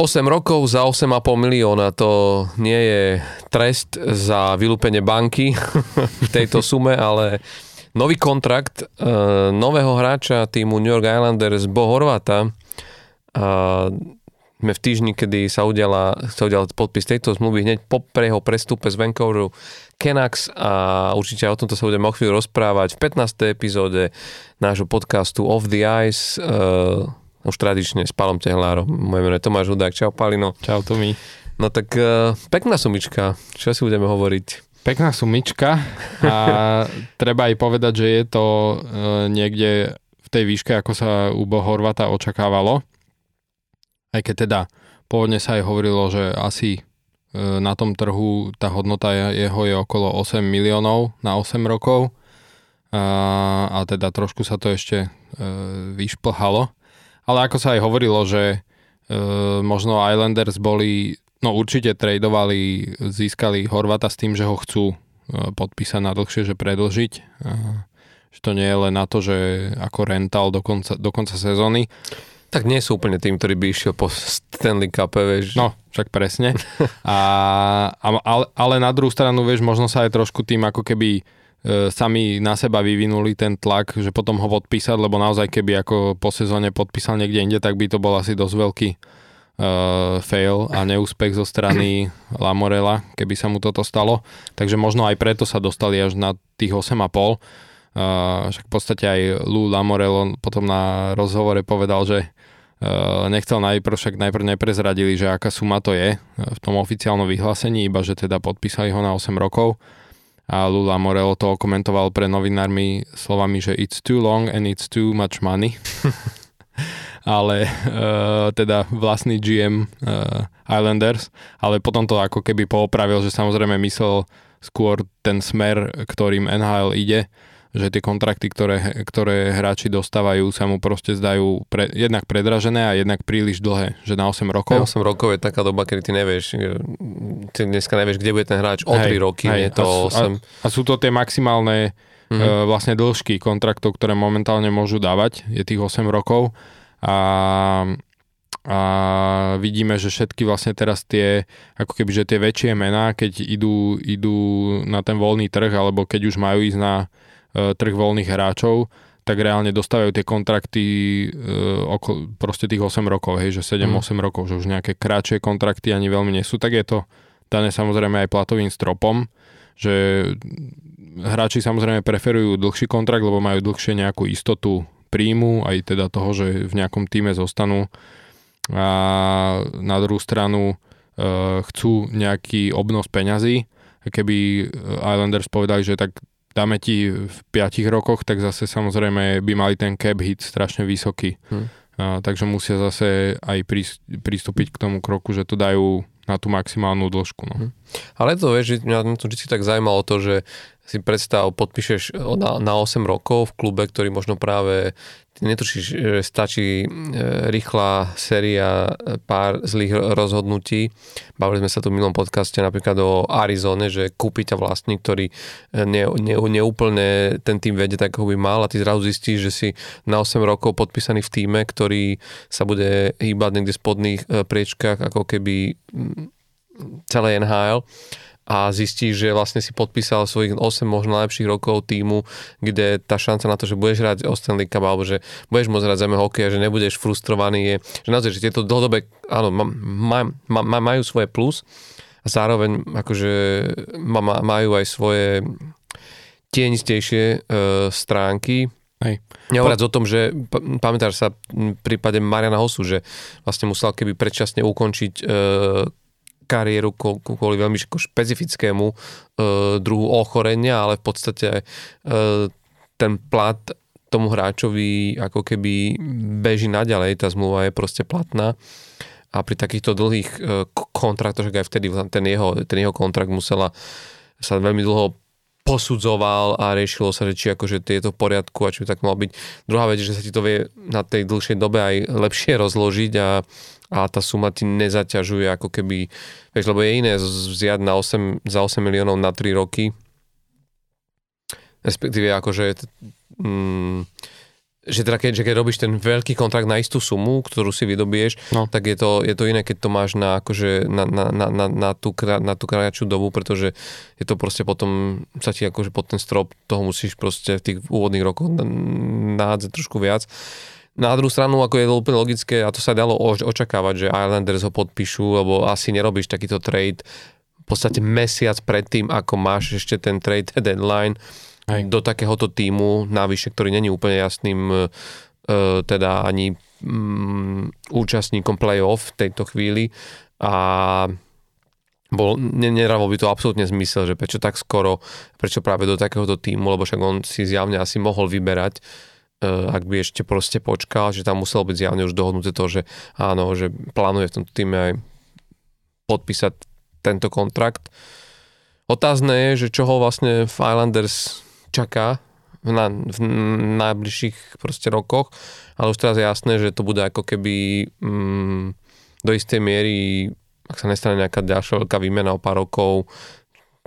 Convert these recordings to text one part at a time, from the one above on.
8 rokov za 8,5 milióna, to nie je trest za vylúpenie banky v tejto sume, ale nový kontrakt uh, nového hráča týmu New York Islanders Bo Horvata. Uh, sme v týždni, kedy sa udiala, sa udiala podpis tejto zmluvy hneď po jeho prestupe z Vancouveru Canucks a určite o tomto sa budeme o chvíľu rozprávať v 15. epizóde nášho podcastu Off the Ice. Uh, už tradične s Palom Tehlárom. Moje meno je Tomáš Hudák. Čau Palino. Čau Tomi. No tak uh, pekná sumička. Čo si budeme hovoriť? Pekná sumička a treba aj povedať, že je to uh, niekde v tej výške, ako sa u Horvata očakávalo. Aj keď teda pôvodne sa aj hovorilo, že asi uh, na tom trhu tá hodnota jeho je okolo 8 miliónov na 8 rokov a, a teda trošku sa to ešte uh, vyšplhalo. Ale ako sa aj hovorilo, že e, možno Islanders boli, no určite tradovali, získali Horvata s tým, že ho chcú e, podpísať na dlhšie, že predlžiť. E, že to nie je len na to, že ako rental do konca, do konca sezóny. Tak nie sú úplne tým, ktorí by išiel po Stanley Cup, vieš. No, však presne. A, a, ale, ale na druhú stranu, vieš, možno sa aj trošku tým ako keby E, sami na seba vyvinuli ten tlak, že potom ho podpísať, lebo naozaj keby ako po sezóne podpísal niekde inde, tak by to bol asi dosť veľký uh, fail a neúspech zo strany Lamorela, keby sa mu toto stalo. Takže možno aj preto sa dostali až na tých 8,5. Uh, však v podstate aj Lou Lamorel potom na rozhovore povedal, že uh, nechcel najprv, však najprv neprezradili, že aká suma to je v tom oficiálnom vyhlásení, iba že teda podpísali ho na 8 rokov a Lula Morello to komentoval pre novinármi slovami, že it's too long and it's too much money. ale uh, teda vlastný GM uh, eh, Islanders, ale potom to ako keby poopravil, že samozrejme myslel skôr ten smer, ktorým NHL ide, že tie kontrakty, ktoré, ktoré hráči dostávajú, sa mu proste zdajú pre, jednak predražené a jednak príliš dlhé, že na 8 rokov. 8 rokov je taká doba, kedy ty nevieš, ty dneska nevieš, kde bude ten hráč o hej, 3 roky, hej, nie to a, 8. A, a sú to tie maximálne mm-hmm. vlastne dĺžky kontraktov, ktoré momentálne môžu dávať, je tých 8 rokov a a vidíme, že všetky vlastne teraz tie, ako keby, že tie väčšie mená, keď idú, idú na ten voľný trh, alebo keď už majú ísť na E, trh voľných hráčov, tak reálne dostávajú tie kontrakty uh, oko, proste tých 8 rokov, hej, že 7-8 mm. rokov, že už nejaké kratšie kontrakty ani veľmi nie sú, tak je to dané samozrejme aj platovým stropom, že hráči samozrejme preferujú dlhší kontrakt, lebo majú dlhšie nejakú istotu príjmu, aj teda toho, že v nejakom týme zostanú. A na druhú stranu uh, chcú nejaký obnos peňazí, keby Islanders povedali, že tak dáme ti v 5 rokoch, tak zase samozrejme by mali ten cap hit strašne vysoký. Hmm. A, takže musia zase aj pristúpiť k tomu kroku, že to dajú na tú maximálnu dĺžku. No. Hmm. Ale to vieš, mňa to vždy tak zaujímalo to, že si predstav, podpíšeš na, na 8 rokov v klube, ktorý možno práve netušíš, že stačí e, rýchla séria e, pár zlých rozhodnutí. Bavili sme sa tu v minulom podcaste napríklad o Arizone, že kúpi ťa vlastník, ktorý neúplne ne, ne ten tým vedie tak, ako by mal a ty zrazu zistíš, že si na 8 rokov podpísaný v týme, ktorý sa bude hýbať niekde v spodných e, priečkách, ako keby celé NHL a zistíš, že vlastne si podpísal svojich 8 možno najlepších rokov týmu, kde tá šanca na to, že budeš hrať o Stanley Cup alebo že budeš môcť hrať zeme hokeja, že nebudeš frustrovaný, je, že naozaj, že tieto dlhodobé, áno, maj, maj, maj, majú svoje plus a zároveň akože majú aj svoje tienistejšie e, stránky, Hej. Nehovoriac o tom, že pamätáš sa v prípade Mariana Hosu, že vlastne musel keby predčasne ukončiť e, kariéru kvôli veľmi špecifickému e, druhu ochorenia, ale v podstate e, ten plat tomu hráčovi ako keby beží naďalej, tá zmluva je proste platná. A pri takýchto dlhých e, kontraktoch, aj vtedy ten jeho, ten jeho kontrakt musela sa veľmi dlho posudzoval a riešilo sa, že či akože je v poriadku a či by tak malo byť. Druhá vec, že sa ti to vie na tej dlhšej dobe aj lepšie rozložiť a a tá suma ti nezaťažuje ako keby, vieš, lebo je iné vziať na 8, za 8 miliónov na 3 roky, respektíve akože mm, že teda keď, že keď robíš ten veľký kontrakt na istú sumu, ktorú si vydobiješ, no. tak je to, je to iné, keď to máš na, akože, na, na, na, na, na, tú, na tú kratšiu dobu, pretože je to proste potom, sa ti akože pod ten strop toho musíš proste v tých úvodných rokoch nádzať trošku viac. Na druhú stranu, ako je to úplne logické, a to sa dalo očakávať, že Islanders ho podpíšu, lebo asi nerobíš takýto trade v podstate mesiac predtým, ako máš ešte ten trade deadline, Hej. do takéhoto týmu, navyše, ktorý není úplne jasným e, teda ani mm, účastníkom play-off v tejto chvíli a bol, nerával by to absolútne zmysel, že prečo tak skoro, prečo práve do takéhoto týmu, lebo však on si zjavne asi mohol vyberať, uh, ak by ešte proste počkal, že tam muselo byť zjavne už dohodnuté to, že áno, že plánuje v tomto týme aj podpísať tento kontrakt. Otázne je, že čo ho vlastne v Islanders čaká na, v najbližších proste rokoch, ale už teraz je jasné, že to bude ako keby mm, do istej miery, ak sa nestane nejaká ďalšia veľká výmena o pár rokov,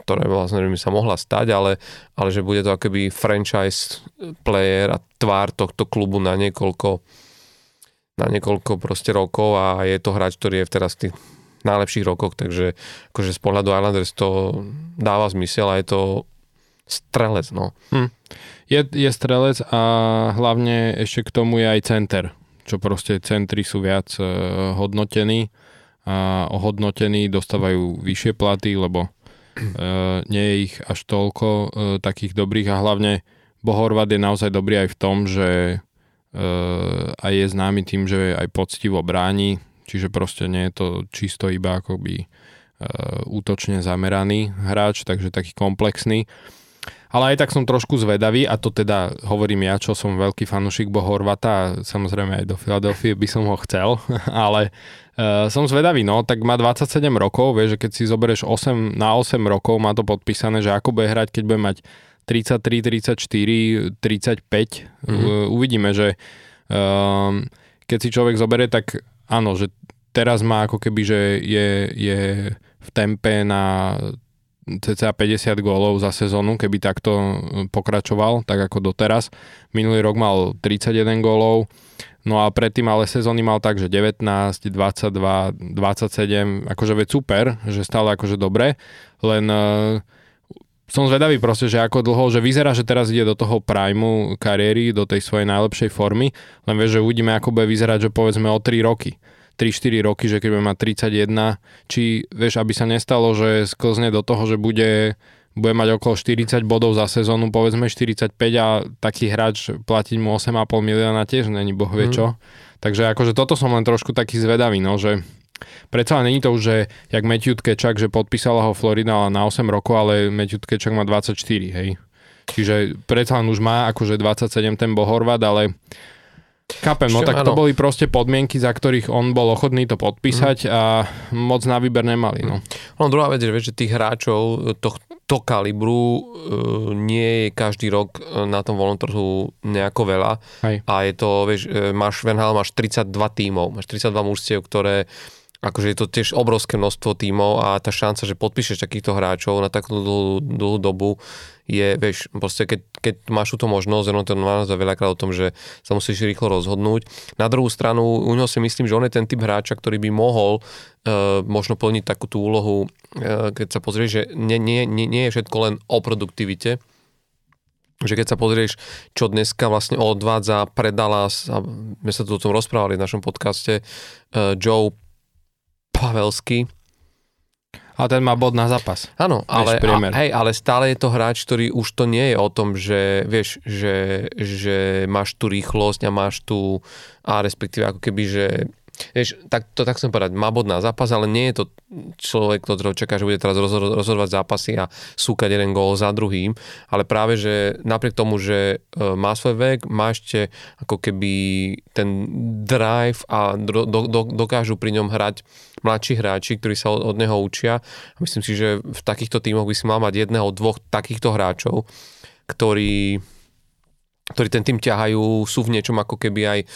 ktoré vlastne by sa mohla stať, ale, ale že bude to akoby franchise player a tvár tohto klubu na niekoľko na niekoľko proste rokov a je to hráč, ktorý je v teraz v tých najlepších rokoch, takže akože z pohľadu Islanders to dáva zmysel a je to strelec, no. Hm. Je, je strelec a hlavne ešte k tomu je aj center, čo proste centri sú viac uh, hodnotení a ohodnotení dostávajú vyššie platy, lebo uh, nie je ich až toľko uh, takých dobrých a hlavne Bohorvat je naozaj dobrý aj v tom, že uh, aj je známy tým, že aj poctivo bráni, čiže proste nie je to čisto iba akoby uh, útočne zameraný hráč, takže taký komplexný. Ale aj tak som trošku zvedavý a to teda hovorím ja, čo som veľký fanúšik Bo Horvata samozrejme aj do Filadelfie by som ho chcel, ale uh, som zvedavý, no, tak má 27 rokov, vieš, že keď si zoberieš 8, na 8 rokov, má to podpísané, že ako bude hrať, keď bude mať 33, 34, 35, mm-hmm. uvidíme, že um, keď si človek zoberie, tak áno, že teraz má ako keby, že je, je v tempe na cca 50 gólov za sezónu, keby takto e, pokračoval, tak ako doteraz. Minulý rok mal 31 gólov, no a predtým ale sezóny mal tak, že 19, 22, 27, akože veď super, že stále akože dobre, len uh, som zvedavý proste, že ako dlho, že vyzerá, že teraz ide do toho primu kariéry, do tej svojej najlepšej formy, len vieš, že uvidíme, ako bude vyzerať, že povedzme o 3 roky 3-4 roky, že keď bude mať 31, či vieš, aby sa nestalo, že sklzne do toho, že bude, bude mať okolo 40 bodov za sezónu, povedzme 45 a taký hráč platiť mu 8,5 milióna tiež není boh vie mhm. čo. Mm. Takže akože toto som len trošku taký zvedavý, no, že Predsa není to už, že jak Matthew Kečak, že podpísala ho Florida na 8 rokov, ale Matthew Kečak má 24, hej. Čiže predsa len už má akože 27 ten Bohorvat, ale Kapem, no tak to boli proste podmienky, za ktorých on bol ochotný to podpísať mm. a moc na výber nemali. No. No druhá vec, že, že tých hráčov tohto kalibru uh, nie je každý rok e, na tom voľnom trhu nejako veľa. Hej. A je to, vieš, e, máš Venhal, máš 32 tímov, máš 32 mužstiev, ktoré akože je to tiež obrovské množstvo tímov a tá šanca, že podpíšeš takýchto hráčov na takú dlhú, dlhú dobu je, vieš, proste keď, keď máš túto možnosť, ono to naozaj veľakrát o tom, že sa musíš rýchlo rozhodnúť. Na druhú stranu, u neho si myslím, že on je ten typ hráča, ktorý by mohol uh, možno plniť takú tú úlohu, uh, keď sa pozrieš, že nie, nie, nie, nie je všetko len o produktivite, že keď sa pozrieš, čo dneska vlastne odvádza predala, a my sa tu o tom rozprávali v našom podcaste, uh, Joe Pavelsky, a ten má bod na zápas. Áno, ale, a, hej, ale stále je to hráč, ktorý už to nie je o tom, že vieš, že, že máš tú rýchlosť a máš tú, a respektíve ako keby, že Vieš, tak, to tak som povedať, má bod na zápas, ale nie je to človek, ktorého čaká, že bude teraz rozhodovať zápasy a súkať jeden gól za druhým, ale práve, že napriek tomu, že e, má svoj vek, má ešte ako keby ten drive a do, do, do, dokážu pri ňom hrať mladší hráči, ktorí sa od, od neho učia. Myslím si, že v takýchto tímoch by si mal mať jedného, dvoch takýchto hráčov, ktorí ktorí ten tým ťahajú, sú v niečom ako keby aj e,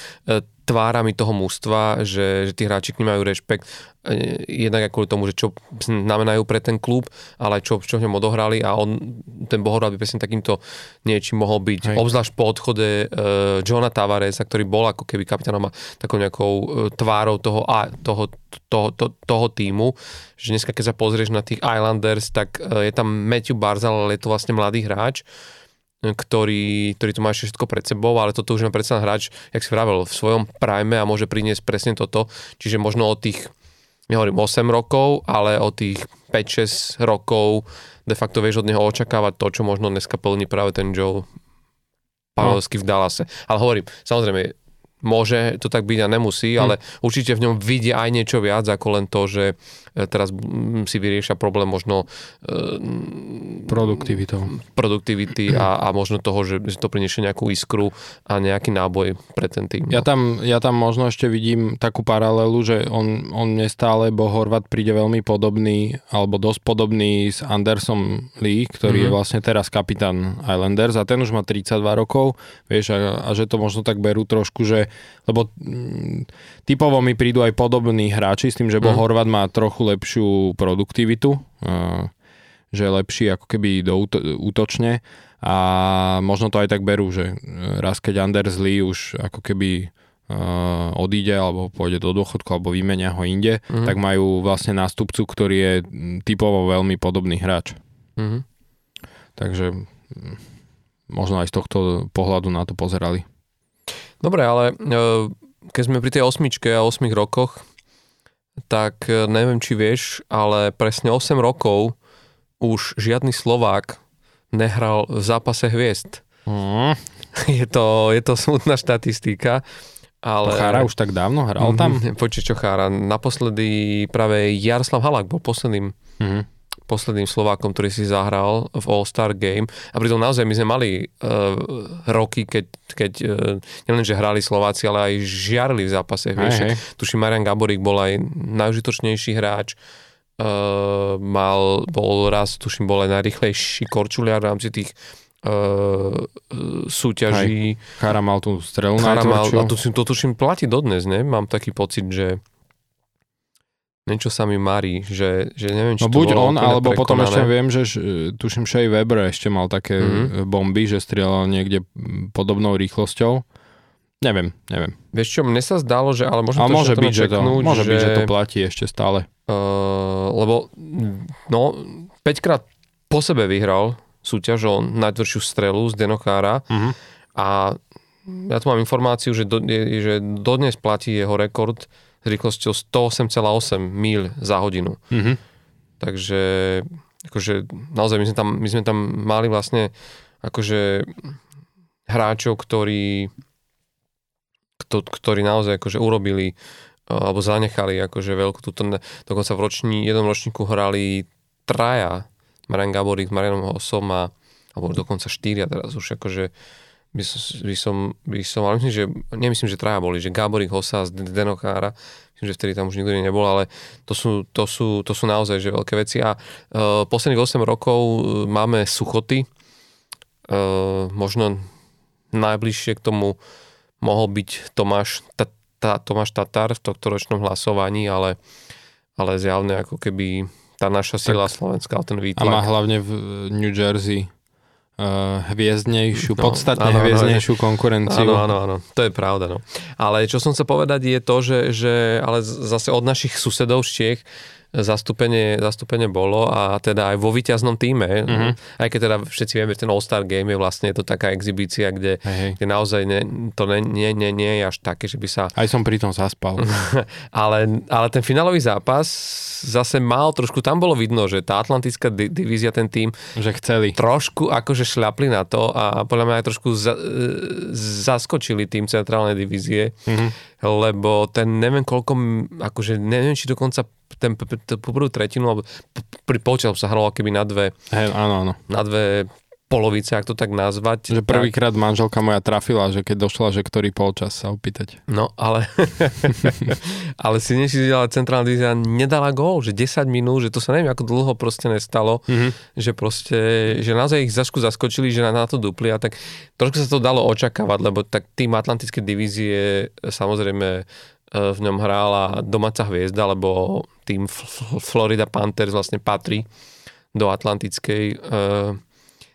tvárami toho mústva, že, že tí hráči k nim majú rešpekt e, jednak aj kvôli tomu, že čo znamenajú pre ten klub, ale aj čo, čo v ňom odohrali a on, ten Bohorad by presne takýmto niečím mohol byť. Hej. Obzvlášť po odchode uh, Johna Tavaresa, ktorý bol ako keby kapitánom a takou nejakou uh, tvárou toho, a, toho, toho, to, toho týmu, že dneska keď sa pozrieš na tých Islanders, tak uh, je tam Matthew Barzal, ale je to vlastne mladý hráč, ktorý, ktorý to má ešte všetko pred sebou, ale toto už má predsa hráč, jak si vravel, v svojom prime a môže priniesť presne toto. Čiže možno od tých, nehovorím 8 rokov, ale od tých 5-6 rokov de facto vieš od neho očakávať to, čo možno dneska plní práve ten Joe Pavelský no. v Dallase. Ale hovorím, samozrejme, môže to tak byť a nemusí, hm. ale určite v ňom vidia aj niečo viac ako len to, že e, teraz si vyriešia problém možno e, produktivitou. Produktivity a, a možno toho, že to priniesie nejakú iskru a nejaký náboj pre ten tým. Ja, no. tam, ja tam možno ešte vidím takú paralelu, že on, on mne stále, bo Horvat príde veľmi podobný, alebo dosť podobný s Andersom Lee, ktorý mm-hmm. je mhm. vlastne teraz kapitán Islanders a ten už má 32 rokov, vieš, a, a že to možno tak berú trošku, že lebo mm, typovo mi prídu aj podobní hráči s tým, že mm. Horvat má trochu lepšiu produktivitu, že je lepší ako keby do útočne a možno to aj tak berú, že e, raz keď Anders Lee už ako keby uh, odíde alebo pôjde do dôchodku alebo vymenia ho inde, mm-hmm. tak majú vlastne nástupcu, ktorý je typovo veľmi podobný hráč. Mm-hmm. Takže možno aj z tohto pohľadu na to pozerali. Dobre, ale e, keď sme pri tej osmičke a osmých rokoch, tak e, neviem, či vieš, ale presne 8 rokov už žiadny Slovák nehral v zápase hviezd. Mm. Je, to, je to smutná štatistika. Ale... Chára už tak dávno hral tam? Mm, Počuť, čo Chára. Naposledy práve Jaroslav Halak bol posledným mm posledným Slovákom, ktorý si zahral v All-Star Game. A pritom naozaj my sme mali uh, roky, keď, keď uh, nielen, že hrali Slováci, ale aj žiarli v zápase. Vieš, tuším, Marian Gaborík bol aj najužitočnejší hráč. Uh, mal, bol raz, tuším, bol aj najrychlejší korčuliar v rámci tých uh, súťaží. Chára mal tú strelu Chára mal, a to, to tuším platí dodnes, ne? Mám taký pocit, že niečo sa mi marí, že, že neviem, či no, buď on, alebo prekonané. potom ešte viem, že tuším Shea Weber ešte mal také mm-hmm. bomby, že strieľal niekde podobnou rýchlosťou. Neviem, neviem. Vieš čo, mne sa zdalo, že ale možno to môže byť, že to, môže že, byť, že to platí ešte stále. Uh, lebo no, 5 krát po sebe vyhral súťaž o najtvrdšiu strelu z Denokára uh-huh. a ja tu mám informáciu, že, do, že dodnes platí jeho rekord s rýchlosťou 108,8 míľ za hodinu. Mm-hmm. Takže akože, naozaj my sme, tam, my sme tam mali vlastne akože hráčov, ktorí kto, ktorí naozaj akože urobili alebo zanechali akože veľkú túto, dokonca v roční, jednom ročníku hrali traja, Marian Gaborík, Marianom Hosom a alebo dokonca štyria teraz už akože by som, by som, by som ale myslím, že, nemyslím, že traja boli, že Gáborík Hosa z Denokára, myslím, že vtedy tam už nikto nebol, ale to sú, to sú, to sú naozaj že veľké veci. A uh, posledných 8 rokov uh, máme suchoty, uh, možno najbližšie k tomu mohol byť Tomáš, ta, ta, Tomáš Tatar v tohto ročnom hlasovaní, ale, ale zjavne ako keby tá naša sila tak, slovenská, ten výtlak. A má hlavne v New Jersey hviezdnejšiu, no, podstatne áno, hviezdnejšiu áno, konkurenciu. Áno, áno, áno, to je pravda. No. Ale čo som chcel povedať je to, že, že ale zase od našich susedov z Čiech zastúpenie, zastúpenie bolo a teda aj vo víťaznom týme, mm-hmm. aj keď teda všetci vieme, že ten All-Star Game je vlastne to taká exibícia, kde, hey. kde naozaj ne, to nie, nie, nie, nie je až také, že by sa... Aj som pri tom zaspal. ale, ale ten finálový zápas zase mal trošku, tam bolo vidno, že tá atlantická di- divízia, ten tým... Že chceli. Trošku akože šľapli na to a podľa mňa aj trošku za, zaskočili tým centrálnej divízie, mm-hmm. Lebo ten neviem koľko, akože neviem, či dokonca ten, prvú tretinu, alebo pri polčasu sa hralo keby na dve, hey, áno, áno. na dve polovice, ak to tak nazvať. Že prvýkrát manželka moja trafila, že keď došla, že ktorý polčas sa opýtať. No, ale ale si ale centrálna divízia nedala gól, že 10 minút, že to sa neviem, ako dlho proste nestalo, mm-hmm. že proste, že naozaj ich zašku zaskočili, že na, na to dupli a tak trošku sa to dalo očakávať, lebo tak tým Atlantické divízie samozrejme e, v ňom hrála domáca hviezda, lebo tým Florida Panthers vlastne patrí do Atlantickej uh,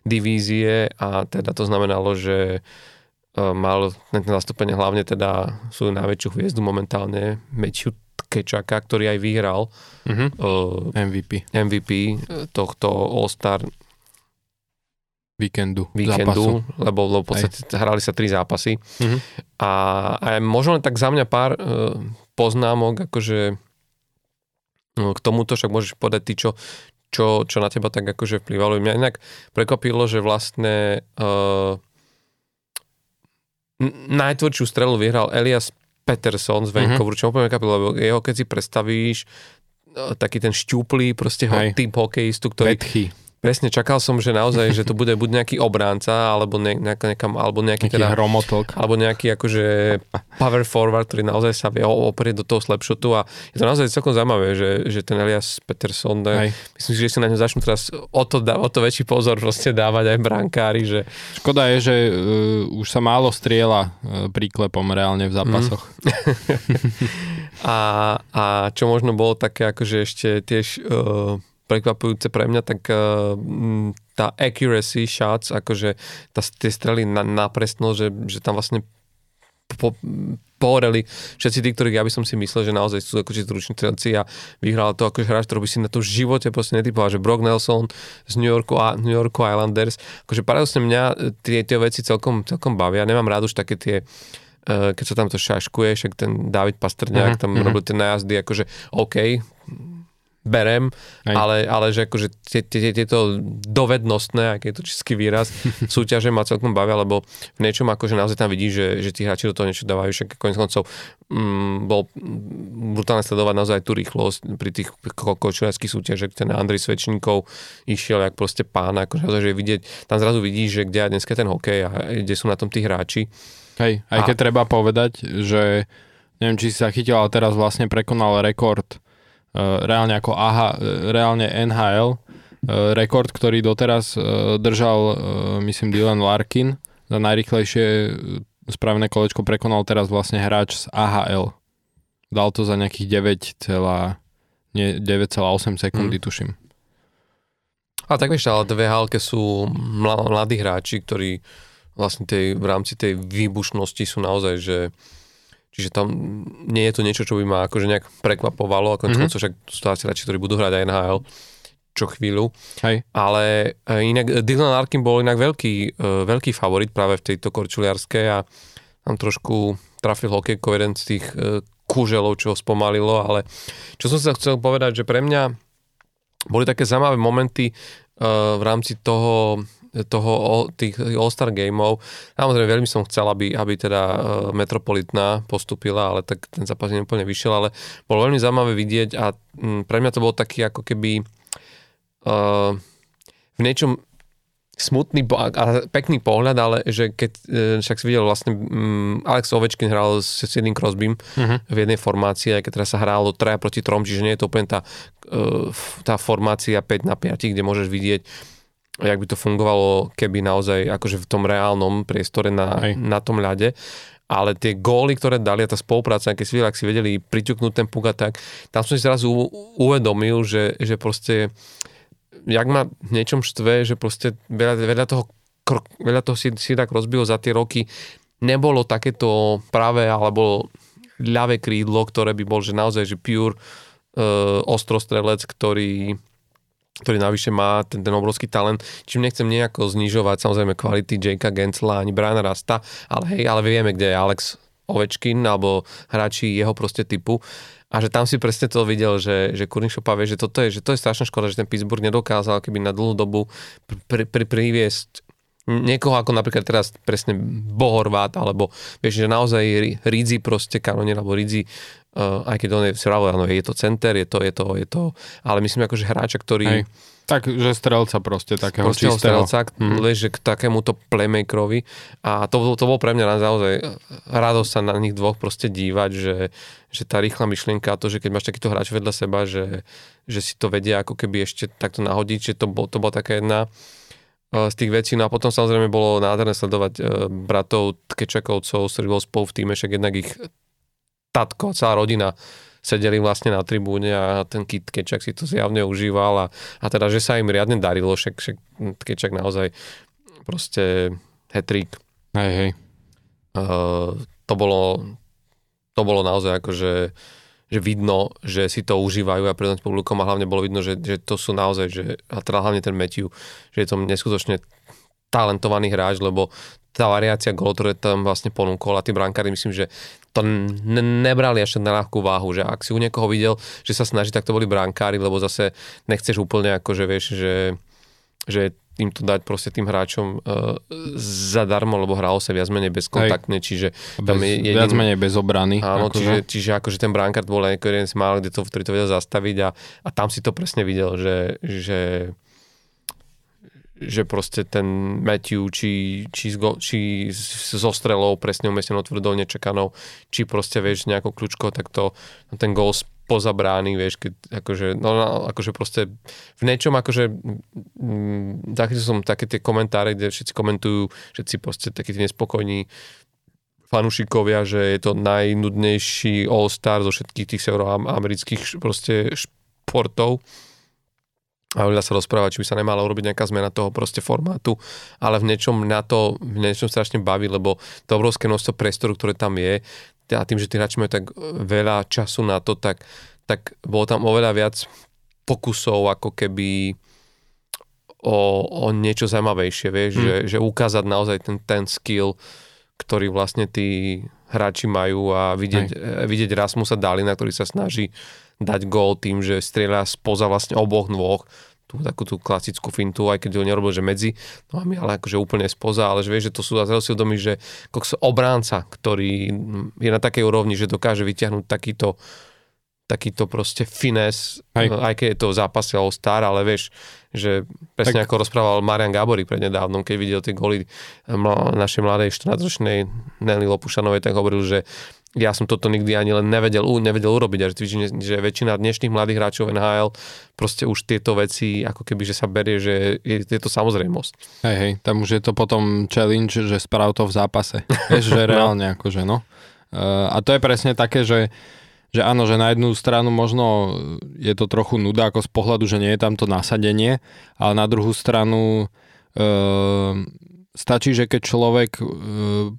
divízie a teda to znamenalo, že e, mal na zastúpenie hlavne teda svoju najväčšiu hviezdu momentálne, Matthew Kečaka, ktorý aj vyhral uh-huh. uh, MVP. MVP tohto All-Star víkendu, víkendu lebo, lebo v podstate aj. hrali sa tri zápasy. Uh-huh. A, a možno len tak za mňa pár uh, poznámok, akože k tomuto však môžeš povedať ty, čo, čo, čo na teba tak akože vplyvalo. Mňa inak prekvapilo, že vlastne uh, najtvrdšiu strelu vyhral Elias Peterson z Vancouveru, mm-hmm. čo úplne prekvapilo, lebo jeho keď si predstavíš, uh, taký ten šťuplý proste ho, tým hokejistu, ktorý... Vetchy. Presne, čakal som, že naozaj, že to bude buď nejaký obránca, alebo, ne, nejakam, alebo nejaký, nejaký teda, hromotok. alebo nejaký akože power forward, ktorý naozaj sa vie oprieť do toho slapshotu a je to naozaj celkom zaujímavé, že, že ten Elias Peterson, ne, myslím si, že si na ňu začnú teraz o to, o to väčší pozor proste dávať aj brankári, že... Škoda je, že uh, už sa málo striela uh, príklepom reálne v zápasoch. Mm. a, a čo možno bolo také akože ešte tiež uh, prekvapujúce pre mňa, tak uh, tá accuracy shots, akože tá, tie strely na, na presnosť, že, že tam vlastne po, pohoreli všetci tí, ktorých ja by som si myslel, že naozaj sú akože zruční strelci a vyhral to akože hráč, ktorý by si na to v živote proste netypoval, že Brock Nelson z New Yorku, a New Yorku Islanders. Akože paradoxne mňa tie, tie veci celkom, celkom bavia. Nemám rád už také tie uh, keď sa tam to šaškuje, však ten David Pastrňák uh-huh, tam uh-huh. robil tie najazdy, akože OK, berem, ale, ale že akože tieto dovednostné, aký je to český výraz, súťaže ma celkom bavia, lebo v niečom akože naozaj tam vidí, že, že tí hráči do toho niečo dávajú, však konec koncov mm, bol brutálne sledovať naozaj tú rýchlosť pri tých kočuľarských súťažech, ten Andrej Svečníkov išiel jak proste pán, akože naozaj, že vidieť, tam zrazu vidí, že kde je dneska ten hokej a kde sú na tom tí hráči. Hej, aj a... keď treba povedať, že neviem, či si sa chytil, ale teraz vlastne prekonal rekord reálne ako eh, reálne NHL, eh, rekord, ktorý doteraz držal, myslím, Dylan Larkin za najrychlejšie spravené kolečko prekonal teraz vlastne hráč z AHL. Dal to za nejakých 9, nie, 9,8 sekundy, mm. tuším. A tak vieš, ale dve hálke sú mladí hráči, ktorí vlastne tej, v rámci tej výbušnosti sú naozaj, že Čiže tam nie je to niečo, čo by ma akože nejak prekvapovalo, ako mm-hmm. však sú to asi radši, ktorí budú hrať aj NHL čo chvíľu. Hej. Ale e, inak Dylan Larkin bol inak veľký, e, veľký favorit práve v tejto korčuliarskej a tam trošku trafil hokejko jeden z tých e, kúželov, čo ho spomalilo, ale čo som sa chcel povedať, že pre mňa boli také zaujímavé momenty v rámci toho toho, tých All-Star gameov. Samozrejme, veľmi som chcel, aby, aby teda e, Metropolitná postupila, ale tak ten zápas neúplne vyšiel, ale bolo veľmi zaujímavé vidieť a pre mňa to bol taký ako keby uh, v niečom smutný a pekný pohľad, ale že keď e, však si videl vlastne um, Alex Ovečkin hral s Sidney Crosbym uh-huh. v jednej formácii, aj keď teraz sa hrálo 3 proti 3, čiže nie je to úplne tá, uh, tá formácia 5 na 5, kde môžeš vidieť jak by to fungovalo, keby naozaj akože v tom reálnom priestore na, na tom ľade. Ale tie góly, ktoré dali a tá spolupráca, keď si, ak si vedeli priťuknúť ten puk a tak, tam som si zrazu uvedomil, že, že proste jak ma niečom štve, že proste veľa, veľa toho, veľa toho si, si tak rozbilo za tie roky, nebolo takéto pravé alebo ľavé krídlo, ktoré by bol, že naozaj, že pure uh, ostrostrelec, ktorý ktorý navyše má ten, ten obrovský talent, čím nechcem nejako znižovať samozrejme kvality Jakea Gensla ani Briana Rasta, ale hej, ale vieme, kde je Alex Ovečkin alebo hráči jeho proste typu. A že tam si presne to videl, že, že Kurnišopa vie, že toto je, že to je strašná škoda, že ten Pittsburgh nedokázal keby na dlhú dobu pri, pri, priviesť niekoho ako napríklad teraz presne Bohorvát, alebo vieš, že naozaj Ridzi proste kanonier, alebo Ridzi, uh, aj keď on je, no, je to center, je to, je to, je to, ale myslím akože hráča, ktorý... Hej. Tak, že strelca proste, takého čistého. strelca, mm. vieš, že k takémuto playmakerovi a to, to bolo pre mňa naozaj radosť sa na nich dvoch proste dívať, že, že tá rýchla myšlienka a to, že keď máš takýto hráč vedľa seba, že, že si to vedia ako keby ešte takto nahodiť, že to, bol, to bola taká jedna z tých vecí. No a potom samozrejme bolo nádherné sledovať e, bratov Tkečakovcov, ktorí bol spolu v týme, však jednak ich tatko, celá rodina sedeli vlastne na tribúne a ten Kit Kečak si to zjavne užíval a, a teda, že sa im riadne darilo, však, však Kečak naozaj proste hetrik. Hej, hej. Uh, to bolo to bolo naozaj akože že vidno, že si to užívajú a pred publikom a hlavne bolo vidno, že, že to sú naozaj, že, a teda hlavne ten Matthew, že je to neskutočne talentovaný hráč, lebo tá variácia gól, ktoré tam vlastne ponúkol a tí brankári myslím, že to ne- nebrali až na ľahkú váhu, že ak si u niekoho videl, že sa snaží, tak to boli brankári, lebo zase nechceš úplne ako, že vieš, že, že tým to dať proste tým hráčom uh, zadarmo, lebo hralo sa viac menej bezkontaktne, čiže tam bez, je jedin... viac menej bez obrany. Áno, akože. čiže, čiže akože ten brankár bol jeden z mála, kde to, ktorý to vedel zastaviť a, a tam si to presne videl, že, že že proste ten Matthew, či, či, zgo, či so strelou presne umiestnenou tvrdou nečakanou, či proste vieš nejakou kľúčkou, tak to ten gol spoza brány, vieš, keď akože, no, no akože proste v niečom akože mm, zachytil som také tie komentáre, kde všetci komentujú, všetci proste takí tí nespokojní fanúšikovia, že je to najnudnejší All-Star zo všetkých tých severoamerických proste športov a veľa sa rozpráva, či by sa nemala urobiť nejaká zmena toho proste formátu, ale v niečom na to, v niečom strašne baví, lebo to obrovské množstvo priestoru, ktoré tam je, a tým, že tí hráči majú tak veľa času na to, tak, tak bolo tam oveľa viac pokusov ako keby o, o niečo zaujímavejšie, vieš, mm. že, že ukázať naozaj ten, ten skill, ktorý vlastne tí hráči majú a vidieť, Aj. vidieť Rasmusa Dalina, ktorý sa snaží dať gól tým, že strieľa spoza vlastne oboch dvoch, tú takú tú klasickú fintu, aj keď ho nerobil, že medzi my ale akože úplne spoza, ale že vieš, že to sú si uvedomí, že obránca, ktorý je na takej úrovni, že dokáže vyťahnuť takýto takýto proste fines, aj, aj keď je to v zápase All Star, ale vieš, že presne tak... ako rozprával Marian Gábory prednedávnom, keď videl tie goly našej mladej 14-ročnej Nelly Lopušanovej, tak hovoril, že ja som toto nikdy ani len nevedel, nevedel urobiť a že, že väčšina dnešných mladých hráčov NHL proste už tieto veci ako keby, že sa berie, že je, je to samozrejmosť. Hej, hej, tam už je to potom challenge, že sprav to v zápase. Vieš, že no. reálne akože no. Uh, a to je presne také, že že áno, že na jednu stranu možno je to trochu nuda ako z pohľadu, že nie je tam to nasadenie, ale na druhú stranu uh, stačí, že keď človek e,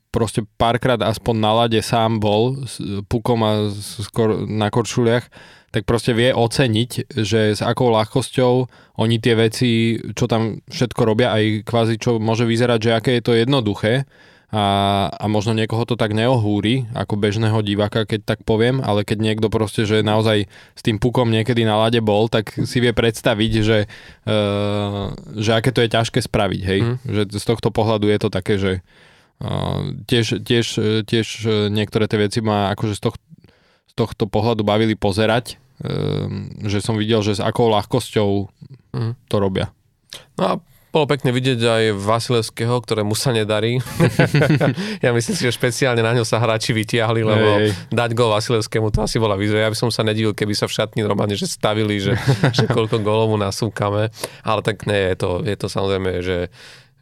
proste párkrát aspoň na lade sám bol s pukom a skor, na korčuliach, tak proste vie oceniť, že s akou ľahkosťou oni tie veci, čo tam všetko robia, aj kvázi čo môže vyzerať, že aké je to jednoduché, a, a možno niekoho to tak neohúri, ako bežného diváka, keď tak poviem, ale keď niekto proste, že naozaj s tým pukom niekedy na lade bol, tak si vie predstaviť, že, uh, že aké to je ťažké spraviť, hej. Mm. Že z tohto pohľadu je to také, že uh, tiež, tiež, tiež niektoré tie veci ma akože z, toh, z tohto pohľadu bavili pozerať, uh, že som videl, že s akou ľahkosťou mm. to robia. No a bolo pekne vidieť aj Vasilevského, ktorému sa nedarí. ja myslím si, že špeciálne na ňo sa hráči vytiahli, lebo hey. dať gol Vasilevskému to asi bola výzva. Ja by som sa nedivil, keby sa v šatni normálne že stavili, že, že koľko golov mu nasúkame. Ale tak nie, je to, je to samozrejme, že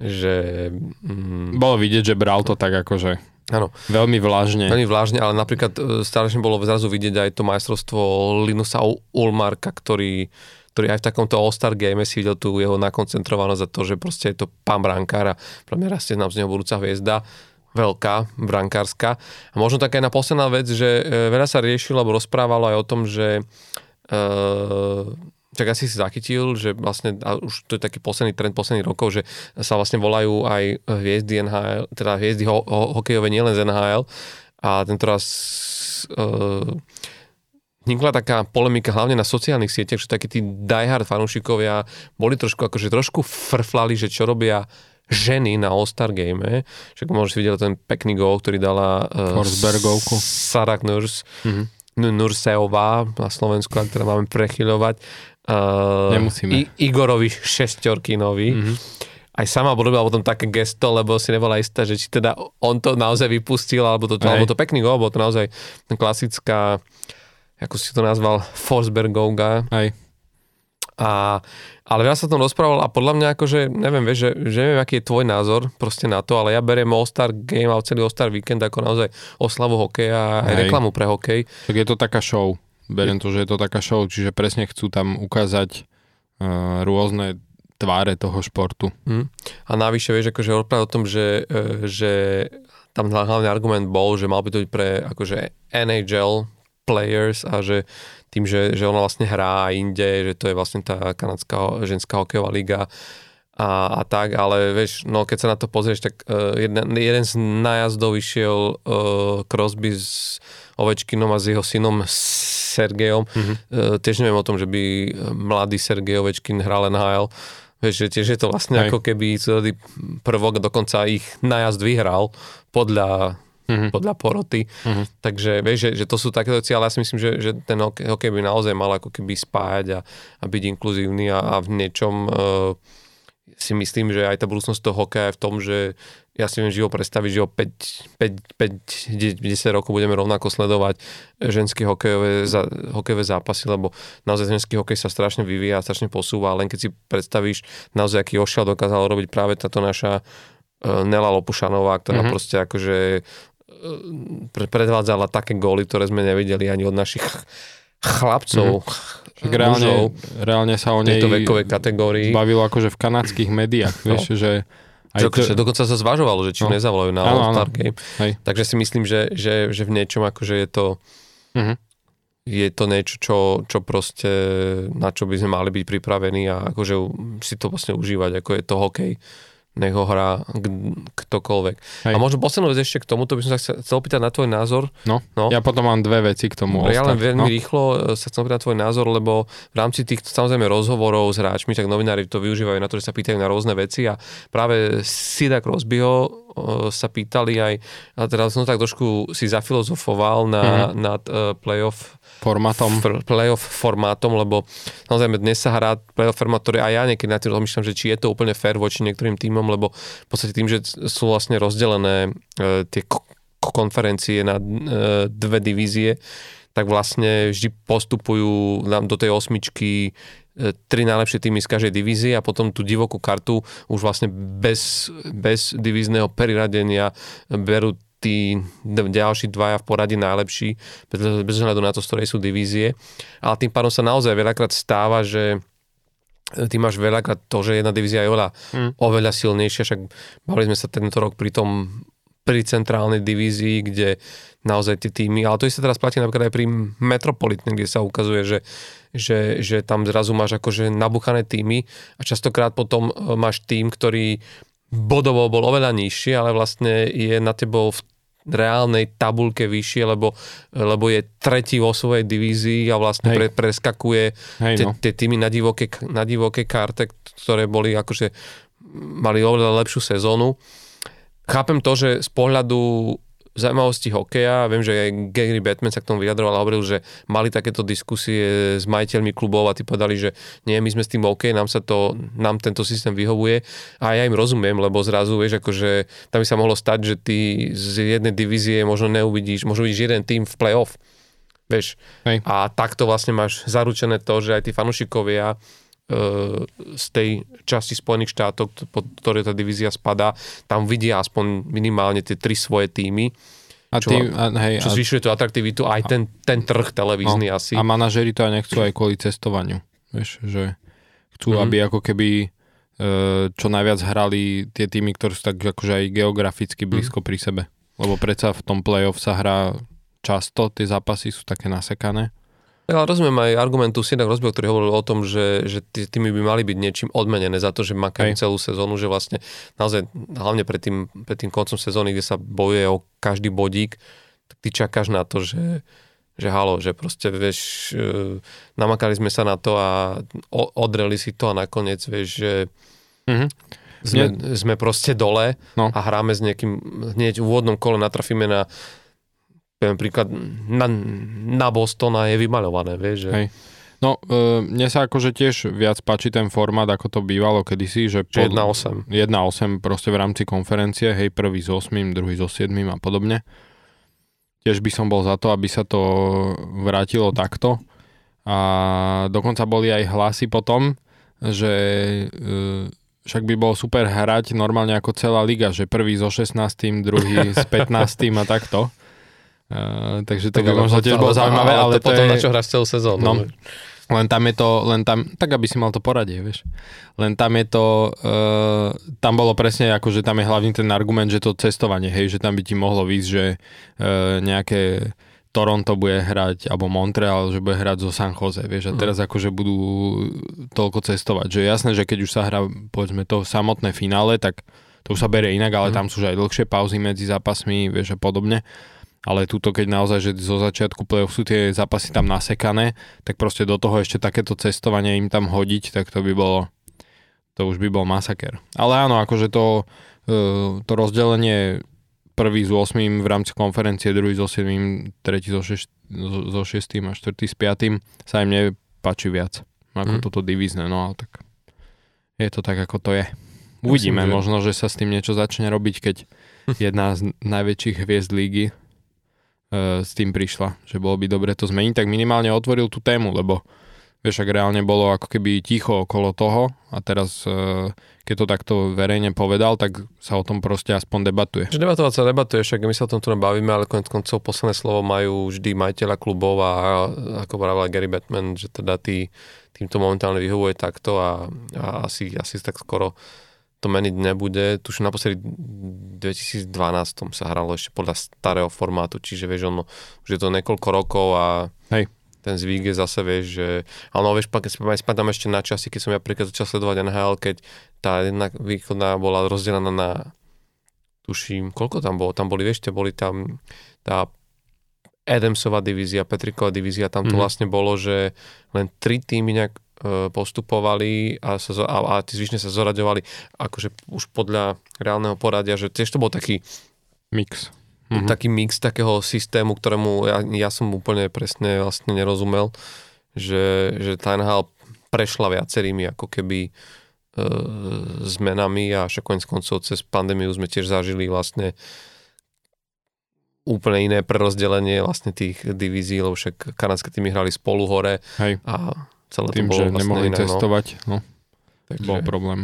že... Mm, bolo vidieť, že bral to tak akože Áno. Veľmi vlážne. Veľmi vlážne, ale napríklad e, strašne bolo zrazu vidieť aj to majstrovstvo Linusa Ulmarka, ktorý ktorý aj v takomto All-Star game si videl tú jeho nakoncentrovanosť za to, že proste je to pán brankár a pre mňa rastie nám z neho budúca hviezda veľká, brankárska. A možno taká jedna posledná vec, že e, veľa sa riešilo alebo rozprávalo aj o tom, že e, tak asi si zachytil, že vlastne, a už to je taký posledný trend posledných rokov, že sa vlastne volajú aj hviezdy NHL, teda hviezdy ho, ho, hokejové nielen z NHL a tento raz e, vznikla taká polemika hlavne na sociálnych sieťach, že takí tí diehard fanúšikovia boli trošku akože trošku frflali, že čo robia ženy na All-Star Game. Však môžeš vidieť ten pekný gól, ktorý dala uh, Sarah Nurs, mm-hmm. Nurseová na Slovensku, ak teda máme prechyľovať. Uh, Nemusíme. I, Igorovi Šestorkinovi. Mm-hmm aj sama urobila potom také gesto, lebo si nebola istá, že či teda on to naozaj vypustil, alebo to, alebo to pekný gol, bolo to naozaj klasická, ako si to nazval, Forsbergovga. Hej. A, ale ja sa tom rozprával a podľa mňa akože, neviem, vieš, že, že neviem, aký je tvoj názor proste na to, ale ja beriem All-Star Game a celý All-Star Weekend ako naozaj oslavu hokeja a aj reklamu pre hokej. Tak je to taká show. Beriem to, že je to taká show, čiže presne chcú tam ukázať uh, rôzne tváre toho športu. Mm. A navyše, vieš, akože o tom, že, e, že tam hlavný argument bol, že mal by to byť pre akože NHL players a že tým, že, že ona vlastne hrá inde, že to je vlastne tá kanadská ženská hokejová liga a, a tak, ale vieš, no keď sa na to pozrieš, tak uh, jeden, jeden z nájazdov išiel uh, Crosby s Ovečkinom a s jeho synom Sergejom. Mm-hmm. Uh, tiež neviem o tom, že by mladý Sergej Ovečkin hral NHL. Vieš, že tiež je to vlastne Hej. ako keby prvok, dokonca ich najazd vyhral podľa mm-hmm. podľa poroty. Mm-hmm. Takže vieš, že, že to sú také veci, ale ja si myslím, že, že ten hokej, by naozaj mal ako keby spájať a, a byť inkluzívny a, a v niečom uh, si myslím, že aj tá budúcnosť toho hokeja je v tom, že ja si viem živo predstaviť, že o 5, 5, 5 10 rokov budeme rovnako sledovať ženské hokejové, hokejové zápasy, lebo naozaj ženský hokej sa strašne vyvíja, strašne posúva, len keď si predstavíš naozaj, aký ošiel dokázal robiť práve táto naša uh, Nela Lopušanová, ktorá mm-hmm. proste akože predvádzala také góly, ktoré sme nevideli ani od našich chlapcov, mm-hmm. reálne, reálne sa o nej vekovej kategórii. bavilo akože v kanadských médiách, no. vieš, že aj to... Dokonca sa zvažovalo, že či no. nezavolajú na All-Star Game. Hej. Takže si myslím, že, že, že v niečom akože je to uh-huh. je to niečo, čo, čo proste na čo by sme mali byť pripravení a akože si to vlastne užívať, ako je to hokej nech ho hrá ktokoľvek. Hej. A možno poslednú vec ešte k tomu, to by som sa chcel opýtať na tvoj názor. No, no. ja potom mám dve veci k tomu. Ja len veľmi no. rýchlo e, sa chcem opýtať na tvoj názor, lebo v rámci tých samozrejme rozhovorov s hráčmi, tak novinári to využívajú na to, že sa pýtajú na rôzne veci a práve Sida Crosbyho e, sa pýtali aj, a teraz som tak trošku si zafilozofoval na, mm-hmm. nad uh, playoff formátom. F- playoff formátom, lebo samozrejme dnes sa hrá playoff formát, ktorý aj ja niekedy na tým rozmýšľam, že či je to úplne fair voči niektorým týmom, lebo v podstate tým, že sú vlastne rozdelené e, tie konferencie na e, dve divízie, tak vlastne vždy postupujú do tej osmičky e, tri najlepšie týmy z každej divízie a potom tú divokú kartu už vlastne bez, bez divízneho periradenia berú tí ďalší dvaja v poradí najlepší, bez ohľadu na to, z ktorej sú divízie. Ale tým pádom sa naozaj veľakrát stáva, že ty máš veľakrát to, že jedna divízia je oveľa, mm. oveľa silnejšia, však bavili sme sa tento rok pri tom pri centrálnej divízii, kde naozaj tie týmy, ale to sa teraz platí napríklad aj pri Metropolitne, kde sa ukazuje, že, že, že tam zrazu máš akože nabuchané týmy a častokrát potom e, máš tým, ktorý bodovo bol oveľa nižší, ale vlastne je na tebou v reálnej tabulke vyššie, lebo, lebo je tretí vo svojej divízii a vlastne pre, preskakuje Hej, no. tie týmy na divoké, na divoké karte, ktoré boli akože mali oveľa lepšiu sezónu. Chápem to, že z pohľadu zaujímavosti hokeja. Viem, že aj Gary Batman sa k tomu vyjadroval a hovoril, že mali takéto diskusie s majiteľmi klubov a tí povedali, že nie, my sme s tým OK, nám sa to, nám tento systém vyhovuje a ja im rozumiem, lebo zrazu, vieš, akože tam by sa mohlo stať, že ty z jednej divízie možno neuvidíš, možno vidíš jeden tým v playoff. Vieš. Hej. A takto vlastne máš zaručené to, že aj tí fanúšikovia z tej časti Spojených štátov, pod ktoré tá divízia spadá, tam vidia aspoň minimálne tie tri svoje týmy. A čo, tým, a, hej, čo zvyšuje tú atraktivitu, aj ten, ten trh televízny no, asi. A manažeri to aj nechcú aj kvôli cestovaniu. Vieš, že chcú, mm-hmm. aby ako keby e, čo najviac hrali tie týmy, ktoré sú tak akože aj geograficky mhm. blízko mm. pri sebe. Lebo predsa v tom playoff sa hrá často, tie zápasy sú také nasekané. Tak ale rozumiem aj argumentu Sidak Rozbiel, ktorý hovoril o tom, že, že týmy by mali byť niečím odmenené za to, že makajú celú sezónu, že vlastne naozaj hlavne pred tým, pred tým koncom sezóny, kde sa bojuje o každý bodík, tak ty čakáš na to, že, že halo, že proste, vieš, e, namakali sme sa na to a odreli si to a nakoniec, vieš, že... Mm-hmm. sme, sme proste dole No. a hráme s niekým, hneď v úvodnom kole natrafíme na poviem príklad, na, na Boston a je vymaľované, vieš, že Hej. No, e, mne sa akože tiež viac páči ten formát, ako to bývalo kedysi, že že 1-8. 1-8 proste v rámci konferencie, hej, prvý s 8, druhý so 7 a podobne. Tiež by som bol za to, aby sa to vrátilo takto. A dokonca boli aj hlasy potom, že e, však by bolo super hrať normálne ako celá liga, že prvý so 16, druhý s 15 a takto. E, takže to by ale možno tiež bolo zaujímavé, ale, to, to potom je... na čo hráš celú sezónu. No. Len tam je to, len tam, tak aby si mal to poradie, vieš. Len tam je to, uh, tam bolo presne ako, že tam je hlavný ten argument, že to cestovanie, hej, že tam by ti mohlo výsť, že uh, nejaké Toronto bude hrať, alebo Montreal, že bude hrať zo San Jose, vieš, a teraz akože budú toľko cestovať, že jasné, že keď už sa hrá, povedzme, to samotné finále, tak to už sa berie inak, ale tam sú už aj dlhšie pauzy medzi zápasmi, vieš, a podobne ale túto, keď naozaj, že zo začiatku play-off sú tie zápasy tam nasekané, tak proste do toho ešte takéto cestovanie im tam hodiť, tak to by bolo, to už by bol masaker. Ale áno, akože to, e, to rozdelenie prvý s 8 v rámci konferencie, druhý so 7, tretí so 6, so 6 a štvrtý s 5 sa im nepáči viac ako Mm. toto divízne, no ale tak je to tak, ako to je. Uvidíme, Myslím, že- možno, že sa s tým niečo začne robiť, keď jedna z najväčších hviezd lígy s tým prišla, že bolo by dobre to zmeniť, tak minimálne otvoril tú tému, lebo vieš, ak reálne bolo ako keby ticho okolo toho a teraz e, keď to takto verejne povedal, tak sa o tom proste aspoň debatuje. Že debatovať sa debatuje, však my sa o tom tu bavíme, ale konec koncov posledné slovo majú vždy majiteľa klubov a ako vravel aj Gary Batman, že teda tý, týmto momentálne vyhovuje takto a, a asi, asi tak skoro to meniť nebude. Tuž naposledy v 2012 sa hralo ešte podľa starého formátu, čiže vieš, ono, už je to niekoľko rokov a Hej. ten zvyk je zase, vieš, že... Ale no, vieš, keď si pamätám ešte na časy, keď som ja príklad začal sledovať NHL, keď tá jedna východná bola rozdelená na tuším, koľko tam bolo? Tam boli, vieš, boli tam tá Adamsová divízia, Petriková divízia, tam to Mhm. vlastne bolo, že len tri týmy nejak postupovali a, sa, a, a tí zvyšne sa zoraďovali akože už podľa reálneho poradia, že tiež to bol taký, Mix. mm-hmm. Mhm. taký mix takého systému, ktorému ja, ja som úplne presne vlastne nerozumel, že, že tá NHL prešla viacerými ako keby e, zmenami a však konec koncov cez pandémiu sme tiež zažili vlastne úplne iné prerozdelenie vlastne tých divízií, lebo však kanadské týmy hrali spolu hore Hej. a celé to Tým, bolo že vlastne nemohli iné, cestovať, no, No. Takže... bol problém.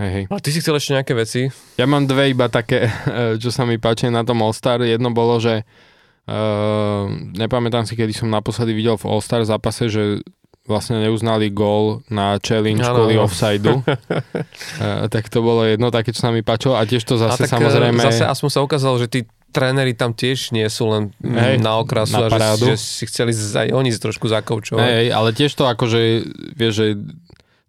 Hej, hej. Ale ty si chcel ešte nejaké veci? Ja mám dve iba také, eh, čo sa mi páči na tom All-Star. Jedno bolo, že uh, nepamätám si, kedy som naposledy videl v All-Star zápase, že vlastne neuznali gól na challenge Áno, kvôli offsideu. uh, tak to bolo jedno také, čo sa mi páčilo. A tiež to a zase tak samozrejme... e, zase aspoň sa ukázalo, že tí tréneri tam tiež nie sú len Hej, na okrasu na a parádu. že, že si chceli aj oni trošku zakoučovať. Hej, ale tiež to akože, vieš, že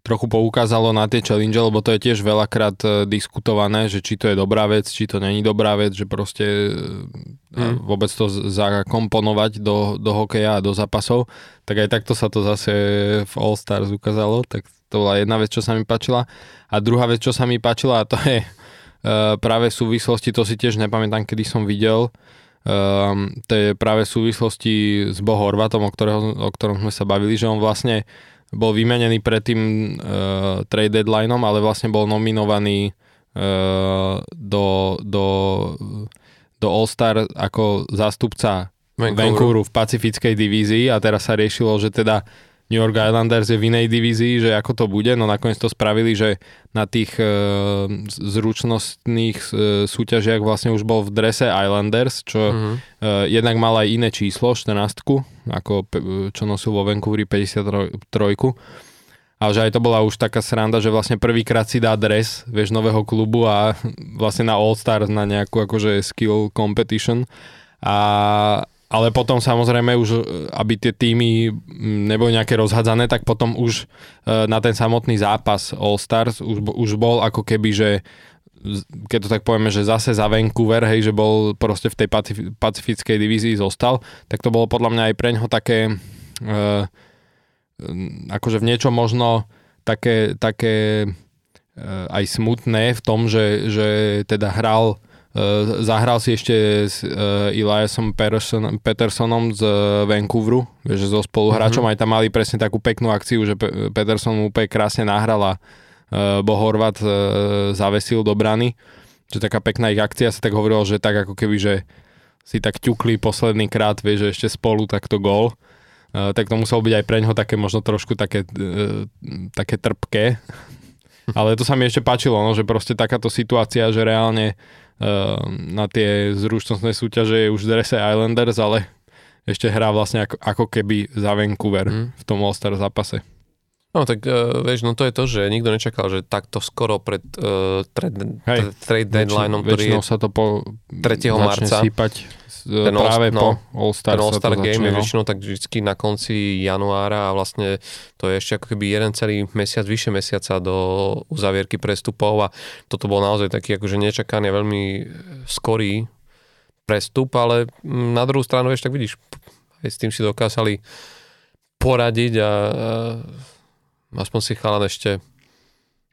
trochu poukázalo na tie challenge, lebo to je tiež veľakrát e, diskutované, že či to je dobrá vec, či to není dobrá vec, že proste e, a Mm. vôbec to zakomponovať do, do hokeja a do zápasov, tak aj takto sa to zase v All Stars ukázalo, tak to bola jedna vec, čo sa mi páčila. A druhá vec, čo sa mi páčila, a to je práve v súvislosti, to si tiež nepamätám, kedy som videl, Um, to je práve v súvislosti s Bo Horvatom, o, ktorého, o ktorom sme sa bavili, že on vlastne bol vymenený pred tým uh, trade deadlineom, ale vlastne bol nominovaný uh, do, do, do All-Star ako zástupca Vancouveru. Vancouveru v pacifickej divízii a teraz sa riešilo, že teda New York Islanders je v inej divízii, že ako to bude, no nakoniec to spravili, že na tých e, zručnostných e, súťažiach vlastne už bol v drese Islanders, čo Mhm. e, jednak mal aj iné číslo, 14, ako pe- čo nosil vo Vancouveri 53. A že aj to bola už taká sranda, že vlastne prvýkrát si dá dres, vieš, nového klubu a vlastne na All Stars, na nejakú akože skill competition. A, ale potom samozrejme už, e, aby tie týmy neboli nejaké rozhadzané, tak potom už e, na ten samotný zápas All Stars už, už bol ako keby, že keď to tak povieme, že zase za Vancouver, hej, že bol proste v tej pacif- pacifickej divízii zostal, tak to bolo podľa mňa aj pre ňoho také e, akože v niečom možno také, také aj smutné v tom, že, že teda hral Uh, zahral si ešte s uh, Eliasom Peterson, Petersonom z Vancouveru, vieš, so spoluhráčom, mm-hmm. aj tam mali presne takú peknú akciu, že Pe- Peterson mu úplne krásne nahral a uh, Bohorvat uh, zavesil do brany. Že taká pekná ich akcia sa tak hovorilo, že tak ako keby, že si tak ťukli posledný krát, vieš, že ešte spolu takto gól. Uh, tak to muselo byť aj pre ňoho také možno trošku také, uh, také trpké. Ale to sa mi ešte páčilo, no, že proste takáto situácia, že reálne Ehm, na tie zručnostné súťaže je už Dresse Islanders, ale ešte hrá vlastne ako, ako keby za Vancouver mm. v tom All-Star zápase. No tak uh, vieš, no to je to, že nikto nečakal, že takto skoro pred uh, trade, Hej, trade deadlineom, ktorý je sa to po 3. marca. Sípať ten práve no, po All-Star, ten All-Star Game začne, je no. väčšinou tak vždy na konci januára a vlastne to je ešte ako keby jeden celý mesiac, vyše mesiaca do uzavierky prestupov a toto bol naozaj taký akože nečakaný veľmi skorý prestup, ale na druhú stranu, vieš, tak vidíš, aj s tým si dokázali poradiť a, a aspoň si chalan ešte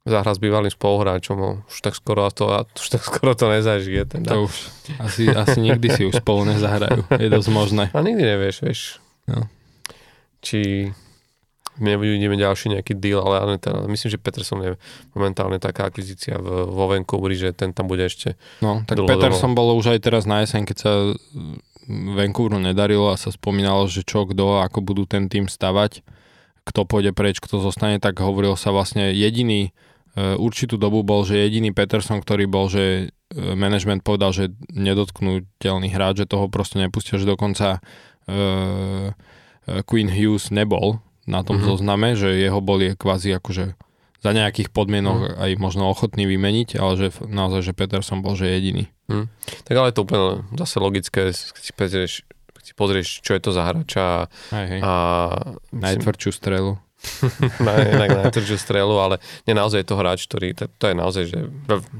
zahra s bývalým spoluhráčom, už tak skoro to, už tak skoro to nezažije. Teda. To už asi, asi nikdy si už spolu nezahrajú, je dosť možné. A nikdy nevieš, vieš. No. Či nevidíme ďalší nejaký deal, ale teda, myslím, že Peterson je momentálne taká akvizícia v, vo Vancouveri, že ten tam bude ešte No, tak Peterson bolo už aj teraz na jeseň, keď sa Vancouveru nedarilo a sa spomínalo, že čo, kto, ako budú ten tým stavať, kto pôjde preč, kto zostane, tak hovoril sa vlastne jediný E, určitú dobu bol, že jediný Peterson, ktorý bol, že e, management povedal, že nedotknutelný hráč, že toho proste nepustia, že dokonca uh, Queen Hughes nebol na tom mm-hmm. zozname, že jeho boli kvázi akože za nejakých podmienok mm. aj možno ochotný vymeniť, ale že naozaj, že Peterson bol, že jediný. Mm. Tak ale je to úplne zase logické, keď si keď si pozrieš čo je to za hráča a, najtvrdšiu strelu. na, inak na najtvrdšiu strelu, ale nie naozaj je to hráč, ktorý, to, to je naozaj, že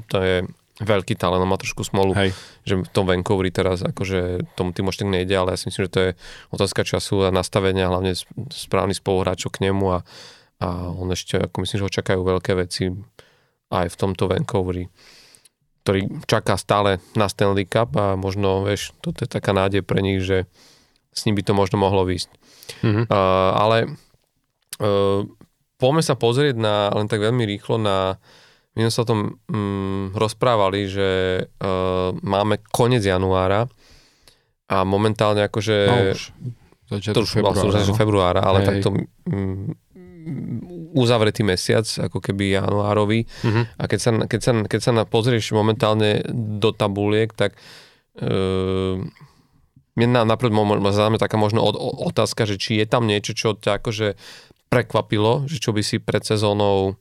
to je veľký talent, má trošku smolu, Hej. že v tom Vancouveri teraz akože tomu tým tak nejde, ale ja si myslím, že to je otázka času a nastavenia, hlavne správny spoluhráčov k nemu a, a on ešte, ako myslím, že ho čakajú veľké veci aj v tomto Vancouveri ktorý čaká stále na Stanley Cup a možno, vieš, toto je taká nádej pre nich, že s ním by to možno mohlo výjsť. Mm-hmm. Uh, ale Uh, poďme sa pozrieť na, len tak veľmi rýchlo na, my sme sa o tom um, rozprávali, že uh, máme koniec januára a momentálne akože... No už, to už februára, vlastne, no. februára, ale Hej. takto um, uzavretý mesiac, ako keby januárový. Uh-huh. A keď sa, keď, sa, keď sa na, pozrieš momentálne do tabuliek, tak uh, mne na, napríklad zaujíma taká možno otázka, že či je tam niečo, čo ťa akože prekvapilo, že čo by si pred sezónou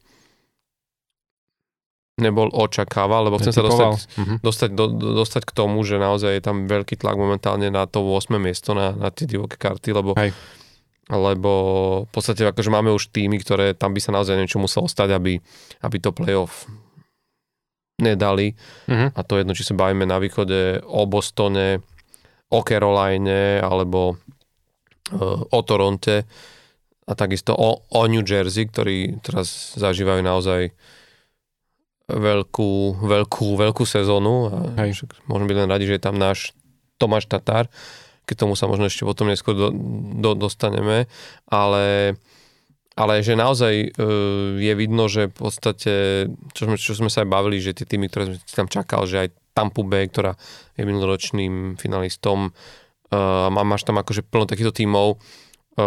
nebol očakával, lebo chcem sa dostať, uh-huh. dostať, do, dostať k tomu, že naozaj je tam veľký tlak momentálne na to 8. miesto, na, na tie divoké karty, lebo, Hej. Lebo v podstate akože máme už týmy, ktoré tam by sa naozaj niečo muselo stať, aby, aby to playoff nedali. Uh-huh. A to jedno, či sa bavíme na východe o Bostone, o Caroline alebo uh, o Toronte a takisto o, o New Jersey, ktorí teraz zažívajú naozaj veľkú, veľkú, veľkú sezónu a Hej. môžeme byť len radi, že je tam náš Tomáš Tatár, keď tomu sa možno ešte potom neskôr do, do, dostaneme, ale, ale že naozaj e, je vidno, že v podstate, čo sme, čo sme sa aj bavili, že tie týmy, ktoré sme tam čakal, že aj Tampa Bay, ktorá je minuloročným finalistom, e, máš tam akože plno takýchto tímov, e,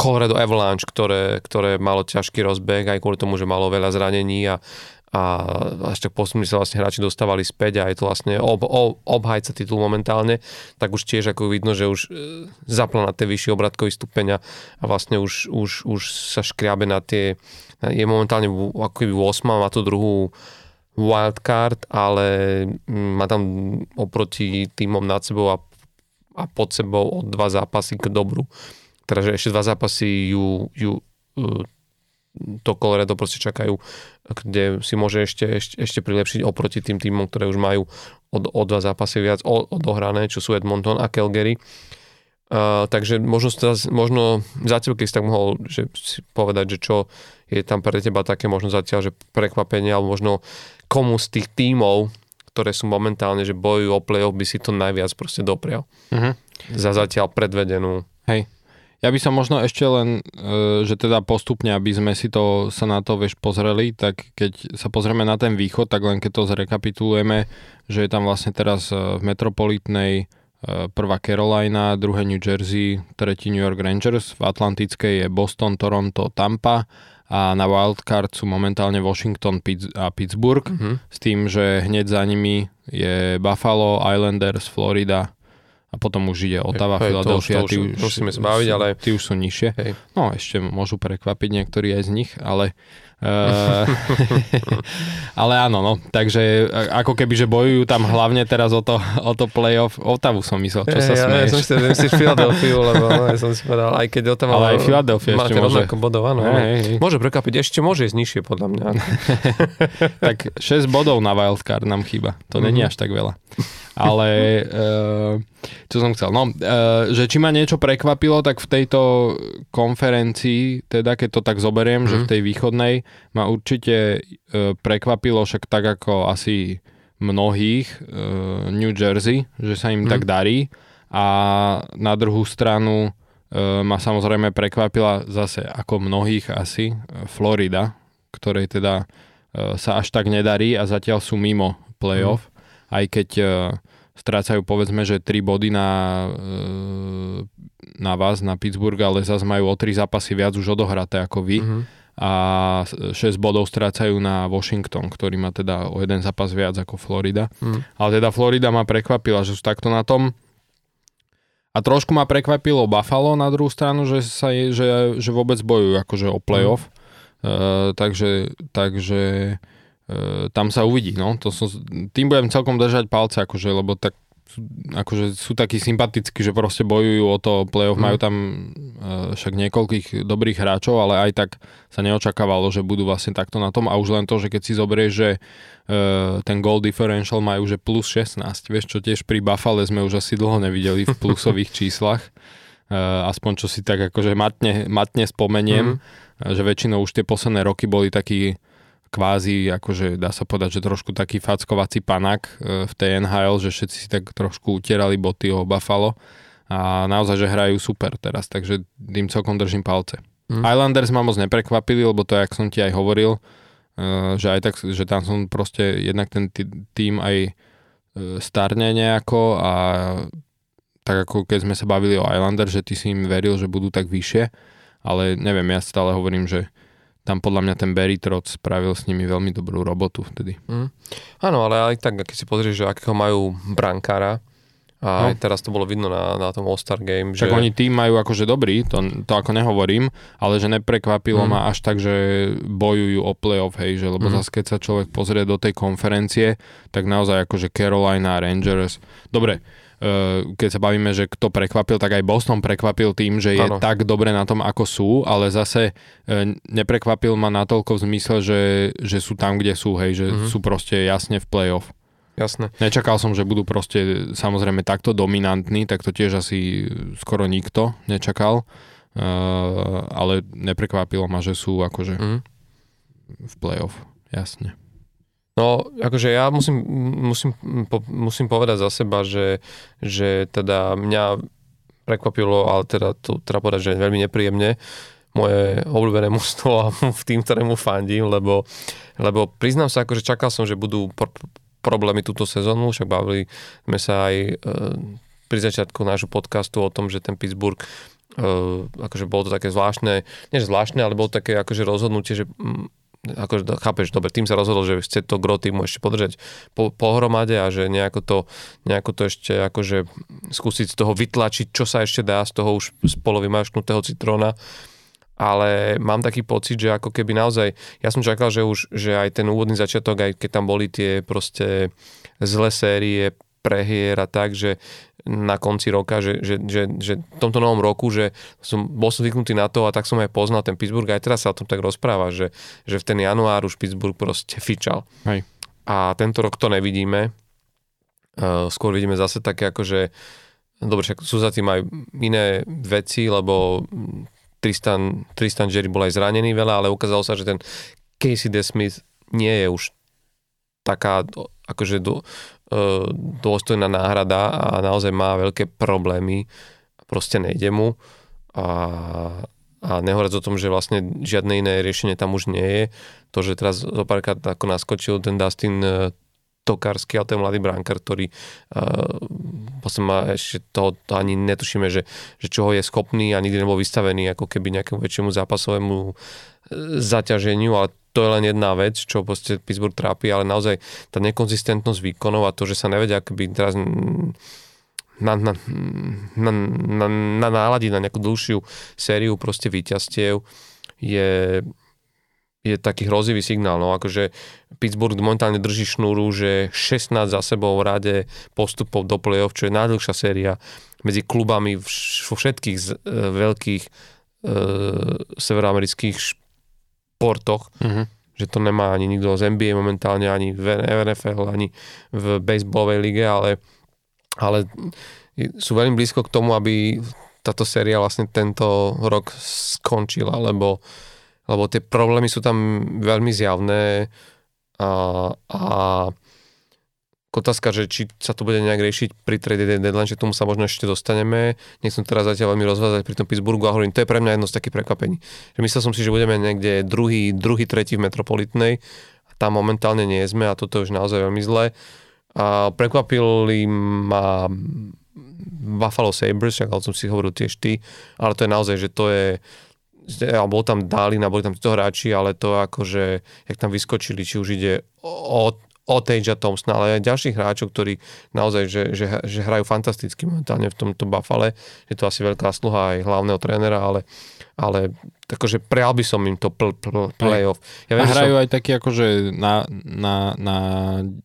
Colorado Avalanche, ktoré, ktoré malo ťažký rozbeh aj kvôli tomu, že malo veľa zranení a, a až tak posunuli sa vlastne hráči dostávali späť a je to vlastne ob, ob, obhajca titul momentálne, tak už tiež ako vidno, že už e, zapla na tie vyššie obratkový stupeň a vlastne už, už, už sa škriabe na tie, je momentálne ako keby 8, má tú druhú wildcard, ale mm, má tam oproti týmom nad sebou a, a pod sebou o dva zápasy k dobru. Teda, že ešte dva zápasy ju, ju e, to Colorado proste čakajú, kde si môže ešte, ešte, ešte prilepšiť oproti tým týmom, ktoré už majú o, o dva zápasy viac odohrané, čo sú Edmonton a Calgary. Uh, takže možno, možno zatiaľ, keď si tak mohol že si povedať, že čo je tam pre teba také možno zatiaľ, že prekvapenie, alebo možno komu z tých tímov, ktoré sú momentálne, že bojujú o play-off, by si to najviac proste doprial. Uh-huh. Za zatiaľ predvedenú. Hej. Ja by som možno ešte len, e, že teda postupne, aby sme si to, sa na to vieš pozreli, tak keď sa pozrieme na ten východ, tak len keď to zrekapitulujeme, že je tam vlastne teraz v metropolitnej Eh, prvá Carolina, druhé New Jersey, tretí New York Rangers, v Atlantickej je Boston, Toronto, Tampa a na wildcard sú momentálne Washington a Pittsburgh mm-hmm. s tým, že hneď za nimi je Buffalo, Islanders, Florida a potom už ide Ottawa, hej, Philadelphia. To už, musíme sa baviť, ale... Tí už sú nižšie. Hej. No ešte môžu prekvapiť niektorí aj z nich, ale ale áno, no. Takže ako keby, že bojujú tam hlavne teraz o to, o to playoff. Otavu som myslel, čo sa ja, smeješ. Ja som myslel, že myslíš Philadelphia, lebo no, ja som si povedal, aj keď Otava ale aj Philadelphia ešte môže. bodov, áno. Hey, hey. Môže prekapiť, ešte môže ísť nižšie podľa mňa. tak 6 bodov na wildcard nám chýba. To mm-hmm. není až tak veľa. Ale uh, čo som chcel? No, uh, že či ma niečo prekvapilo, tak v tejto konferencii, teda keď to tak zoberiem, mm. že v mhm. tej východnej, ma určite uh, prekvapilo však tak ako asi mnohých uh, New Jersey, že sa im mm. tak darí. A na druhú stranu uh, ma samozrejme prekvapila zase ako mnohých asi Florida, ktorej teda sa až tak nedarí a zatiaľ sú mimo playoff. Mm aj keď strácajú povedzme, že 3 body na, na vás, na Pittsburgh, ale zase majú o 3 zápasy viac už odohraté ako vy. Uh-huh. A 6 bodov strácajú na Washington, ktorý má teda o jeden zápas viac ako Florida. Uh-huh. Ale teda Florida ma prekvapila, že sú takto na tom. A trošku ma prekvapilo Buffalo na druhú stranu, že, sa je, že, že vôbec bojujú akože o playoff. Uh, takže, takže E, tam sa uvidí, no. To som, tým budem celkom držať palce, akože, lebo tak akože sú takí sympatickí, že proste bojujú o to playoff, mm. majú tam uh, však niekoľkých dobrých hráčov, ale aj tak sa neočakávalo, že budú vlastne takto na tom a už len to, že keď si zoberieš, že uh, ten goal differential majú že plus 16, vieš čo tiež pri Buffalo sme už asi dlho nevideli v plusových číslach, uh, aspoň čo si tak akože matne, matne spomeniem, mm. že väčšinou už tie posledné roky boli takí kvázi, akože dá sa povedať, že trošku taký fackovací panák e, v tej NHL, že všetci si tak trošku utierali boty o Buffalo a naozaj, že hrajú super teraz, takže tým celkom držím palce. Mm. Islanders ma moc neprekvapili, lebo to, jak som ti aj hovoril, e, že aj tak, že tam som proste jednak ten tým aj e, starne nejako a tak ako keď sme sa bavili o Islanders, že ty si im veril, že budú tak vyššie, ale neviem, ja stále hovorím, že tam podľa mňa ten Barry Trotz spravil s nimi veľmi dobrú robotu vtedy. Mm. Áno, ale aj tak, keď si pozrieš, že akého majú brankára, a no. teraz to bolo vidno na, na tom All-Star Game. Že... Tak oni tým majú akože dobrý, to, to ako nehovorím, ale že neprekvapilo mm. ma až tak, že bojujú o playoff, hej, že lebo mm. zase keď sa človek pozrie do tej konferencie, tak naozaj akože Carolina, Rangers, dobre, keď sa bavíme, že kto prekvapil, tak aj Boston prekvapil tým, že je ano. tak dobre na tom, ako sú, ale zase eh, neprekvapil ma natoľko v zmysle, že, že sú tam, kde sú, hej, že mm-hmm. sú proste jasne v playoff. Jasné. Nečakal som, že budú proste samozrejme takto dominantní, tak to tiež asi skoro nikto nečakal, uh, ale neprekvapilo ma, že sú akože mm. v playoff, jasne. No, akože ja musím, musím, musím povedať za seba, že, že teda mňa prekvapilo, ale teda to treba povedať, že veľmi nepríjemne, moje obľúbené mužstvo a v tým, ktorému fandím, lebo, lebo priznám sa, akože čakal som, že budú pr- problémy túto sezónu, však bavili sme sa aj e, pri začiatku nášho podcastu o tom, že ten Pittsburgh e, akože bolo to také zvláštne, nie zvláštne, ale bolo také akože rozhodnutie, že akože chápeš, dobre, tým sa rozhodol, že chce to gro týmu ešte podržať po, pohromade a že nejako to, nejako to ešte akože skúsiť z toho vytlačiť, čo sa ešte dá z toho už z polovymašknutého citróna. Ale mám taký pocit, že ako keby naozaj, ja som čakal, že už, že aj ten úvodný začiatok, aj keď tam boli tie proste zlé série, prehier a tak, že na konci roka, že, že, že, že v tomto novom roku, že som, bol som zvyknutý na to a tak som aj poznal ten Pittsburgh, aj teraz sa o tom tak rozpráva, že, že v ten január už Pittsburgh proste fičal. Hej. A tento rok to nevidíme. Uh, skôr vidíme zase také akože dobre, však sú za tým aj iné veci, lebo Tristan, Tristan Jerry bol aj zranený veľa, ale ukázalo sa, že ten Casey DeSmith nie je už taká akože do, dôstojná náhrada a naozaj má veľké problémy. Proste nejde mu a, a nehovoriac o tom, že vlastne žiadne iné riešenie tam už nie je. To, že teraz zopárkrát ako naskočil ten Dustin Tokarsky, ale ten mladý brankár, ktorý uh, má ešte to, to ani netušíme, že, že čoho je schopný a nikdy nebol vystavený ako keby nejakému väčšiemu zápasovému zaťaženiu, ale to je len jedna vec, čo proste Pittsburgh trápi, ale naozaj tá nekonzistentnosť výkonov a to, že sa nevedia akoby teraz na, na, na, na, na náladiť na nejakú dlhšiu sériu proste víťazstiev je, je taký hrozivý signál. No akože Pittsburgh momentálne drží šnúru, že 16 za sebou v rade postupov do play-off, čo je najdlhšia séria medzi klubami vo všetkých z, e, veľkých e, severoamerických športoch. Mm-hmm. Že to nemá ani nikto z NBA momentálne, ani v NFL, ani v baseballovej lige, ale, ale sú veľmi blízko k tomu, aby táto séria vlastne tento rok skončila, lebo lebo tie problémy sú tam veľmi zjavné a, a otázka, že či sa to bude nejak riešiť pri trade deadline, že tomu sa možno ešte dostaneme. Nechcem teraz zatiaľ veľmi rozvázať pri tom Pittsburghu a hovorím, to je pre mňa jedno z takých prekvapení. Že myslel som si, že budeme niekde druhý, druhý, tretí v Metropolitnej a tam momentálne nie sme a toto je už naozaj veľmi zlé. A prekvapili ma Buffalo Sabres, ako som si hovoril tiež ty, ale to je naozaj, že to je a bol tam Dálina, boli tam títo hráči, ale to akože, jak tam vyskočili, či už ide o, o Tejja Thompsona, ale aj ďalších hráčov, ktorí naozaj, že, že, že hrajú fantasticky momentálne v tomto Buffale. Je to asi veľká sluha aj hlavného trénera, ale, ale akože prijal by som im to pl, pl, playoff. Ja viem, a hrajú som... aj taký akože na, na, na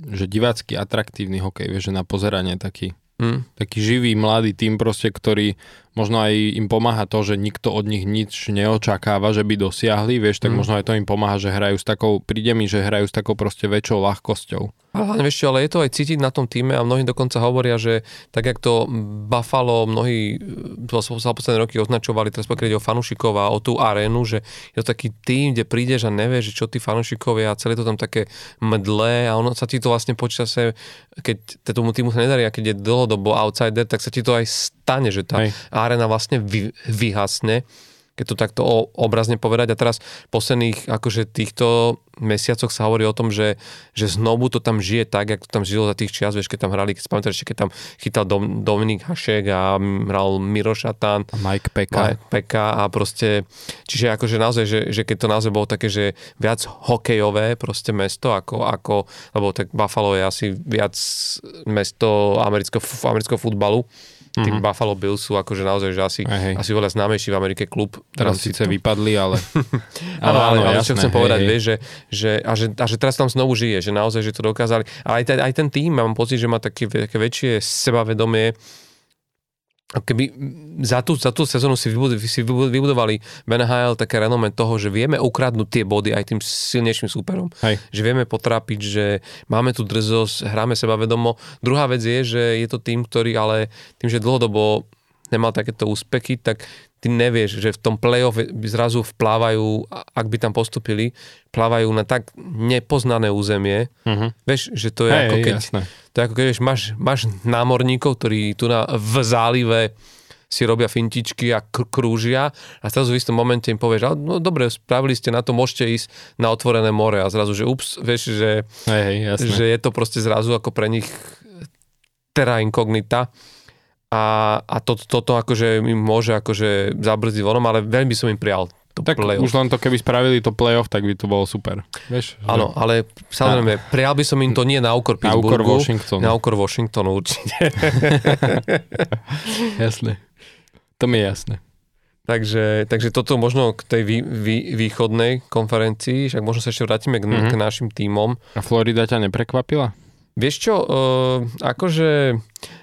že divácky atraktívny hokej, vieš, že na pozeranie taký. Hmm. Taký živý, mladý tým proste, ktorý možno aj im pomáha to, že nikto od nich nič neočakáva, že by dosiahli, vieš, tak mm. možno aj to im pomáha, že hrajú s takou, príde mi, že hrajú s takou proste väčšou ľahkosťou. Ale vieš čo, ale je to aj cítiť na tom týme a mnohí dokonca hovoria, že tak jak to Buffalo mnohí za posledné roky označovali, teraz pokiaľ o fanušikov a o tú arénu, že je to taký tým, kde prídeš a nevieš, čo tí fanušikovia a celé to tam také mdlé a ono sa ti to vlastne počase, keď tomu týmu sa nedarí a keď je dlhodobo outsider, tak sa ti to aj stane, že tá Hej. arena vlastne vy, vyhasne keď to takto obrazne povedať. A teraz v posledných akože týchto mesiacoch sa hovorí o tom, že, že znovu to tam žije tak, ako to tam žilo za tých čias, vieš, keď tam hrali, keď pamätáš, keď tam chytal Dom, Dominik Hašek a hral Miro Šatán. A Mike Peka. Mike Peka a proste, čiže akože naozaj, že, že keď to naozaj bolo také, že viac hokejové proste mesto, ako, ako lebo tak Buffalo je asi viac mesto amerického, amerického futbalu, tým mm-hmm. Buffalo Bills sú akože naozaj, že asi, hey, asi veľa známejší v Amerike klub. Teraz síce to... vypadli, ale... ale, ale, ale jasné, čo chcem hej, povedať, hej. vieš, že, že, a že, a že teraz tam znovu žije, že naozaj, že to dokázali. Ale aj, ten, aj ten tým, mám pocit, že má také, také väčšie sebavedomie, keby za tú, za tú sezónu si, vybudovali, si vybudovali NHL také renome toho, že vieme ukradnúť tie body aj tým silnejším súperom. Hej. Že vieme potrápiť, že máme tu drzosť, hráme sebavedomo. Druhá vec je, že je to tým, ktorý ale tým, že dlhodobo nemal takéto úspechy, tak ty nevieš, že v tom play-off zrazu vplávajú, ak by tam postupili, plávajú na tak nepoznané územie. Uh-huh. Vieš, že to je hey, ako keď... Jasné. To je ako keď vieš, máš, máš námorníkov, ktorí tu na, v zálive si robia fintičky a kr- krúžia a zrazu v istom momente im povieš, no dobre, spravili ste na to, môžete ísť na otvorené more a zrazu, že ups, vieš, že, hey, že je to proste zrazu ako pre nich terra incognita a, a to, toto akože im môže akože zabrzdiť vonom, ale veľmi by som im prijal to tak play-off. už len to, keby spravili to playoff, tak by to bolo super. Vieš, Áno, že... ale samozrejme, prijal by som im to nie na úkor Pittsburghu. Na úkor Washingtonu. Na úkor Washingtonu určite. jasné. To mi je jasné. Takže, takže toto možno k tej vý, vý, východnej konferencii, však možno sa ešte vrátime k, mm-hmm. k našim tímom. A Florida ťa neprekvapila? Vieš čo, uh, akože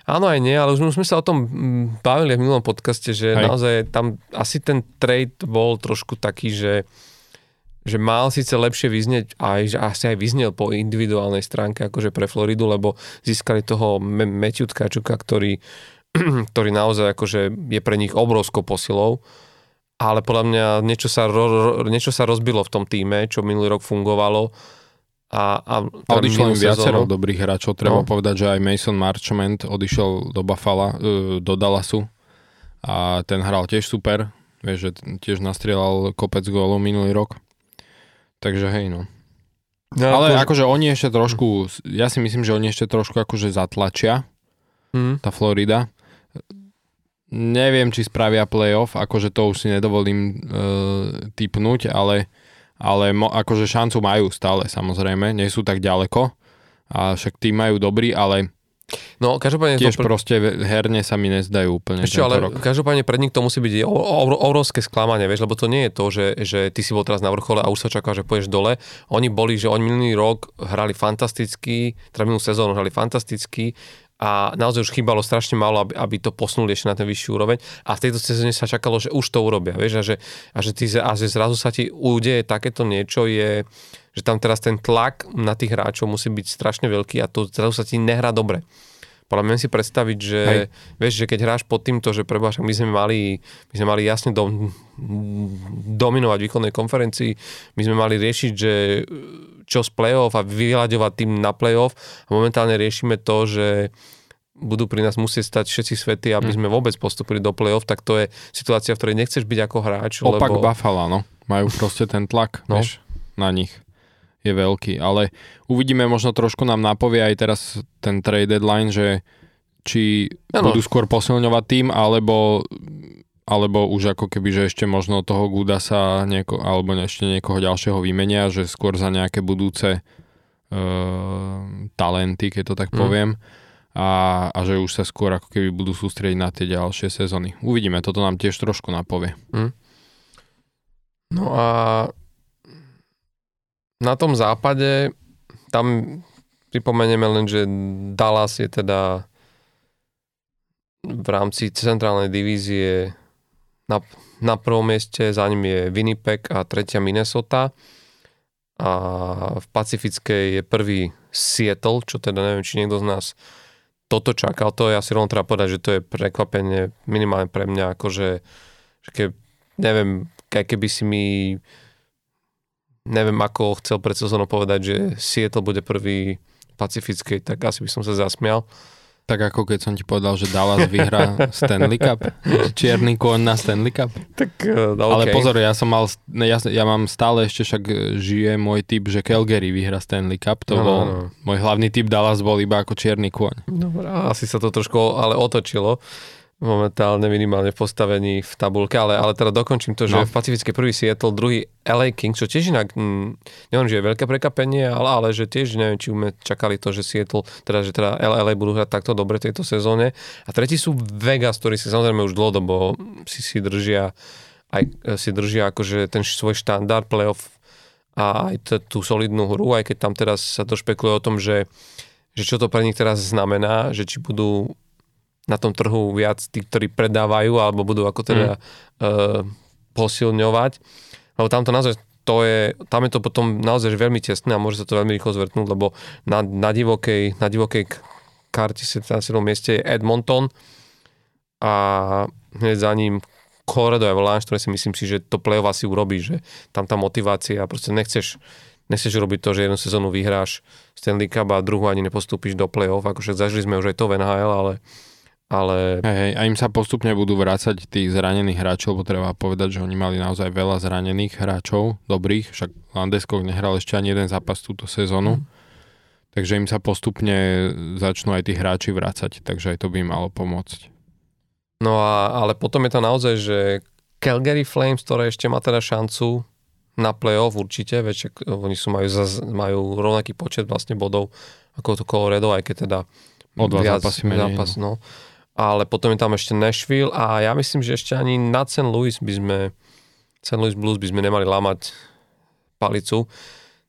áno aj nie, ale už sme sa o tom mm, bavili v minulom podcaste, že Hej. naozaj tam asi ten trade bol trošku taký, že že mal síce lepšie vyznieť, aj, že asi aj vyznel po individuálnej stránke akože pre Floridu, lebo získali toho Matthew Tkačuka, ktorý ktorý naozaj akože je pre nich obrovskou posilou, ale podľa mňa niečo sa, ro, niečo sa rozbilo v tom týme, čo minulý rok fungovalo a, a, a odišlo im viacero dobrých hráčov, treba no. povedať, že aj Mason Marchment odišiel do Buffalo, e, do Dallasu a ten hral tiež super, vieš, že tiež nastrieľal kopec gólov minulý rok. Takže hej, no. no Ale to... akože oni ešte trošku, ja si myslím, že oni ešte trošku akože zatlačia, mm. tá Florida. Neviem, či spravia playoff, akože to už si nedovolím uh, typnúť, ale ale mo, akože šancu majú stále samozrejme, nie sú tak ďaleko a však tým majú dobrý, ale No, každopádne... Tiež to... proste herne sa mi nezdajú úplne Ešte, ale rok. každopádne pred nich to musí byť obrovské sklamanie, vieš, lebo to nie je to, že, že ty si bol teraz na vrchole a už sa čaká, že pôjdeš dole. Oni boli, že oni minulý rok hrali fantasticky, teda minulú sezónu hrali fantasticky, a naozaj už chýbalo strašne málo, aby, aby to posunuli ešte na ten vyšší úroveň a v tejto sezóne sa čakalo, že už to urobia, vieš, a že, a že, ty, a že zrazu sa ti udeje takéto niečo, je, že tam teraz ten tlak na tých hráčov musí byť strašne veľký a to zrazu sa ti nehrá dobre. Podľa mňa si predstaviť, že, Hej. vieš, že keď hráš pod týmto, že preboha, my sme mali, my sme mali jasne dom, dominovať v výkonnej konferencii, my sme mali riešiť, že čo z play-off a vyhľadovať tým na play-off a momentálne riešime to, že budú pri nás musieť stať všetci svety, aby hm. sme vôbec postupili do play-off, tak to je situácia, v ktorej nechceš byť ako hráč. Opak lebo... Buffalo, no. Majú proste ten tlak, no. vieš, na nich je veľký, ale uvidíme, možno trošku nám napovie aj teraz ten trade deadline, že či ano. budú skôr posilňovať tým, alebo, alebo už ako keby, že ešte možno toho Guda sa nieko, alebo ešte niekoho ďalšieho vymenia, že skôr za nejaké budúce uh, talenty, keď to tak mm. poviem a, a že už sa skôr ako keby budú sústrediť na tie ďalšie sezóny. Uvidíme, toto nám tiež trošku napovie. Mm. No a na tom západe, tam pripomenieme len, že Dallas je teda v rámci centrálnej divízie na, na prvom mieste, za ním je Winnipeg a tretia Minnesota. A v Pacifickej je prvý Seattle, čo teda neviem, či niekto z nás toto čakal, to ja si rovno treba povedať, že to je prekvapenie minimálne pre mňa, akože že keď, neviem, keby si mi neviem ako chcel pred sezónou povedať, že Seattle bude prvý pacifický, tak asi by som sa zasmial. Tak ako keď som ti povedal, že Dallas vyhrá Stanley Cup. Čierny kôň na Stanley Cup. Tak, uh, okay. Ale pozor, ja som mal, ja, ja mám stále ešte však žije môj typ, že Calgary vyhrá Stanley Cup. To no, bol, no. môj hlavný typ Dallas bol iba ako čierny kôň. Dobre, asi sa to trošku ale otočilo momentálne minimálne v postavení v tabulke, ale, ale teda dokončím to, že no. v Pacifické prvý Seattle, druhý LA Kings, čo tiež inak, mm, neviem, že je veľké prekapenie, ale, ale že tiež neviem, či sme čakali to, že Seattle, teda, že teda LA budú hrať takto dobre tejto sezóne. A tretí sú Vegas, ktorí si samozrejme už dlhodobo si, si držia aj si držia akože ten svoj štandard playoff a aj t- tú solidnú hru, aj keď tam teraz sa to špekuluje o tom, že, že čo to pre nich teraz znamená, že či budú na tom trhu viac tí, ktorí predávajú alebo budú ako teda mm. uh, posilňovať. Lebo tam to naozaj to je, tam je to potom naozaj veľmi tesné a môže sa to veľmi rýchlo zvrtnúť, lebo na, na, divokej, na divokej karte na 7. mieste je Edmonton a hneď za ním Colorado Avalanche, ktoré si myslím si, že to play-off asi urobí, že tam tá motivácia, proste nechceš, nechceš robiť to, že jednu sezónu vyhráš Stanley Cup a druhú ani nepostúpiš do play-off, akože zažili sme už aj to v NHL, ale ale... Hej, hej, a im sa postupne budú vrácať tých zranených hráčov, lebo treba povedať, že oni mali naozaj veľa zranených hráčov, dobrých, však Landeskog nehral ešte ani jeden zápas túto sezónu, mm. takže im sa postupne začnú aj tí hráči vrácať, takže aj to by im malo pomôcť. No a, ale potom je to naozaj, že Calgary Flames, ktoré ešte má teda šancu na playoff určite, veď oni sú majú, zaz, majú rovnaký počet vlastne bodov ako to Colorado, aj keď teda o dva viac zápasy menej. Zápas, no. no ale potom je tam ešte Nashville a ja myslím, že ešte ani na St. Louis by sme St. Louis Blues by sme nemali lámať palicu.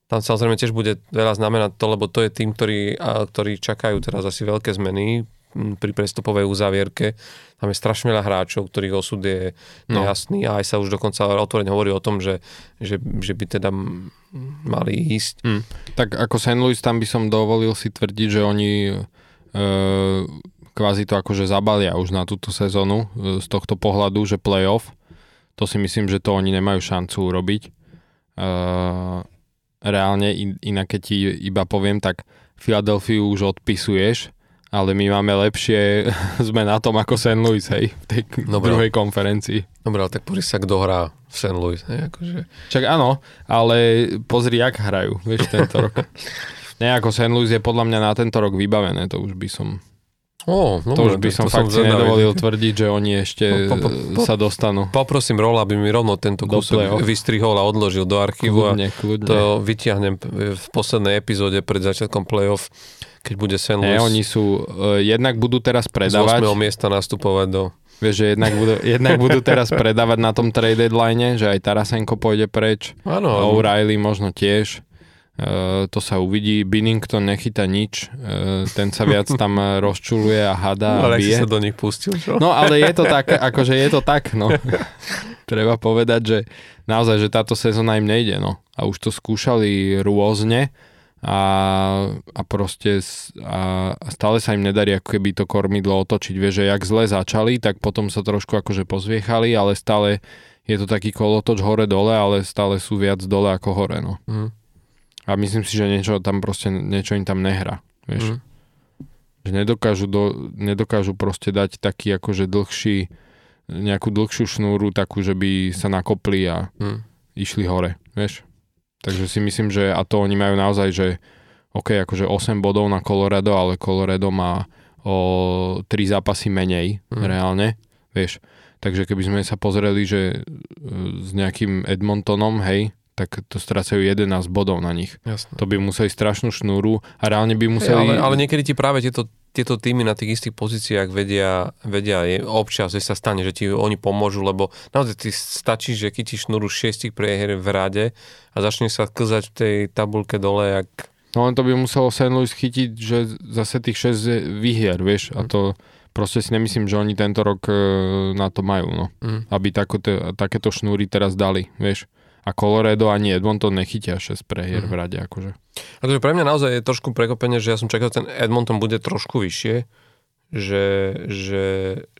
Tam samozrejme tiež bude veľa znamenať to, lebo to je tým, ktorý, ktorí čakajú teraz asi veľké zmeny pri prestupovej uzávierke. Tam je strašne veľa hráčov, ktorých osud je no. nejasný a aj sa už dokonca otvorene hovorí o tom, že, že, že by teda mali ísť. Hmm. Tak ako St. Louis tam by som dovolil si tvrdiť, že oni uh, kvázi to akože zabalia už na túto sezónu e, z tohto pohľadu, že playoff, to si myslím, že to oni nemajú šancu urobiť. Uh, reálne, in, inak keď ti iba poviem, tak Filadelfiu už odpisuješ, ale my máme lepšie, sme na tom ako St. Louis, hej, v tej Dobre. druhej konferencii. Dobre, ale tak pozri sa, kto hrá v St. Louis, hej, akože... Čak áno, ale pozri, jak hrajú, vieš, tento rok. Nejako St. Louis je podľa mňa na tento rok vybavené, to už by som Oh, no, to už by som fakt si nedovolil tvrdiť, že oni ešte po, po, po, sa dostanú. Poprosím Rola, aby mi rovno tento kúsok vystrihol a odložil do archívu kľudne, a kľudne. to vyťahnem v poslednej epizóde pred začiatkom playoff, keď bude St. Louis. Nie, oni sú, uh, jednak budú teraz predávať. Z 8. miesta nastupovať do... Vieš, že jednak budú, jednak budú teraz predávať na tom trade deadline, že aj Tarasenko pôjde preč. Áno. O'Reilly možno tiež. Uh, to sa uvidí. Binnington nechyta nič, uh, ten sa viac tam rozčuluje a hada no, a bije. sa do nich pustil, čo? No ale je to tak, akože je to tak, no. Treba povedať, že naozaj, že táto sezóna im nejde, no. A už to skúšali rôzne a, a proste a, a stále sa im nedarí ako keby to kormidlo otočiť. Vieš, že jak zle začali, tak potom sa trošku akože pozviechali, ale stále je to taký kolotoč hore-dole, ale stále sú viac dole ako hore, no. Mm. A myslím si, že niečo tam proste, niečo im tam nehrá, vieš. Mm. Že nedokážu, do, nedokážu proste dať taký akože dlhší, nejakú dlhšiu šnúru, takú, že by sa nakopli a mm. išli hore, vieš. Takže si myslím, že a to oni majú naozaj, že OK, akože 8 bodov na Colorado, ale Colorado má o 3 zápasy menej mm. reálne, vieš. Takže keby sme sa pozreli, že e, s nejakým Edmontonom, hej, tak to strácajú 11 bodov na nich. Jasne. To by museli strašnú šnúru a reálne by museli... Hey, ale, ale niekedy ti práve tieto, tieto týmy na tých istých pozíciách vedia, vedia je, občas, že sa stane, že ti oni pomôžu, lebo naozaj ti stačí, že chytíš šnúru šiestich prehier v rade a začne sa klzať v tej tabulke dole, jak... No len to by muselo St. Louis chytiť, že zase tých 6 vyhier, vieš, a to proste si nemyslím, že oni tento rok e, na to majú, no. Mm. Aby takoto, takéto šnúry teraz dali, vieš a Colorado ani Edmonton nechytia 6 prehier mm. v rade. Akože. Takže pre mňa naozaj je trošku prekopenie, že ja som čakal, že ten Edmonton bude trošku vyššie, že, že,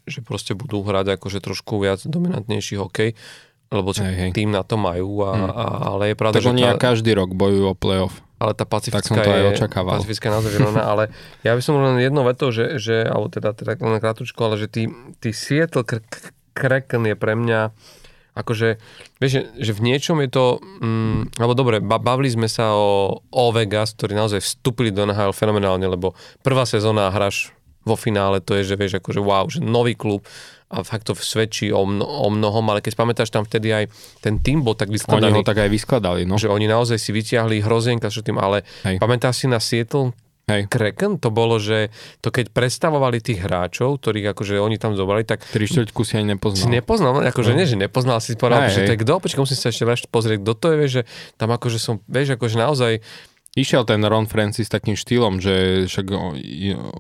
že proste budú hrať akože trošku viac dominantnejší hokej, lebo hej, hej. tým na to majú, a, mm. a, ale je pravda, tak že oni tá, každý rok bojujú o playoff. Ale tá pacifická tak som to aj očakával. Pacifická je naozaj vyrovnaná, ale ja by som len jedno veto, že, že alebo teda, teda len krátko, ale že tí, tí Seattle Kraken je pre mňa akože, vieš, že, že v niečom je to, mm, alebo dobre, bavili sme sa o, o Vegas, ktorí naozaj vstúpili do NHL fenomenálne, lebo prvá sezóna hráš vo finále, to je, že vieš, akože wow, že nový klub a fakt to svedčí o, mno, o mnohom, ale keď pamätáš, tam vtedy aj ten tým bol tak vyskladaný. Oni ho tak aj vyskladali, no. Že oni naozaj si vyťahli hrozienka s tým, ale Hej. pamätáš si na Seattle, Hej. Kraken, to bolo, že to keď predstavovali tých hráčov, ktorých akože oni tam zobrali, tak... Tri štvrťku si ani nepoznal. Si nepoznal, akože no. nie, že nepoznal, si povedal, že to je kto, počkaj, musím sa ešte ešte pozrieť, kto to je, vieš, že tam akože som, vieš, akože naozaj... Išiel ten Ron Francis takým štýlom, že však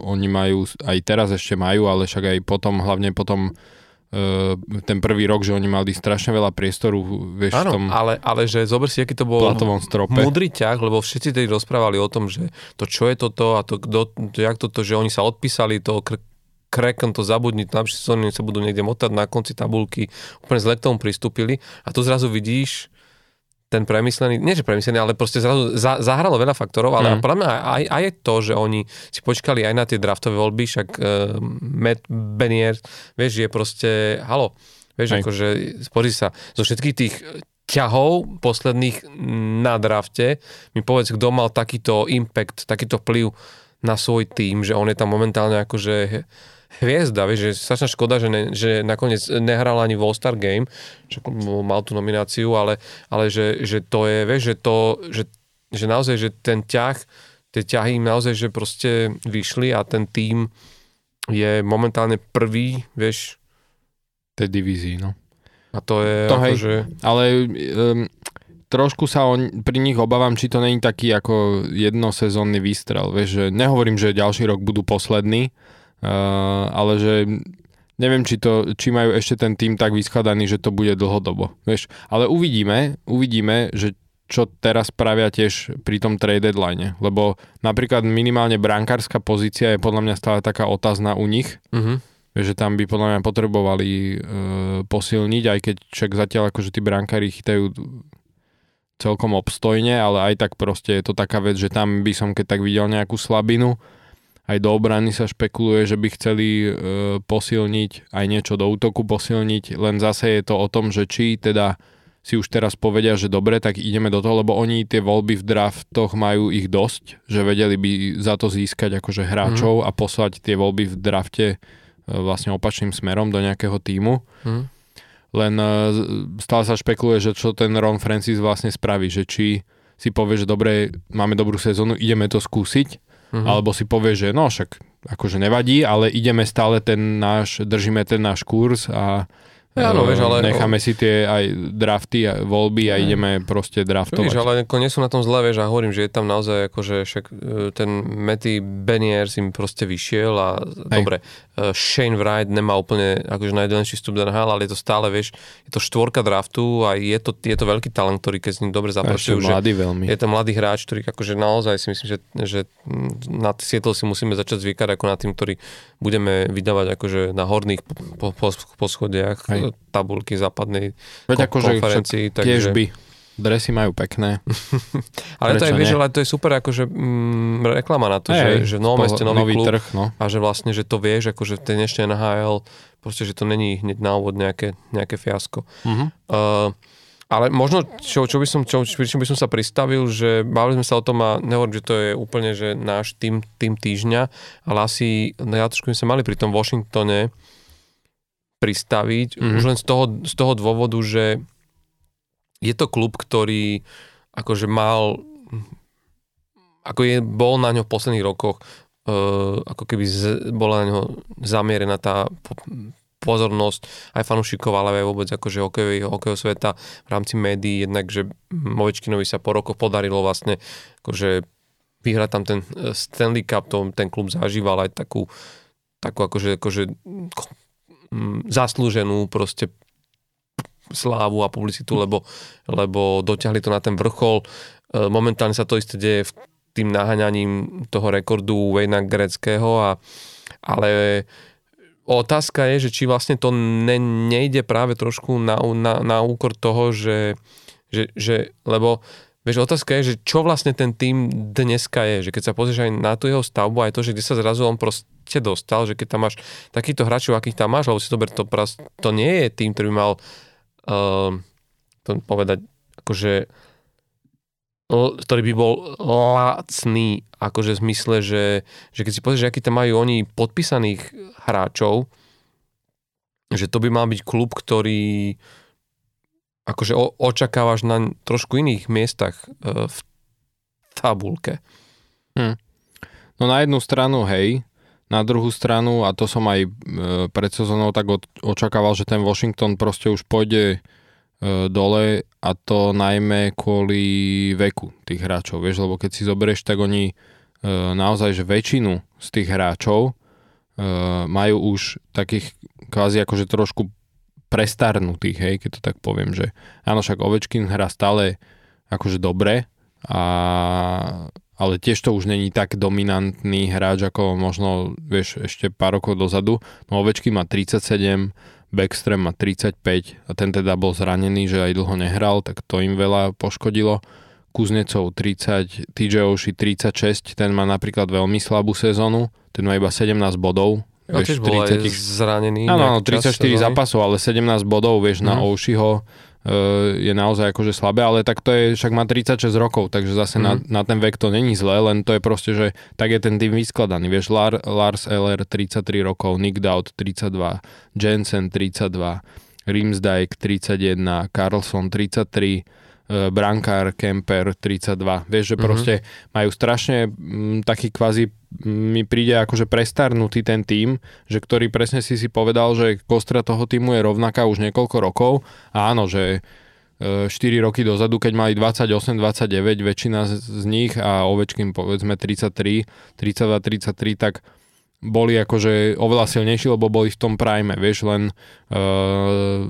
oni majú, aj teraz ešte majú, ale však aj potom, hlavne potom ten prvý rok, že oni mali strašne veľa priestoru, vieš, Áno, v tom ale, ale že zober si, aký to bol strope. múdry ťah, lebo všetci tedy rozprávali o tom, že to čo je toto a to, kdo, to jak toto, že oni sa odpísali, to kr- Kraken to zabudni, tam sa budú niekde motať na konci tabulky, úplne zle k tomu pristúpili a tu zrazu vidíš, ten premyslený, nie že premyslený, ale proste zrazu za, zahralo veľa faktorov, ale mm. podľa mňa aj, aj je to, že oni si počkali aj na tie draftové voľby, však uh, Matt Benier, vieš, je proste, halo, vieš, aj. akože, spozri sa, zo všetkých tých ťahov posledných na drafte, mi povedz, kto mal takýto impact, takýto vplyv na svoj tým, že on je tam momentálne akože hviezda, vieš, že strašná škoda, že, ne, že nakoniec nehral ani v All-Star Game, že mal tú nomináciu, ale, ale že, že to je, vieš, že to, že, že naozaj, že ten ťah, tie ťahy im naozaj, že proste vyšli a ten tým je momentálne prvý, vieš. Tej divízii, no. A to je to hej, že... Ale um, trošku sa on, pri nich obávam, či to není taký ako jednosezónny výstrel. Vieš, že nehovorím, že ďalší rok budú poslední, ale že neviem, či, to, či majú ešte ten tým tak vyskladaný, že to bude dlhodobo. Vieš? Ale uvidíme, uvidíme, že čo teraz pravia tiež pri tom trade deadline. Lebo napríklad minimálne brankárska pozícia je podľa mňa stále taká otázna u nich. Uh-huh. Že tam by podľa mňa potrebovali e, posilniť, aj keď však zatiaľ akože tí brankári chytajú celkom obstojne, ale aj tak proste je to taká vec, že tam by som keď tak videl nejakú slabinu. Aj do obrany sa špekuluje, že by chceli e, posilniť, aj niečo do útoku posilniť, len zase je to o tom, že či teda si už teraz povedia, že dobre, tak ideme do toho, lebo oni tie voľby v draftoch majú ich dosť, že vedeli by za to získať akože hráčov mm. a poslať tie voľby v drafte e, vlastne opačným smerom do nejakého týmu. Mm. Len e, stále sa špekuluje, že čo ten Ron Francis vlastne spraví, že či si povie, že dobre, máme dobrú sezónu, ideme to skúsiť, mm-hmm. alebo si povie, že no však akože nevadí, ale ideme stále ten náš, držíme ten náš kurz a Áno, vieš, ale... Necháme si tie aj drafty a voľby a ideme proste draftovať. Víš, ale nie sú na tom zle, vieš, a hovorím, že je tam naozaj akože však e, ten Matty Beniers im proste vyšiel a Hej. dobre, Shane Wright nemá úplne akože najdelenší vstup do NHL, ale je to stále, vieš, je to štvorka draftu a je to, je to veľký talent, ktorý keď s ním dobre zapracujú. Že mladý veľmi. Je to mladý hráč, ktorý akože naozaj si myslím, že, že na Seattle si musíme začať zvykať ako na tým, ktorý budeme vydávať akože na horných poschodiach po, po tabulky západnej Veď ko- akože konferencii. Takže... Tiež by. Dresy majú pekné. ale to je, vieš, ale to je super akože mm, reklama na to, hey, že, že v novom meste nový, nový klub trh, no. a že vlastne, že to vieš, akože ten ešte NHL, proste, že to není hneď na úvod nejaké, nejaké fiasko. Uh-huh. Uh, ale možno, čo, čo by som, čo, čím by som sa pristavil, že bavili sme sa o tom a nehovorím, že to je úplne že náš tým, tým týždňa, ale asi no ja sme mali pri tom Washingtone pristaviť, mm-hmm. už len z toho, z toho dôvodu, že je to klub, ktorý akože mal ako je, bol na ňo v posledných rokoch uh, ako keby z, bola na ňo zamierená tá pozornosť aj fanúšikov, ale aj vôbec akože hokejového, hokejového sveta v rámci médií, jednak, že Movečkinovi sa po rokoch podarilo vlastne akože vyhrať tam ten eh, Stanley Cup, to, ten klub zažíval aj takú, takú akože, akože mm, zaslúženú proste slávu a publicitu, lebo, lebo dotiahli to na ten vrchol. Eh, momentálne sa to isté deje v tým naháňaním toho rekordu Wayna Greckého, a, ale otázka je, že či vlastne to ne, nejde práve trošku na, na, na úkor toho, že, že, že lebo Vieš, otázka je, že čo vlastne ten tým dneska je, že keď sa pozrieš aj na tú jeho stavbu, aj to, že kde sa zrazu on proste dostal, že keď tam máš takýchto hráčov, akých tam máš, lebo si to to, to nie je tým, ktorý mal uh, to povedať, akože ktorý by bol lacný, akože v zmysle, že, že keď si pozrieš, aký tam majú oni podpísaných hráčov, že to by mal byť klub, ktorý akože o, očakávaš na trošku iných miestach e, v tabulke. Hm. No na jednu stranu, hej, na druhú stranu, a to som aj e, pred sezónou tak očakával, že ten Washington proste už pôjde E, dole a to najmä kvôli veku tých hráčov, vieš, lebo keď si zoberieš, tak oni e, naozaj, že väčšinu z tých hráčov majú už takých kvázi akože trošku prestarnutých, hej, keď to tak poviem, že áno, však Ovečkin hrá stále akože dobre, a, ale tiež to už není tak dominantný hráč, ako možno, vieš, ešte pár rokov dozadu. No Ovečkin má 37, Backstream má 35 a ten teda bol zranený, že aj dlho nehral, tak to im veľa poškodilo. Kuznecov 30, TJ Oshie 36, ten má napríklad veľmi slabú sezónu, ten má iba 17 bodov. Ja vieš, tiež bol 30... aj zranený. Áno, 34 zápasov, ale 17 bodov, vieš, mm. na mhm. Je naozaj akože slabé, ale tak to je, však má 36 rokov, takže zase mm. na, mhm. na ten vek to není zlé, len to je proste, že tak je ten tým vyskladaný, vieš, Lar, Lars Eller 33 rokov, Nick Dowd 32, Jensen 32, Rimsdijk 31, Carlson 33, E, brankár, Kemper 32. Vieš, že mhm. proste mm-hmm. majú strašne m, mm, taký kvázi mi príde akože prestarnutý ten tým, že ktorý presne si si povedal, že kostra toho týmu je rovnaká už niekoľko rokov a áno, že 4 e, roky dozadu, keď mali 28-29, väčšina z nich a Ovečkin povedzme 33, 32, 33, tak boli akože oveľa silnejší, lebo boli v tom prime, vieš, len uh,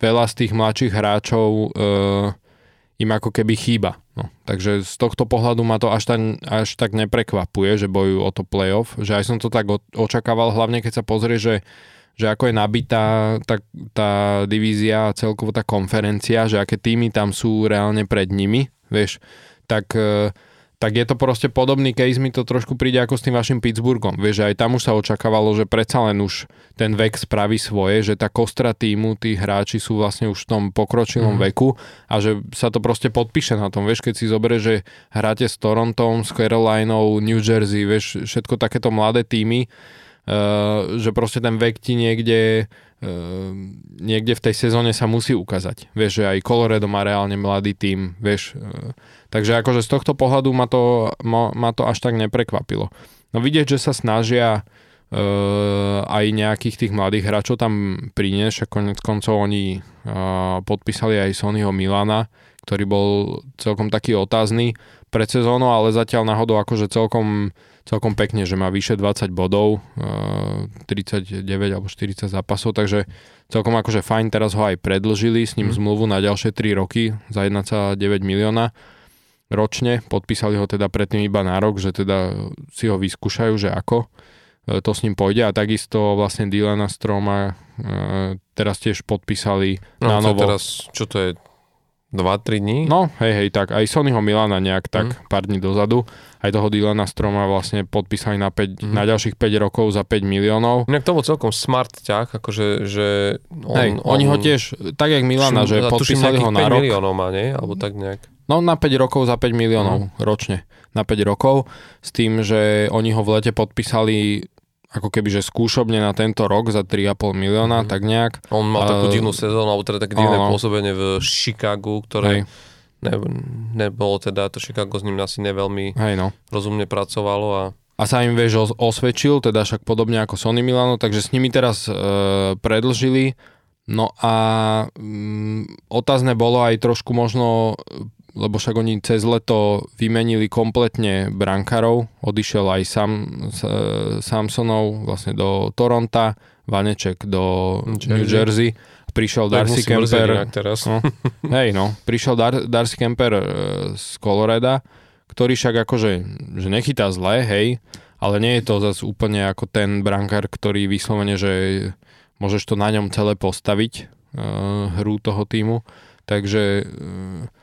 veľa z tých mladších hráčov uh, im ako keby chýba. No, takže z tohto pohľadu ma to až tak, až tak neprekvapuje, že bojujú o to playoff, že aj som to tak očakával, hlavne keď sa pozrie, že, že ako je nabitá tá, tá divízia a celkovo tá konferencia, že aké týmy tam sú reálne pred nimi, vieš, tak uh, tak je to proste podobný case, mi to trošku príde ako s tým vašim Pittsburghom. Vieš, že aj tam už sa očakávalo, že predsa len už ten vek spraví svoje, že tá kostra týmu, tí hráči sú vlastne už v tom pokročilom mm. veku a že sa to proste podpíše na tom. Vieš, keď si zoberie, že hráte s Torontom, s Carolinou, New Jersey, vieš, všetko takéto mladé týmy, uh, že proste ten vek ti niekde niekde v tej sezóne sa musí ukázať. Vieš, že aj Colorado má reálne mladý tým, vieš. E, takže akože z tohto pohľadu ma to, ma, ma to až tak neprekvapilo. No vidieť, že sa snažia uh, aj nejakých tých mladých hráčov tam priniesť, a konec koncov oni uh, podpísali aj Sonyho Milana, ktorý bol celkom taký otázny pred sezónou, ale zatiaľ náhodou akože celkom celkom pekne, že má vyše 20 bodov, 39 eh, alebo 40 zápasov, takže celkom akože fajn, teraz ho aj predlžili, s ním mm. zmluvu na ďalšie 3 roky za 1,9 milióna ročne, podpísali ho teda predtým iba na rok, že teda si ho vyskúšajú, že ako eh, to s ním pôjde a takisto vlastne Dylana Stroma eh, teraz tiež podpísali no, na novo. Teraz, čo to je, 2-3 dní? No, hej, hej, tak aj Sonyho Milana nejak tak mm. pár dní dozadu. Aj toho Dylana Stroma vlastne podpísali na, 5, mm. na ďalších 5 rokov za 5 miliónov. Inak to bol celkom smart ťah, akože, že on, hej, on, oni ho tiež, tak jak Milana, že podpísali ho na 5 rok. miliónov má, nie? Alebo tak nejak. No na 5 rokov za 5 miliónov mm. ročne. Na 5 rokov. S tým, že oni ho v lete podpísali ako keby, že skúšobne na tento rok za 3,5 milióna, mm. tak nejak. On mal takú divnú sezónu, alebo teda také divné pôsobenie v Chicagu, ktoré ne, nebolo teda, to Chicago s ním asi neveľmi Hej, no. rozumne pracovalo a a sa im vieš osvedčil, teda však podobne ako Sony Milano, takže s nimi teraz e, predlžili. No a mm, otázne bolo aj trošku možno lebo však oni cez leto vymenili kompletne brankarov, odišiel aj Sam, Samsonov vlastne do Toronta, Vaneček do Jersey. New Jersey, prišiel tak Darcy Kemper, teraz. No, hej no, prišiel Dar, Darcy Kemper e, z Coloreda, ktorý však akože že nechytá zle, hej, ale nie je to zase úplne ako ten brankár, ktorý vyslovene, že môžeš to na ňom celé postaviť, uh, hru toho týmu, takže uh,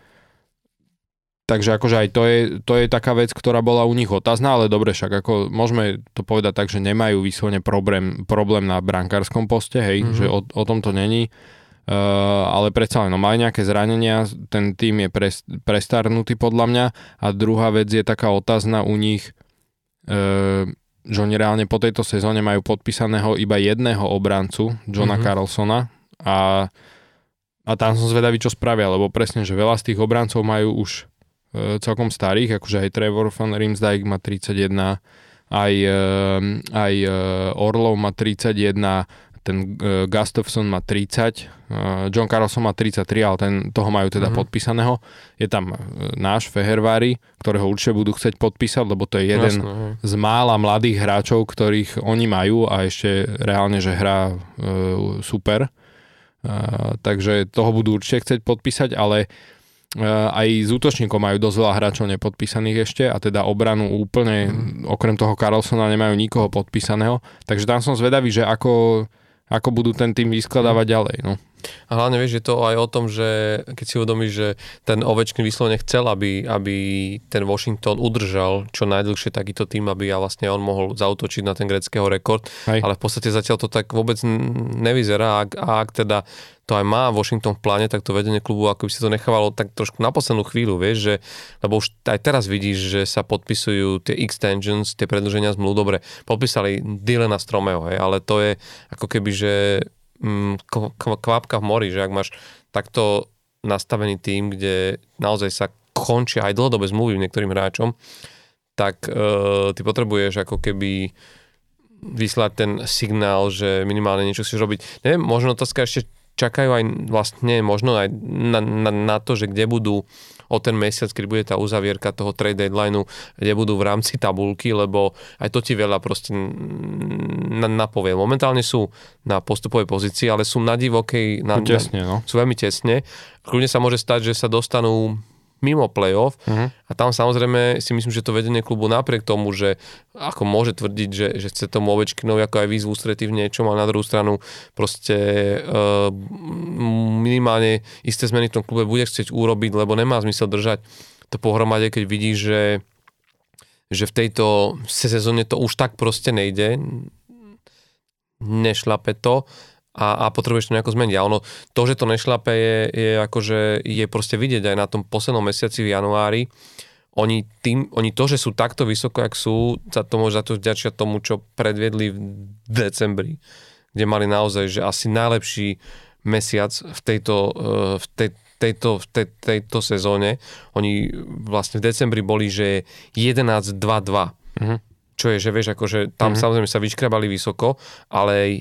Takže akože aj to je, to je taká vec, ktorá bola u nich otázna, ale dobre, však ako môžeme to povedať tak, že nemajú vyslovene problém, problém na brankárskom poste, hej, mm-hmm. že o, o tom to není. Uh, ale predsa len, no mali nejaké zranenia, ten tým je pres, prestarnutý podľa mňa a druhá vec je taká otázna u nich, uh, že oni reálne po tejto sezóne majú podpísaného iba jedného obrancu, Johna mm-hmm. Carlsona a, a tam som zvedavý, čo spravia, lebo presne, že veľa z tých obrancov majú už celkom starých, akože aj Trevor van Rimsdijk má 31, aj, e, aj e, Orlov má 31, ten Gustafson má 30, John Carlson má 33, ale ten, toho majú teda mm-hmm. podpísaného. Je tam náš Fehervári, ktorého určite budú chcieť podpísať, lebo to je jeden Jasne, z mála mladých hráčov, ktorých oni majú a ešte reálne, že hrá e, super. E, takže toho budú určite chcieť podpísať, ale aj z útočníkov majú dosť veľa hráčov nepodpísaných ešte a teda obranu úplne, mm. okrem toho Carlsona nemajú nikoho podpísaného, takže tam som zvedavý, že ako, ako budú ten tým vyskladávať mm. ďalej. No. A hlavne vieš, je to aj o tom, že keď si uvedomíš, že ten Ovečkin vyslovene chcel, aby, aby ten Washington udržal čo najdlhšie takýto tým, aby ja vlastne on mohol zautočiť na ten greckého rekord, Hej. ale v podstate zatiaľ to tak vôbec nevyzerá. A ak, a ak teda to aj má Washington v pláne, tak to vedenie klubu ako by si to nechávalo tak trošku na poslednú chvíľu, vieš, že, lebo už aj teraz vidíš, že sa podpisujú tie extensions, tie predlženia zmluv, dobre, podpísali Dylana Stromeo, hej, ale to je ako keby, že kvapka v mori, že ak máš takto nastavený tým, kde naozaj sa končia aj dlhodobé zmluvy niektorým hráčom, tak uh, ty potrebuješ ako keby vyslať ten signál, že minimálne niečo chceš robiť. Neviem, možno otázka ešte, čakajú aj vlastne možno aj na, na, na to, že kde budú o ten mesiac, keď bude tá uzavierka toho trade deadlineu, kde budú v rámci tabulky, lebo aj to ti veľa proste napovie. Momentálne sú na postupovej pozícii, ale sú na divokej, na, tesne, no. sú veľmi tesne. Kľudne sa môže stať, že sa dostanú mimo playoff. Uh-huh. a tam samozrejme si myslím, že to vedenie klubu napriek tomu, že ako môže tvrdiť, že, že chce tomu Ovečkinovi ako aj výzvu ústretí v niečom a na druhú stranu proste uh, minimálne isté zmeny v tom klube bude chcieť urobiť, lebo nemá zmysel držať to pohromade, keď vidí, že že v tejto sezóne to už tak proste nejde, nešlape to a, a potrebuješ to nejako zmeniť. A ono, to, že to nešlape je, je akože, je proste vidieť aj na tom poslednom mesiaci v januári. Oni, tým, oni to, že sú takto vysoko, jak sú, za to môže za to vďačia tomu, čo predviedli v decembri, kde mali naozaj, že asi najlepší mesiac v tejto, eh, v tej, tejto, v tej, tejto sezóne. Oni vlastne v decembri boli, že 11-2-2. Mm-hmm. Čo je, že vieš, akože tam mm-hmm. samozrejme sa vyškrabali vysoko, ale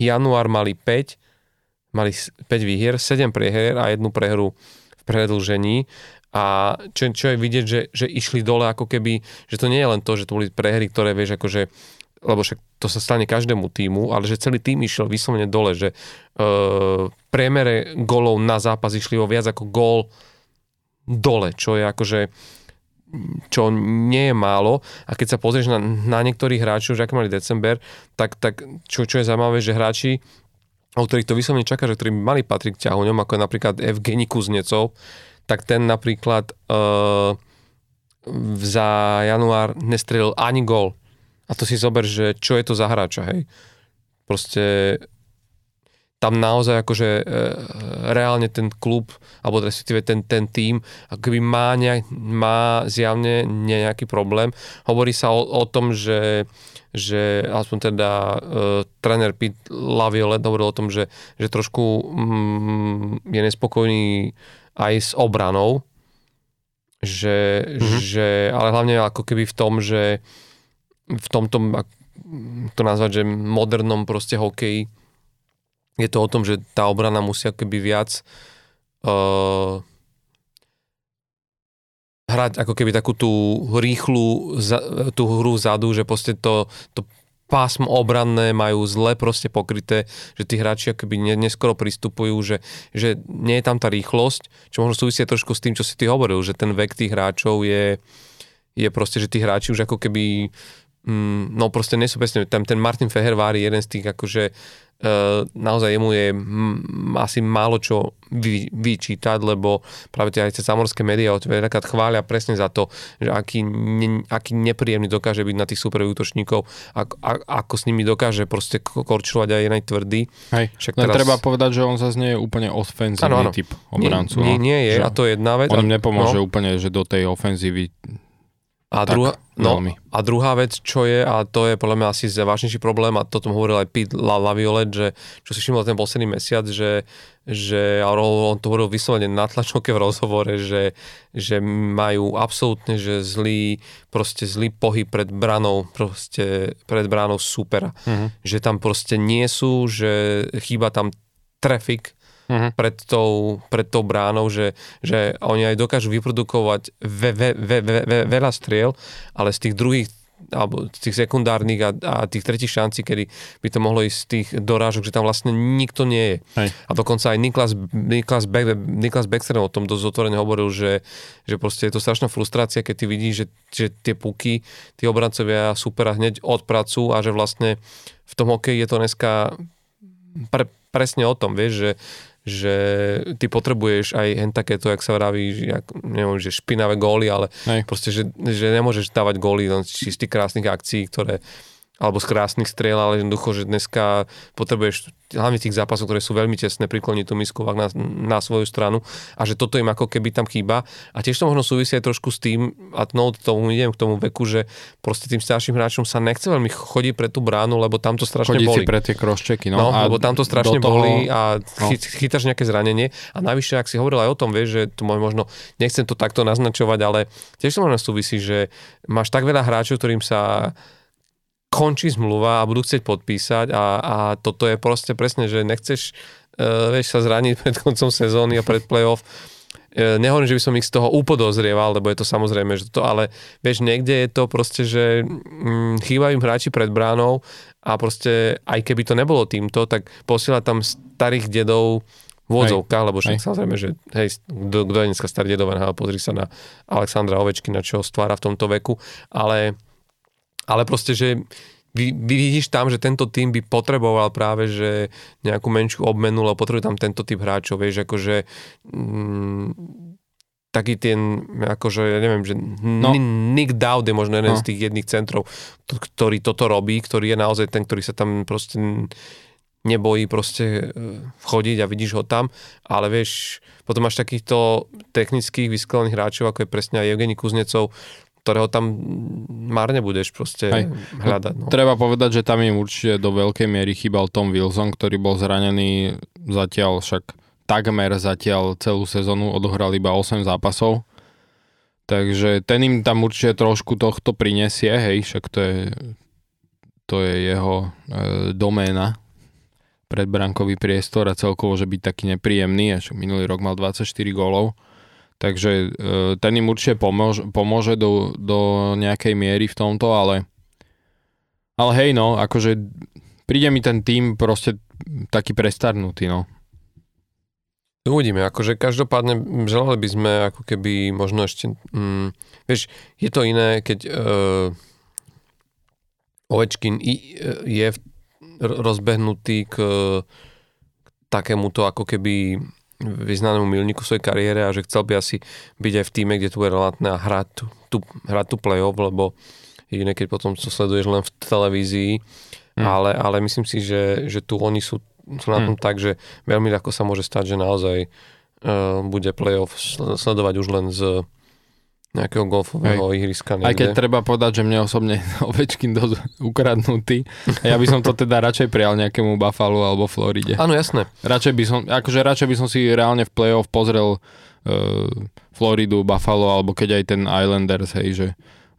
január mali 5, mali 5 výhier, 7 prehier a jednu prehru v predlžení. A čo, čo je vidieť, že, že išli dole ako keby, že to nie je len to, že to boli prehry, ktoré vieš akože lebo však to sa stane každému týmu, ale že celý tým išiel vyslovene dole, že uh, priemere golov na zápas išli o viac ako gól dole, čo je akože čo nie je málo a keď sa pozrieš na, na niektorých hráčov, že aké mali december, tak, tak čo, čo je zaujímavé, že hráči, o ktorých to vyslovene čaká, že ktorí mali patriť k ťahuňom, ako je napríklad Evgeni Kuznecov, tak ten napríklad uh, za január nestrelil ani gól a to si zober, že čo je to za hráča, hej. Proste tam naozaj akože e, reálne ten klub, alebo respektíve ten, ten tým, akoby má, nejak, má zjavne nejaký problém. Hovorí sa o, o tom, že že aspoň teda e, tréner Pete Laviolette hovoril o tom, že, že trošku mm, je nespokojný aj s obranou, že, mm-hmm. že, ale hlavne ako keby v tom, že v tomto, to nazvať, že modernom proste hokeji, je to o tom, že tá obrana musí akoby viac uh, hrať ako keby takú tú rýchlu tú hru vzadu, že proste to, to pásmo obranné majú zle proste pokryté, že tí hráči akoby neskoro pristupujú, že, že nie je tam tá rýchlosť, čo možno súvisie trošku s tým, čo si ty hovoril, že ten vek tých hráčov je, je proste, že tí hráči už ako keby mm, no proste nie sú presne, tam ten Martin Fehervári jeden z tých akože uh, naozaj jemu je m, asi málo čo vy, vyčítať, lebo práve tie aj tie samorské médiá veľakrát chvália presne za to, že aký, ne, aký nepríjemný dokáže byť na tých super útočníkov, ako, a, ako s nimi dokáže proste korčovať aj jeden tvrdý. Hej, Však teraz... treba povedať, že on zase nie je úplne ofenzívny typ obrancu. Nie, nie, nie je že a to je jedna vec. On nepomôže no. úplne, že do tej ofenzívy a, druhá, no, a druhá vec, čo je, a to je podľa mňa asi závažnejší problém, a toto mu hovoril aj Pete Laviolet, že čo si všimol ten posledný mesiac, že, že a on to hovoril vyslovene na tlačovke v rozhovore, že, že majú absolútne že zlý, proste zlý pohyb pred branou, proste pred branou supera. Mm-hmm. Že tam proste nie sú, že chýba tam trafik, uh-huh. pred, tou, pred tou bránou, že, že oni aj dokážu vyprodukovať ve, ve, ve, ve, ve, veľa striel, ale z tých druhých alebo z tých sekundárnych a, a tých tretich šancí, kedy by to mohlo ísť z tých dorážok, že tam vlastne nikto nie je. Hej. A dokonca aj Niklas, Niklas, Be, Niklas Baxter o tom dosť otvorene hovoril, že, že proste je to strašná frustrácia, keď ty vidíš, že, že tie puky, tí obrancovia supera hneď odpracujú a že vlastne v tom hokeji je to dneska pre, presne o tom, vieš, že, že ty potrebuješ aj hen takéto, jak sa vraví, jak, neviem, že špinavé góly, ale Hej. proste, že, že nemôžeš dávať góly len čistých krásnych akcií, ktoré alebo z krásnych striel, ale jednoducho, že dneska potrebuješ hlavne tých zápasov, ktoré sú veľmi tesné, prikloniť tú misku na, na svoju stranu a že toto im ako keby tam chýba. A tiež to možno súvisí aj trošku s tým, a no, tomu idem k tomu veku, že proste tým starším hráčom sa nechce veľmi chodiť pre tú bránu, lebo tam to strašne Chodiť boli. pre tie kroščeky, no. no a lebo tam to strašne toho, boli a no. chytáš nejaké zranenie. A navyše, ak si hovoril aj o tom, vieš, že to možno, nechcem to takto naznačovať, ale tiež to možno súvisí, že máš tak veľa hráčov, ktorým sa končí zmluva a budú chcieť podpísať a, a toto je proste presne, že nechceš uh, vieš, sa zraniť pred koncom sezóny a pred playoff. Uh, nehovorím, že by som ich z toho upodozrieval, lebo je to samozrejme, že to, ale vieš, niekde je to proste, že mm, chýbajú im hráči pred bránou a proste aj keby to nebolo týmto, tak posiela tam starých dedov v odzovkách, lebo však samozrejme, že hej, kto, je dneska starý dedo pozri sa na Alexandra Ovečkina, čo stvára v tomto veku, ale, ale proste, že vy, vy vidíš tam, že tento tým by potreboval práve, že nejakú menšiu obmenu, lebo potrebuje tam tento typ hráčov, vieš, akože mm, taký ten, akože, ja neviem, že no. Nick Dowd je možno jeden no. z tých jedných centrov, ktorý toto robí, ktorý je naozaj ten, ktorý sa tam proste nebojí proste e, vchodiť a vidíš ho tam, ale vieš, potom máš takýchto technických vysklených hráčov, ako je presne aj Evgeni Kuznecov, ktorého tam márne budeš proste Aj. hľadať. No. Treba povedať, že tam im určite do veľkej miery chýbal Tom Wilson, ktorý bol zranený zatiaľ však takmer zatiaľ celú sezónu odohral iba 8 zápasov. Takže ten im tam určite trošku tohto prinesie, hej, však to je, to je jeho e, doména predbrankový priestor a celkovo, že byť taký nepríjemný, až minulý rok mal 24 gólov. Takže e, ten im určite pomôže, pomôže do, do nejakej miery v tomto, ale, ale hej no, akože príde mi ten tým proste taký prestarnutý, no. Uvidíme, akože každopádne želali by sme ako keby možno ešte, mm, vieš, je to iné, keď uh, Ovečkin je v, rozbehnutý k, k takémuto ako keby vyznanému milníku svojej kariére a že chcel by asi byť aj v týme, kde tu je relátne a hrať tu, tu, hrať tu play-off, lebo jediné, keď potom to sleduješ len v televízii, mm. ale, ale myslím si, že, že tu oni sú sú na tom hmm. tak, že veľmi ľahko sa môže stať, že naozaj uh, bude playoff sledovať už len z nejakého golfového Hej. ihriska niekde. Aj keď treba povedať, že mne osobne Ovečkin dosť ukradnutý. A ja by som to teda radšej prijal nejakému Buffalo alebo Floride. Áno, jasné. Radšej by som, akože radšej by som si reálne v playoff pozrel uh, Floridu, Buffalo alebo keď aj ten Islanders, hej, že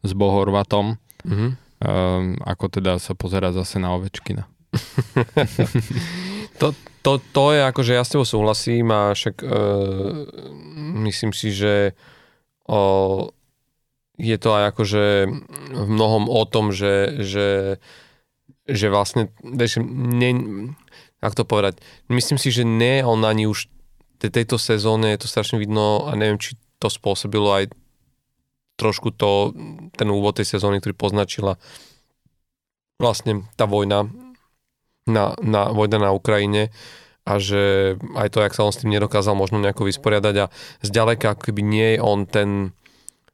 s Bohorvatom. Mm-hmm. Um, ako teda sa pozera zase na Ovečkina. To, to, to je akože ja s tebou súhlasím a však e, myslím si, že je to aj akože v mnohom o tom, že, že, že vlastne, vieš, ne, ako to povedať, myslím si, že nie on ani už te, tejto sezóne je to strašne vidno a neviem, či to spôsobilo aj trošku to, ten úvod tej sezóny, ktorý poznačila vlastne tá vojna na, na vojna na Ukrajine a že aj to, jak sa on s tým nedokázal možno nejako vysporiadať a zďaleka ako keby nie je on ten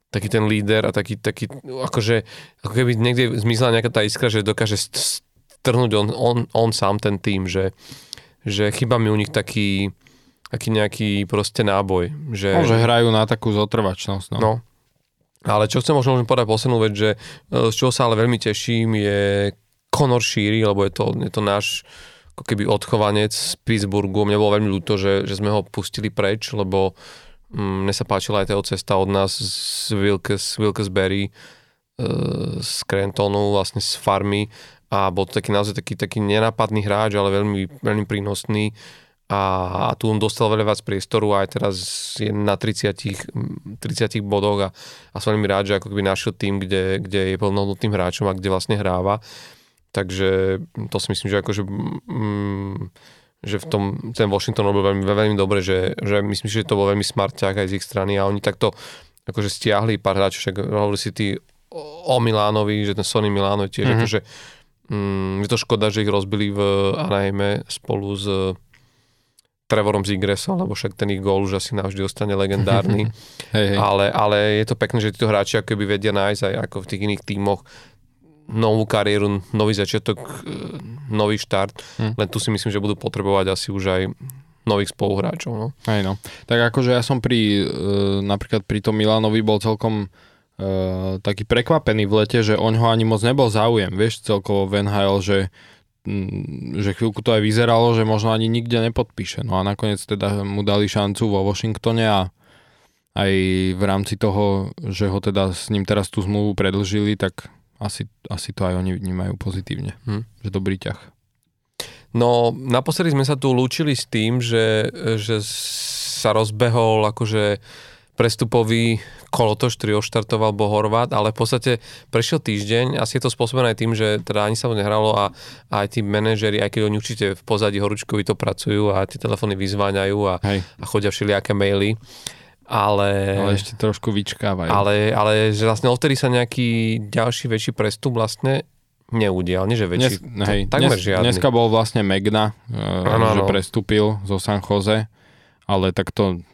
taký ten líder a taký, taký akože, ako keby niekde zmizla nejaká tá iskra, že dokáže strhnúť on, on, on sám ten tým, že, že chyba mi u nich taký, taký nejaký proste náboj. Že, no, že hrajú na takú zotrvačnosť. No. no. Ale čo chcem možno povedať poslednú vec, že z čoho sa ale veľmi teším je Conor šíri, lebo je to, je to náš ako keby odchovanec z Pittsburghu. Mne bolo veľmi ľúto, že, že sme ho pustili preč, lebo mm, mne sa páčila aj tá cesta od nás z Wilkes, Wilkesbury, e, z Crantonu, vlastne z farmy a bol to taký naozaj taký, taký nenápadný hráč, ale veľmi, veľmi prínosný a, a tu on dostal veľa viac priestoru aj teraz je na 30, 30 bodoch a, a som veľmi rád, že ako keby našiel tým, kde, kde je plnohodnotným hráčom a kde vlastne hráva. Takže to si myslím, že akože mm, že v tom, ten Washington robil veľmi, veľmi dobre, že, že myslím, že to bol veľmi smart ťah aj z ich strany a oni takto akože stiahli pár hráčov, však hovorili si tí o Milánovi, že ten Sony Milano tiež mm-hmm. akože mm, je to škoda, že ich rozbili v Anaheime spolu s Trevorom Zigresom, lebo však ten ich gól už asi navždy ostane legendárny. hej, hej. Ale, ale je to pekné, že títo hráči akoby vedia nájsť aj ako v tých iných tímoch novú kariéru, nový začiatok, e, nový štart, hm. len tu si myslím, že budú potrebovať asi už aj nových spoluhráčov. No. Aj no. Tak akože ja som pri, e, napríklad pri tom Milanovi bol celkom e, taký prekvapený v lete, že oň ho ani moc nebol záujem, vieš, celkovo v NHL, že že chvíľku to aj vyzeralo, že možno ani nikde nepodpíše. No a nakoniec teda mu dali šancu vo Washingtone a aj v rámci toho, že ho teda s ním teraz tú zmluvu predlžili, tak asi, asi to aj oni vnímajú pozitívne, hm. že dobrý ťah. No, naposledy sme sa tu lúčili s tým, že, že sa rozbehol akože prestupový kolotoč, ktorý oštartoval Bohorvát, ale v podstate prešiel týždeň, asi je to spôsobené aj tým, že teda ani sa to nehralo a, a aj tí manažeri, aj keď oni určite v pozadí horúčkovi to pracujú a tie telefóny vyzváňajú a, a chodia všelijaké maily, ale... Ale ešte trošku vyčkávajú. Ale, ale že vlastne odtedy sa nejaký ďalší väčší prestup vlastne neudial, nie že väčší, Dnes, hej, takmer dnes, žiadny. Dneska bol vlastne Megna, uh, Áno, že áno. prestúpil zo San Jose, ale tak to,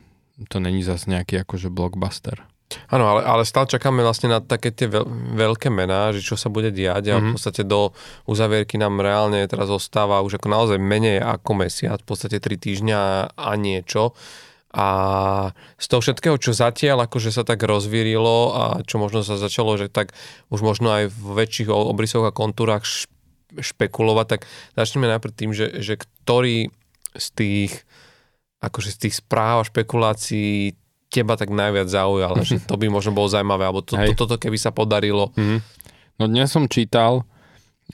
to není zase nejaký akože blockbuster. Áno, ale, ale stále čakáme vlastne na také tie veľ, veľké mená, že čo sa bude diať a v Mhm. podstate do uzavierky nám reálne teraz ostáva už ako naozaj menej ako mesiac, v podstate 3 týždňa a niečo. A z toho všetkého, čo zatiaľ akože sa tak rozvírilo a čo možno sa začalo, že tak už možno aj v väčších obrysoch a kontúrach špekulovať, tak začneme najprv tým, že, že ktorý z tých akože z tých správ a špekulácií teba tak najviac zaujal, že to by možno bolo zaujímavé, alebo to, to, toto keby sa podarilo. Mhm. No dnes som čítal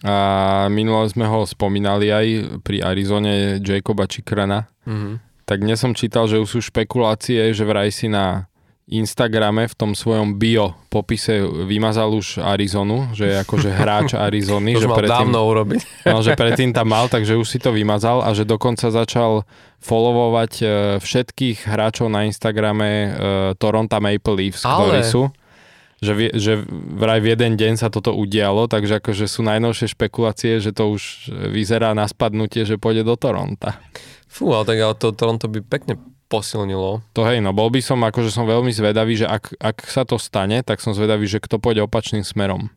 a minule sme ho spomínali aj pri Arizone Jacoba Chikrana, Mhm. Tak dnes som čítal, že už sú špekulácie, že vraj si na Instagrame v tom svojom bio popise vymazal už Arizonu, že je akože hráč Arizony, To že mal predtým, dávno urobiť. no, že predtým tam mal, takže už si to vymazal a že dokonca začal followovať e, všetkých hráčov na Instagrame e, Toronto Maple Leafs, Ale- ktorí sú. Že, vie- že vraj v jeden deň sa toto udialo, takže akože sú najnovšie špekulácie, že to už vyzerá na spadnutie, že pôjde do Toronta. Fú, ale tak ale to Toronto by pekne posilnilo. To hej, no bol by som, akože som veľmi zvedavý, že ak, ak sa to stane, tak som zvedavý, že kto pôjde opačným smerom.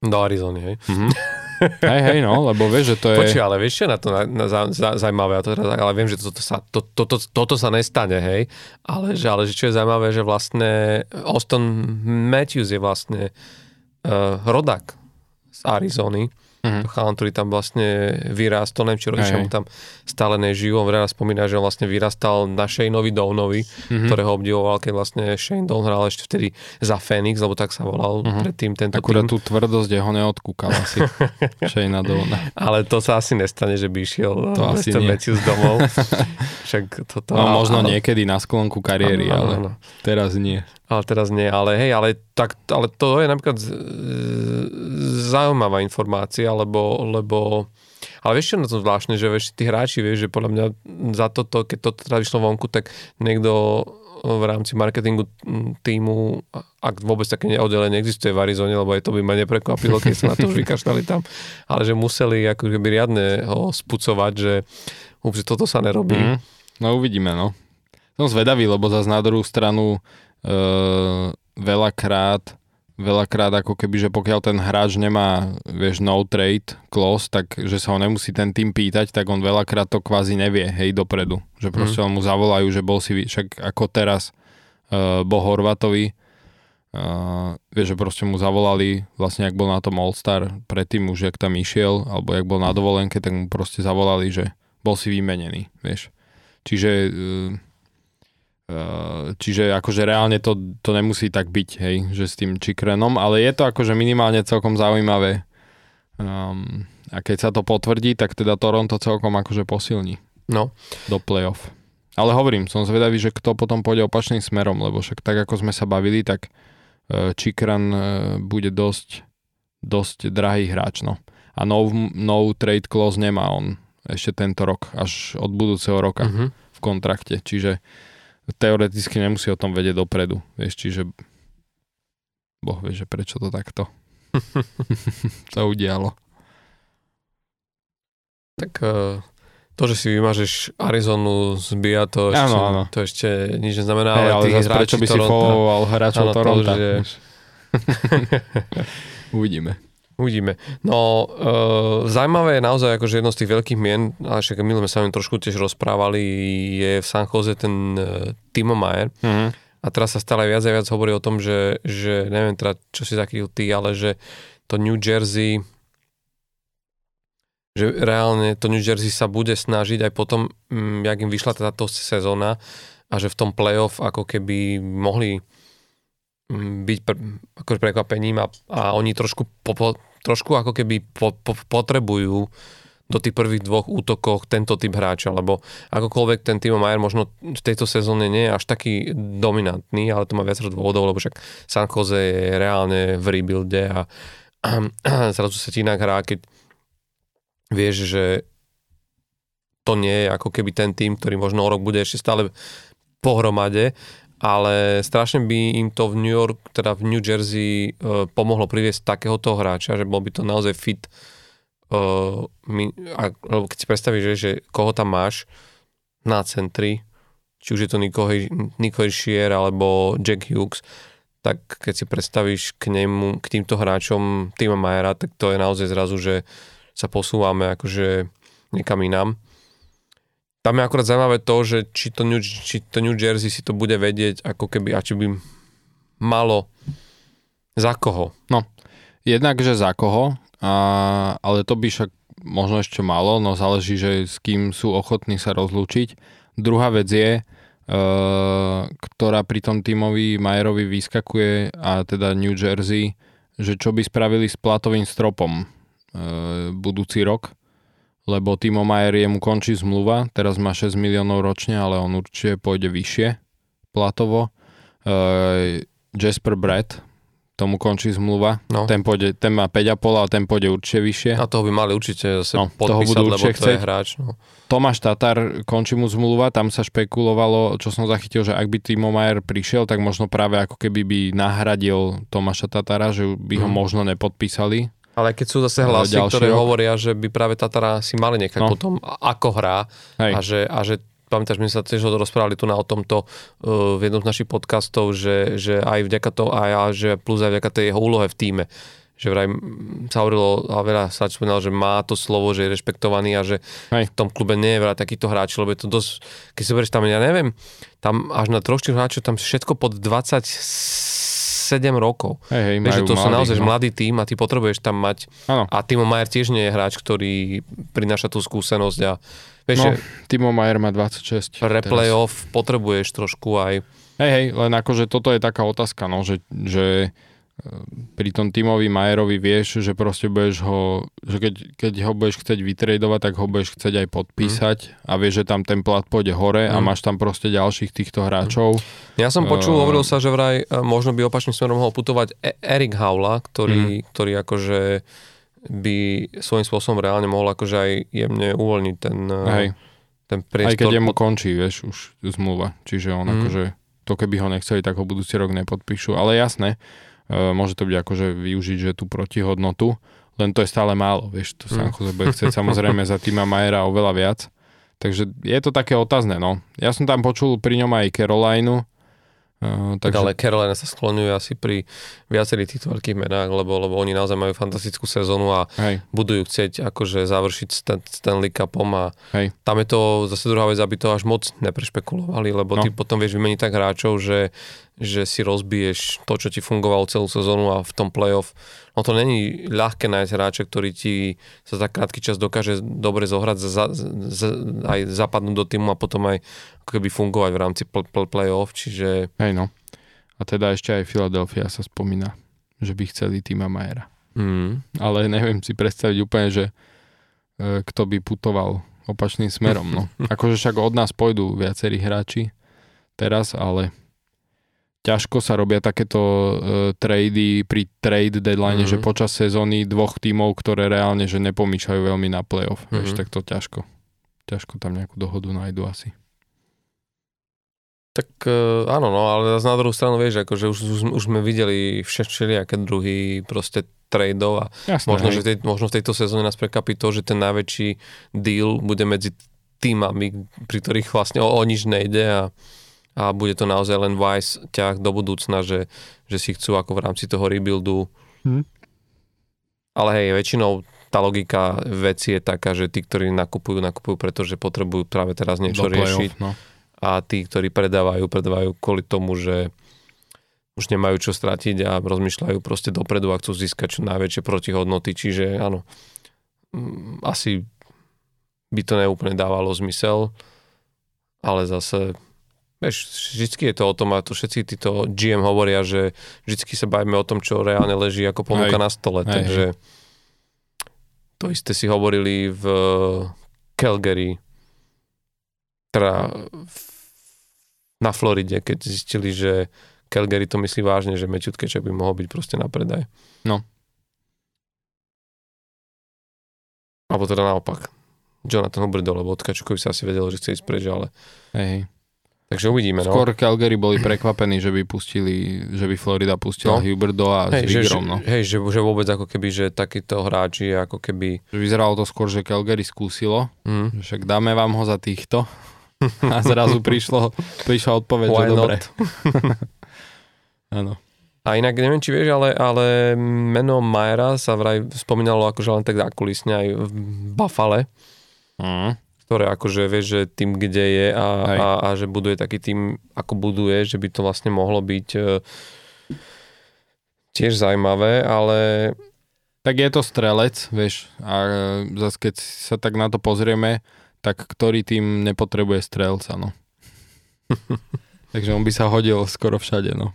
Do Arizony, hej. Mhm. hej, hej, no, lebo vieš, že to je... Počuj, ale vieš čo je na to na, na, za, za, zaujímavé, a to teraz, ale viem, že toto sa, to, to, to, toto sa nestane, hej, ale že, ale že čo je zaujímavé, že vlastne Austin Matthews je vlastne uh, rodak z Arizony, Mhm. to chalan, ktorý tam vlastne vyrástol, neviem, či rodičia mu tam stále nežijú, on veľa spomína, že on vlastne vyrastal na Shaneovi Downovi, Mhm. ktorého obdivoval, keď vlastne Shane Down hral ešte vtedy za Phoenix, lebo tak sa volal Mhm. predtým tento Akurát tým. tú tvrdosť jeho neodkúkal asi. Shayna Dona. Ale to sa asi nestane, že by išiel To asi. Matthews domov. Však toto... No možno ale, niekedy na sklonku kariéry, áno, ale áno. teraz nie. Ale teraz nie, ale hej, ale, tak, ale to je napríklad zaujímavá informácia, lebo, lebo ale vieš čo na tom zvláštne, že vieš, tí hráči, vieš, že podľa mňa za toto, keď to teda vyšlo vonku, tak niekto v rámci marketingu mm, týmu, ak vôbec také oddelenie existuje v Arizone, lebo aj to by ma neprekvapilo, keď sa na to už vykašľali tam, ale že museli ako keby riadne ho spucovať, že úplne toto sa nerobí. Mhm. No uvidíme, no. Som zvedavý, lebo zase na druhú stranu veľakrát veľakrát ako keby, že pokiaľ ten hráč nemá, vieš, no trade clause, tak že sa ho nemusí ten tým pýtať, tak on veľakrát to kvázi nevie, hej, dopredu. Že proste mm. mu zavolajú, že bol si, však ako teraz uh, Bo Horvatovi, uh, vieš, že proste mu zavolali, vlastne ak bol na tom All-Star, predtým už jak tam išiel, alebo jak bol na dovolenke, tak mu proste zavolali, že bol si vymenený, vieš. Čiže Uh, čiže akože reálne to, to nemusí tak byť, hej, že s tým Čikrenom, ale je to akože minimálne celkom zaujímavé. Um, a keď sa to potvrdí, tak teda Toronto celkom akože posilní No, do playoff. Ale hovorím, som zvedavý, že kto potom pôjde opačným smerom, lebo však tak ako sme sa bavili, tak Čikran uh, bude dosť, dosť drahý hráč, no. A no, no trade clause nemá on ešte tento rok, až od budúceho roka uh-huh. v kontrakte, čiže teoreticky nemusí o tom vedieť dopredu, vieš, čiže Boh vie, že prečo to takto sa udialo. tak uh, to, že si vymažeš Arizonu z BIA, to ešte, Áno, áno. to ešte nič neznamená, Hey, ale, ale prečo hráči by si followoval hráčov Toronto? vieš. Uvidíme. Uvidíme. No, uh, zaujímavé je naozaj akože jedno z tých veľkých mien, ale však my sme sa o trošku tiež rozprávali, je v San Jose ten uh, Timo Mayer. Mhm. A teraz sa stále viac a viac hovorí o tom, že, že neviem teda, čo si zachytil ty, ale že to New Jersey že reálne to New Jersey sa bude snažiť aj potom, mm, jak im vyšla táto sezóna a že v tom playoff ako keby mohli byť pr- akože prekvapením a, a oni trošku, po, po, trošku ako keby po, po, potrebujú do tých prvých dvoch útokoch tento typ hráča, lebo akokoľvek ten Timo Majer možno v tejto sezóne nie je až taký dominantný, ale to má viacero dôvodov, lebo však San Jose je reálne v rebuilde a, a, a zrazu sa ti inak hrá, keď vieš, že to nie je ako keby ten tým, ktorý možno o rok bude ešte stále pohromade, ale strašne by im to v New York, teda v New Jersey e, pomohlo priviesť takéhoto hráča, že bol by to naozaj fit uh, my, a, lebo keď si predstavíš, že, že koho tam máš na centri, či už je to Nico, Nico alebo Jack Hughes, tak keď si predstavíš k nemu, k týmto hráčom Tima Majera, tak to je naozaj zrazu, že sa posúvame akože niekam inám. Tam je akorát zaujímavé to, že či to, New, či to New Jersey si to bude vedieť, ako keby, a či by malo za koho. No, jednak, že za koho, a, ale to by však možno ešte malo, no záleží, že s kým sú ochotní sa rozlúčiť. Druhá vec je, e, ktorá pri tom tímovi Majerovi vyskakuje, a teda New Jersey, že čo by spravili s platovým stropom e, budúci rok, lebo Timo Majer jemu končí zmluva, teraz má 6 miliónov ročne, ale on určite pôjde vyššie platovo. E, Jasper Brett, tomu končí zmluva. No. Ten, pôjde, ten má 5,5 a ten pôjde určite vyššie. A toho by mali určite zase no, podpísať, toho lebo to je hráč. No. Tomáš Tatar, končí mu zmluva, tam sa špekulovalo, čo som zachytil, že ak by Timo Majer prišiel, tak možno práve ako keby by nahradil Tomáša Tatara, že by ho mm. možno nepodpísali. Ale keď sú zase hlasy, ktoré rok. hovoria, že by práve Tatara si mali nechať no. potom, ako hrá Hej. a že, a že pamätáš, my sa tiež rozprávali tu na o tomto uh, v jednom z našich podcastov, že, že aj vďaka to, aj, a že plus aj vďaka tej jeho úlohe v týme že vraj sa hovorilo a veľa sa spomínal, že má to slovo, že je rešpektovaný a že Hej. v tom klube nie je veľa takýchto hráčov, lebo je to dosť, keď si berieš tam, ja neviem, tam až na troch hráčov, tam všetko pod 27 rokov. Hej, hej, Vieš, že to sú naozaj no. mladý tým a ty potrebuješ tam mať. Ano. A Timo Majer tiež nie je hráč, ktorý prináša tú skúsenosť a Vieš, no, Timo Majer má 26. Pre playoff potrebuješ trošku aj... Hej, hej, len akože toto je taká otázka, no, že, že pri tom Timovi Majerovi vieš, že proste budeš ho, že keď, keď ho budeš chcieť vytredovať, tak ho budeš chcieť aj podpísať mm. a vieš, že tam ten plat pôjde hore mm. a máš tam proste ďalších týchto hráčov. Ja som počul, uh, hovoril sa, že vraj e, možno by opačným smerom mohol putovať e- Erik Haula, ktorý, mm. ktorý akože by svojím spôsobom reálne mohol akože aj jemne uvoľniť ten, eh, Hej. ten priestor. Aj keď jemu končí, vieš, už zmluva. Čiže on mm. akože, to keby ho nechceli, tak ho budúci rok nepodpíšu. Ale jasné, môže to byť akože využiť, že tú protihodnotu, len to je stále málo, vieš, to sa mm. bude chcieť samozrejme za týma Majera oveľa viac. Takže je to také otázne, no. Ja som tam počul pri ňom aj Carolinu, Uh, takže... Ale Carolina sa skloňuje asi pri viacerých týchto veľkých menách, lebo, lebo oni naozaj majú fantastickú sezónu a Hej. budú ju chcieť akože završiť Stan, Stanley Cupom a Hej. tam je to zase druhá vec, aby to až moc neprešpekulovali, lebo no. ty potom vieš vymeniť tak hráčov, že že si rozbiješ to, čo ti fungovalo celú sezónu a v tom playoff. No to není ľahké nájsť hráča, ktorý ti za tak krátky čas dokáže dobre zohrať, za, za, aj zapadnúť do týmu a potom aj ako keby fungovať v rámci pl- pl- playoff, čiže... Hej no. A teda ešte aj Philadelphia sa spomína, že by chceli týma Majera. Mm. Ale neviem si predstaviť úplne, že e, kto by putoval opačným smerom. No. akože však od nás pôjdu viacerí hráči teraz, ale ťažko sa robia takéto uh, trady pri trade deadline, mm-hmm. že počas sezóny dvoch tímov, ktoré reálne že nepomýšľajú veľmi na playoff. Mm-hmm. Vieš, tak to ťažko. Ťažko tam nejakú dohodu nájdu asi. Tak uh, áno, no, ale na druhú stranu vieš, akože už, už, už sme videli všelijaké druhy proste tradeov a Jasne, možno, že tej, možno v tejto sezóne nás prekapí to, že ten najväčší deal bude medzi týmami, pri ktorých vlastne o, o nič nejde a a bude to naozaj len wise ťah do budúcna, že, že si chcú ako v rámci toho rebuildu. Hmm. Ale hej, väčšinou tá logika veci je taká, že tí, ktorí nakupujú, nakupujú, pretože potrebujú práve teraz niečo do riešiť. No. A tí, ktorí predávajú, predávajú kvôli tomu, že už nemajú čo stratiť a rozmýšľajú proste dopredu a chcú získať čo najväčšie protihodnoty. Čiže áno, mm, asi by to neúplne dávalo zmysel, ale zase Vieš, vždycky je to o tom, a to všetci títo GM hovoria, že vždycky sa bavíme o tom, čo reálne leží ako ponuka na stole, hej, takže. To isté si hovorili v Calgary, teda na Floride, keď zistili, že Calgary to myslí vážne, že Matthew Tkečak by mohol byť proste na predaj. No. Alebo teda naopak. Jonathan Huberdo, lebo od Kačukovi sa asi vedelo, že chce ísť preč, ale... Hej. Takže uvidíme, no. Skôr Calgary boli prekvapení, že by pustili, že by Florida pustila no. Huberdo a hej, s Vigrom, no. Hej, že, že vôbec ako keby, že takýto hráči ako keby... Že vyzeralo to skôr, že Calgary skúsilo, mm. však dáme vám ho za týchto. A zrazu prišlo, prišla odpoveď, Why že not? dobre. Áno. A inak neviem, či vieš, ale, ale meno Majera sa vraj spomínalo akože len tak zákulisne aj v Buffale. Mm ktoré akože vieš, že tým, kde je a, a, a že buduje taký tým, ako buduje, že by to vlastne mohlo byť e, tiež zaujímavé, ale... Tak je to strelec, vieš, a e, zase keď sa tak na to pozrieme, tak ktorý tým nepotrebuje strelca, no. Takže on by sa hodil skoro všade, no.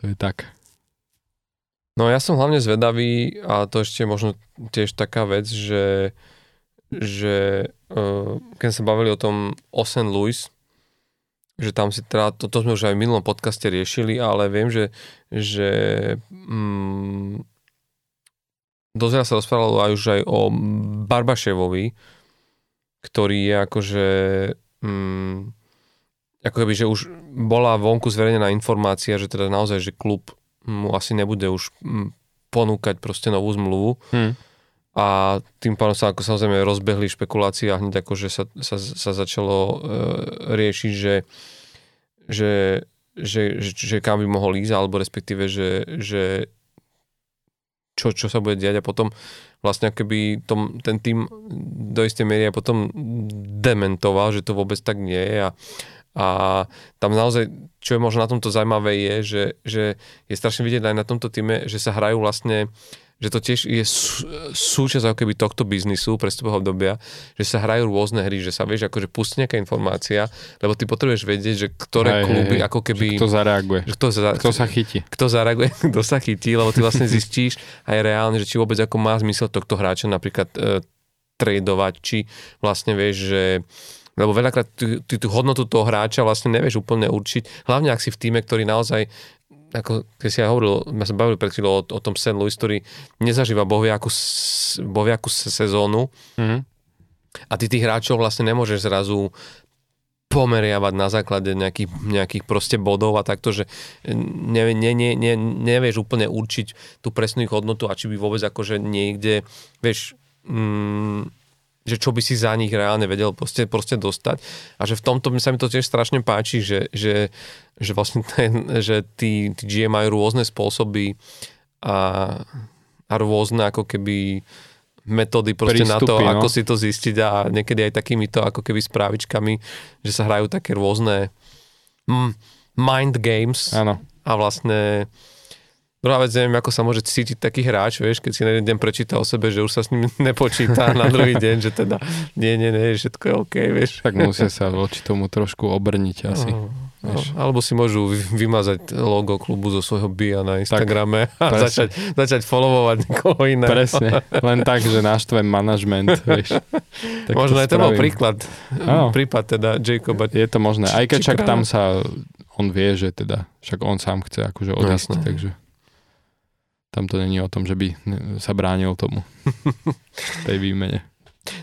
To je tak. No ja som hlavne zvedavý, a to ešte možno tiež taká vec, že že uh, keď sa bavili o tom Osen Louis, že tam si teda, toto sme už aj v minulom podcaste riešili, ale viem, že, že mm, dozera sa rozprávalo aj už aj o Barbaševovi, ktorý je akože mm, ako keby, že už bola vonku zverejnená informácia, že teda naozaj, že klub mu asi nebude už mm, ponúkať proste novú zmluvu. Hmm a tým pádom sa ako samozrejme rozbehli špekulácie a hneď ako, že sa, sa, sa začalo e, riešiť, že, že, že, že, že kam by mohol ísť, alebo respektíve, že, že čo, čo sa bude diať a potom vlastne keby tom, ten tým do istej miery potom dementoval, že to vôbec tak nie je a, a tam naozaj, čo je možno na tomto zaujímavé je, že, že je strašne vidieť aj na tomto týme, že sa hrajú vlastne že to tiež je sú, súčasť ako keby tohto biznisu prestupového obdobia, že sa hrajú rôzne hry, že sa vieš akože pustí nejaká informácia, lebo ty potrebuješ vedieť, že ktoré hej, kluby hej, ako keby... Kto zareaguje. Kto, za, kto sa chytí. Kto zareaguje, kto sa chytí, lebo ty vlastne zistíš aj reálne, že či vôbec ako má zmysel tohto hráča napríklad e, tradovať, či vlastne vieš, že lebo veľakrát ty, ty tú hodnotu toho hráča vlastne nevieš úplne určiť, hlavne ak si v týme, ktorý naozaj ako keď si ja hovoril, ja som bavil pred chvíľou o, o tom St. Louis, ktorý nezažíva bohviakú, bohviakú sezónu mm-hmm. a ty tých hráčov vlastne nemôžeš zrazu pomeriavať na základe nejakých, nejakých proste bodov a takto, že ne, ne, ne, ne, nevieš úplne určiť tú presnú ich hodnotu a či by vôbec akože niekde, vieš, mm, že čo by si za nich reálne vedel proste, proste dostať. A že v tomto sa mi to tiež strašne páči, že, že, že vlastne ten, že tí, tí GM majú rôzne spôsoby a, a rôzne ako keby metódy proste Prístupy, na to, no. ako si to zistiť a niekedy aj takýmito ako keby správičkami, že sa hrajú také rôzne mind games ano. a vlastne Druhá vec, neviem, ako sa môže cítiť taký hráč, vieš, keď si na jeden deň prečíta o sebe, že už sa s ním nepočíta na druhý deň, že teda nie, nie, nie, všetko je OK, vieš. Tak musia sa voči tomu trošku obrniť asi. Uh, No, alebo si môžu vymazať logo klubu zo svojho bia na Instagrame tak, a presne. začať, začať followovať niekoho iného. Presne, len tak, že naštvem manažment, vieš. Tak Možno to aj to bol príklad, oh. prípad teda Jacoba. Je to možné, aj keď však tam sa on vie, že teda, však on sám chce akože odísť, no, takže tam to není o tom, že by sa bránil tomu tej výmene.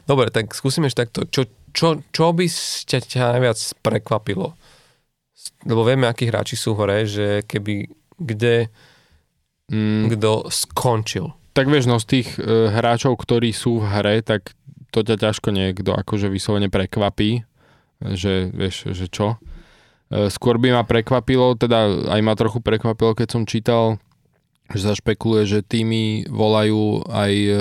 Dobre, tak skúsim ešte takto. Čo, čo, čo by ťa, ťa najviac prekvapilo? Lebo vieme, akí hráči sú hore, že keby kde mm. kto skončil. Tak vieš, no z tých uh, hráčov, ktorí sú v hre, tak to ťa ťažko niekto akože vyslovene prekvapí, že vieš, že čo. Uh, skôr by ma prekvapilo, teda aj ma trochu prekvapilo, keď som čítal že sa špekuluje, že týmy volajú aj e,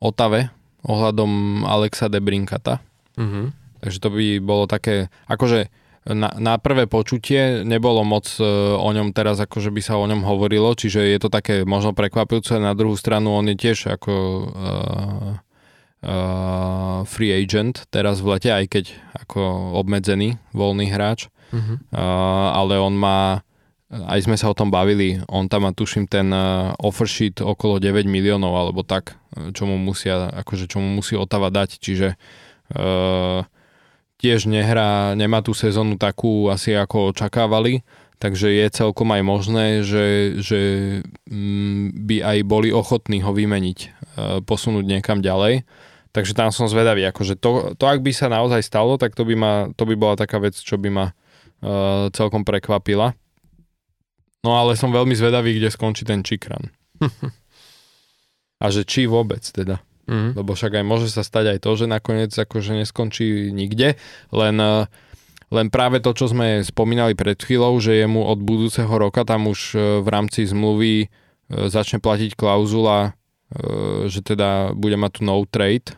Otave ohľadom Alexa Debrinkata. Mm-hmm. Takže to by bolo také, akože na, na prvé počutie nebolo moc e, o ňom teraz, akože by sa o ňom hovorilo, čiže je to také možno prekvapujúce. Na druhú stranu on je tiež ako uh, uh, free agent teraz v lete, aj keď ako obmedzený voľný hráč. Mm-hmm. Uh, ale on má aj sme sa o tom bavili, on tam má tuším ten uh, offer sheet okolo 9 miliónov alebo tak, čo mu musia, akože čo mu musí Otava dať, čiže uh, tiež nehrá, nemá tú sezónu takú asi ako očakávali, takže je celkom aj možné, že, že mm, by aj boli ochotní ho vymeniť, uh, posunúť niekam ďalej. Takže tam som zvedavý, akože to, to ak by sa naozaj stalo, tak to by, ma, to by bola taká vec, čo by ma uh, celkom prekvapila. No ale som veľmi zvedavý, kde skončí ten Čikran. A že či vôbec teda. Mm. Lebo však aj môže sa stať aj to, že nakoniec akože neskončí nikde, len, eh, len práve to, čo sme spomínali pred chvíľou, že jemu od budúceho roka tam už eh, v rámci zmluvy eh, začne platiť klauzula, že teda bude mať tu no trade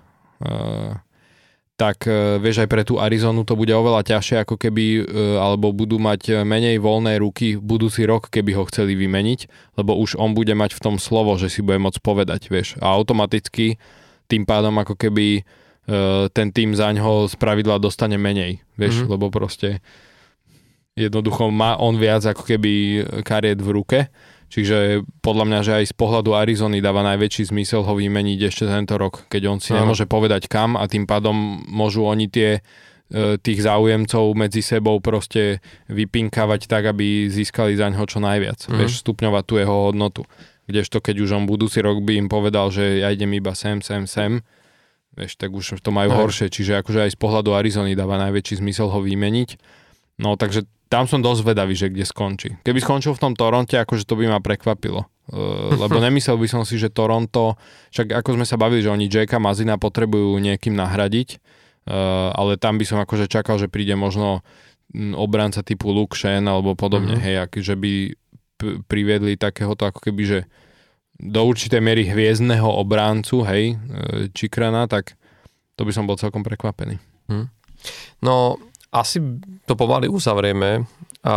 tak e, vieš aj pre tú Arizonu to bude oveľa ťažšie ako keby, e, alebo budú mať menej voľné ruky budúci rok, keby ho chceli vymeniť, lebo už on bude mať v tom slovo, že si bude môcť povedať, vieš. A automaticky tým pádom ako keby e, ten tým za ňoho z pravidla dostane menej, vieš, mm-hmm. lebo proste jednoducho má on viac ako keby kariet v ruke Čiže podľa mňa, že aj z pohľadu Arizony dáva najväčší zmysel ho vymeniť ešte tento rok, keď on si nemôže povedať kam a tým pádom môžu oni tie e, tých záujemcov medzi sebou proste vypinkávať tak, aby získali za ňo čo najviac. Mm. Vieš, stupňovať tú jeho hodnotu. Kdežto keď už on budúci rok by im povedal, že ja idem iba sem, sem, sem, vieš, tak už to majú no. horšie. Čiže akože aj z pohľadu Arizony dáva najväčší zmysel ho vymeniť. No takže tam som dosť vedavý, že kde skončí. Keby skončil v tom Toronte, akože to by ma prekvapilo. Uh, lebo nemyslel by som si, že Toronto, však ako sme sa bavili, že oni Jacka Mazina potrebujú niekým nahradiť, uh, ale tam by som akože čakal, že príde možno obranca typu Luke Shen alebo podobne, uh-huh. hej, ak, že by p- priviedli takéhoto ako keby, že do určitej miery hviezdneho obráncu, hej, Čikrana, tak to by som bol celkom prekvapený. Uh-huh. No, asi to pomaly uzavrieme a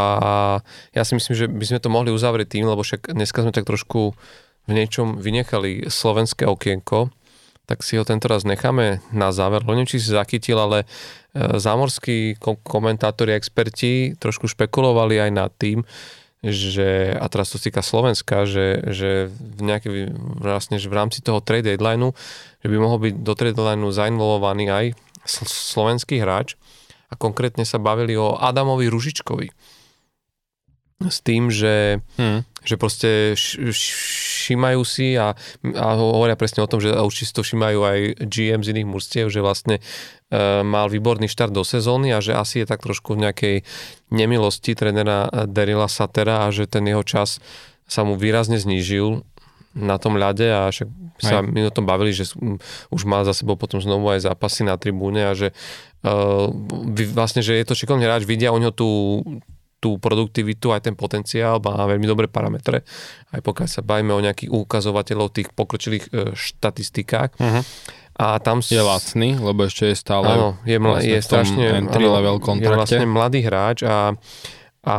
ja si myslím, že by sme to mohli uzavrieť tým, lebo však dneska sme tak trošku v niečom vynechali slovenské okienko, tak si ho tento raz necháme na záver. Neviem, či si zachytil, ale e, zámorskí komentátori a experti trošku špekulovali aj nad tým, že, a teraz to týka Slovenska, že, že v, nejaké, vlastne, že v rámci toho trade deadlineu, že by mohol byť do trade deadlineu zainvolovaný aj slovenský hráč, a konkrétne sa bavili o Adamovi Ružičkovi. S tým, že, hmm. že proste všímajú si a, a hovoria presne o tom, že určite to všímajú aj GM z iných múrstiev, že vlastne e, mal výborný štart do sezóny a že asi je tak trošku v nejakej nemilosti trenera Derila Satera a že ten jeho čas sa mu výrazne znížil na tom ľade a však sa aj. my o tom bavili, že už má za sebou potom znovu aj zápasy na tribúne a že uh, vlastne, že je to šikovný hráč, vidia u neho tú, tú produktivitu, aj ten potenciál, má veľmi dobré parametre, aj pokiaľ sa bavíme o nejakých ukazovateľov tých pokročilých uh, štatistikách. Uh-huh. A tam je lacný, lebo ešte je stále áno, je, mla, vlastne je strašne entry áno, level kontrakte. Je vlastne mladý hráč a, a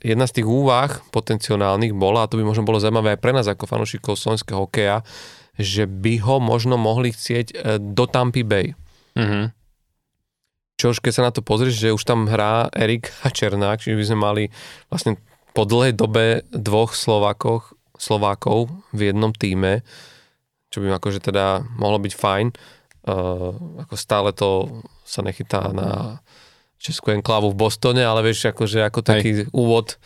jedna z tých úvah potenciálnych bola, a to by možno bolo zaujímavé aj pre nás ako fanúšikov slovenského hokeja, že by ho možno mohli chcieť e, do Tampy Bay. Mm-hmm. Čož keď sa na to pozrieš, že už tam hrá Erik a Černák, čiže by sme mali vlastne po dlhej dobe dvoch Slovákoch, Slovákov v jednom týme, čo by akože teda mohlo byť fajn. Uh, ako stále to sa nechytá na Českú enklávu v Bostone, ale vieš, akože ako taký Hej. úvod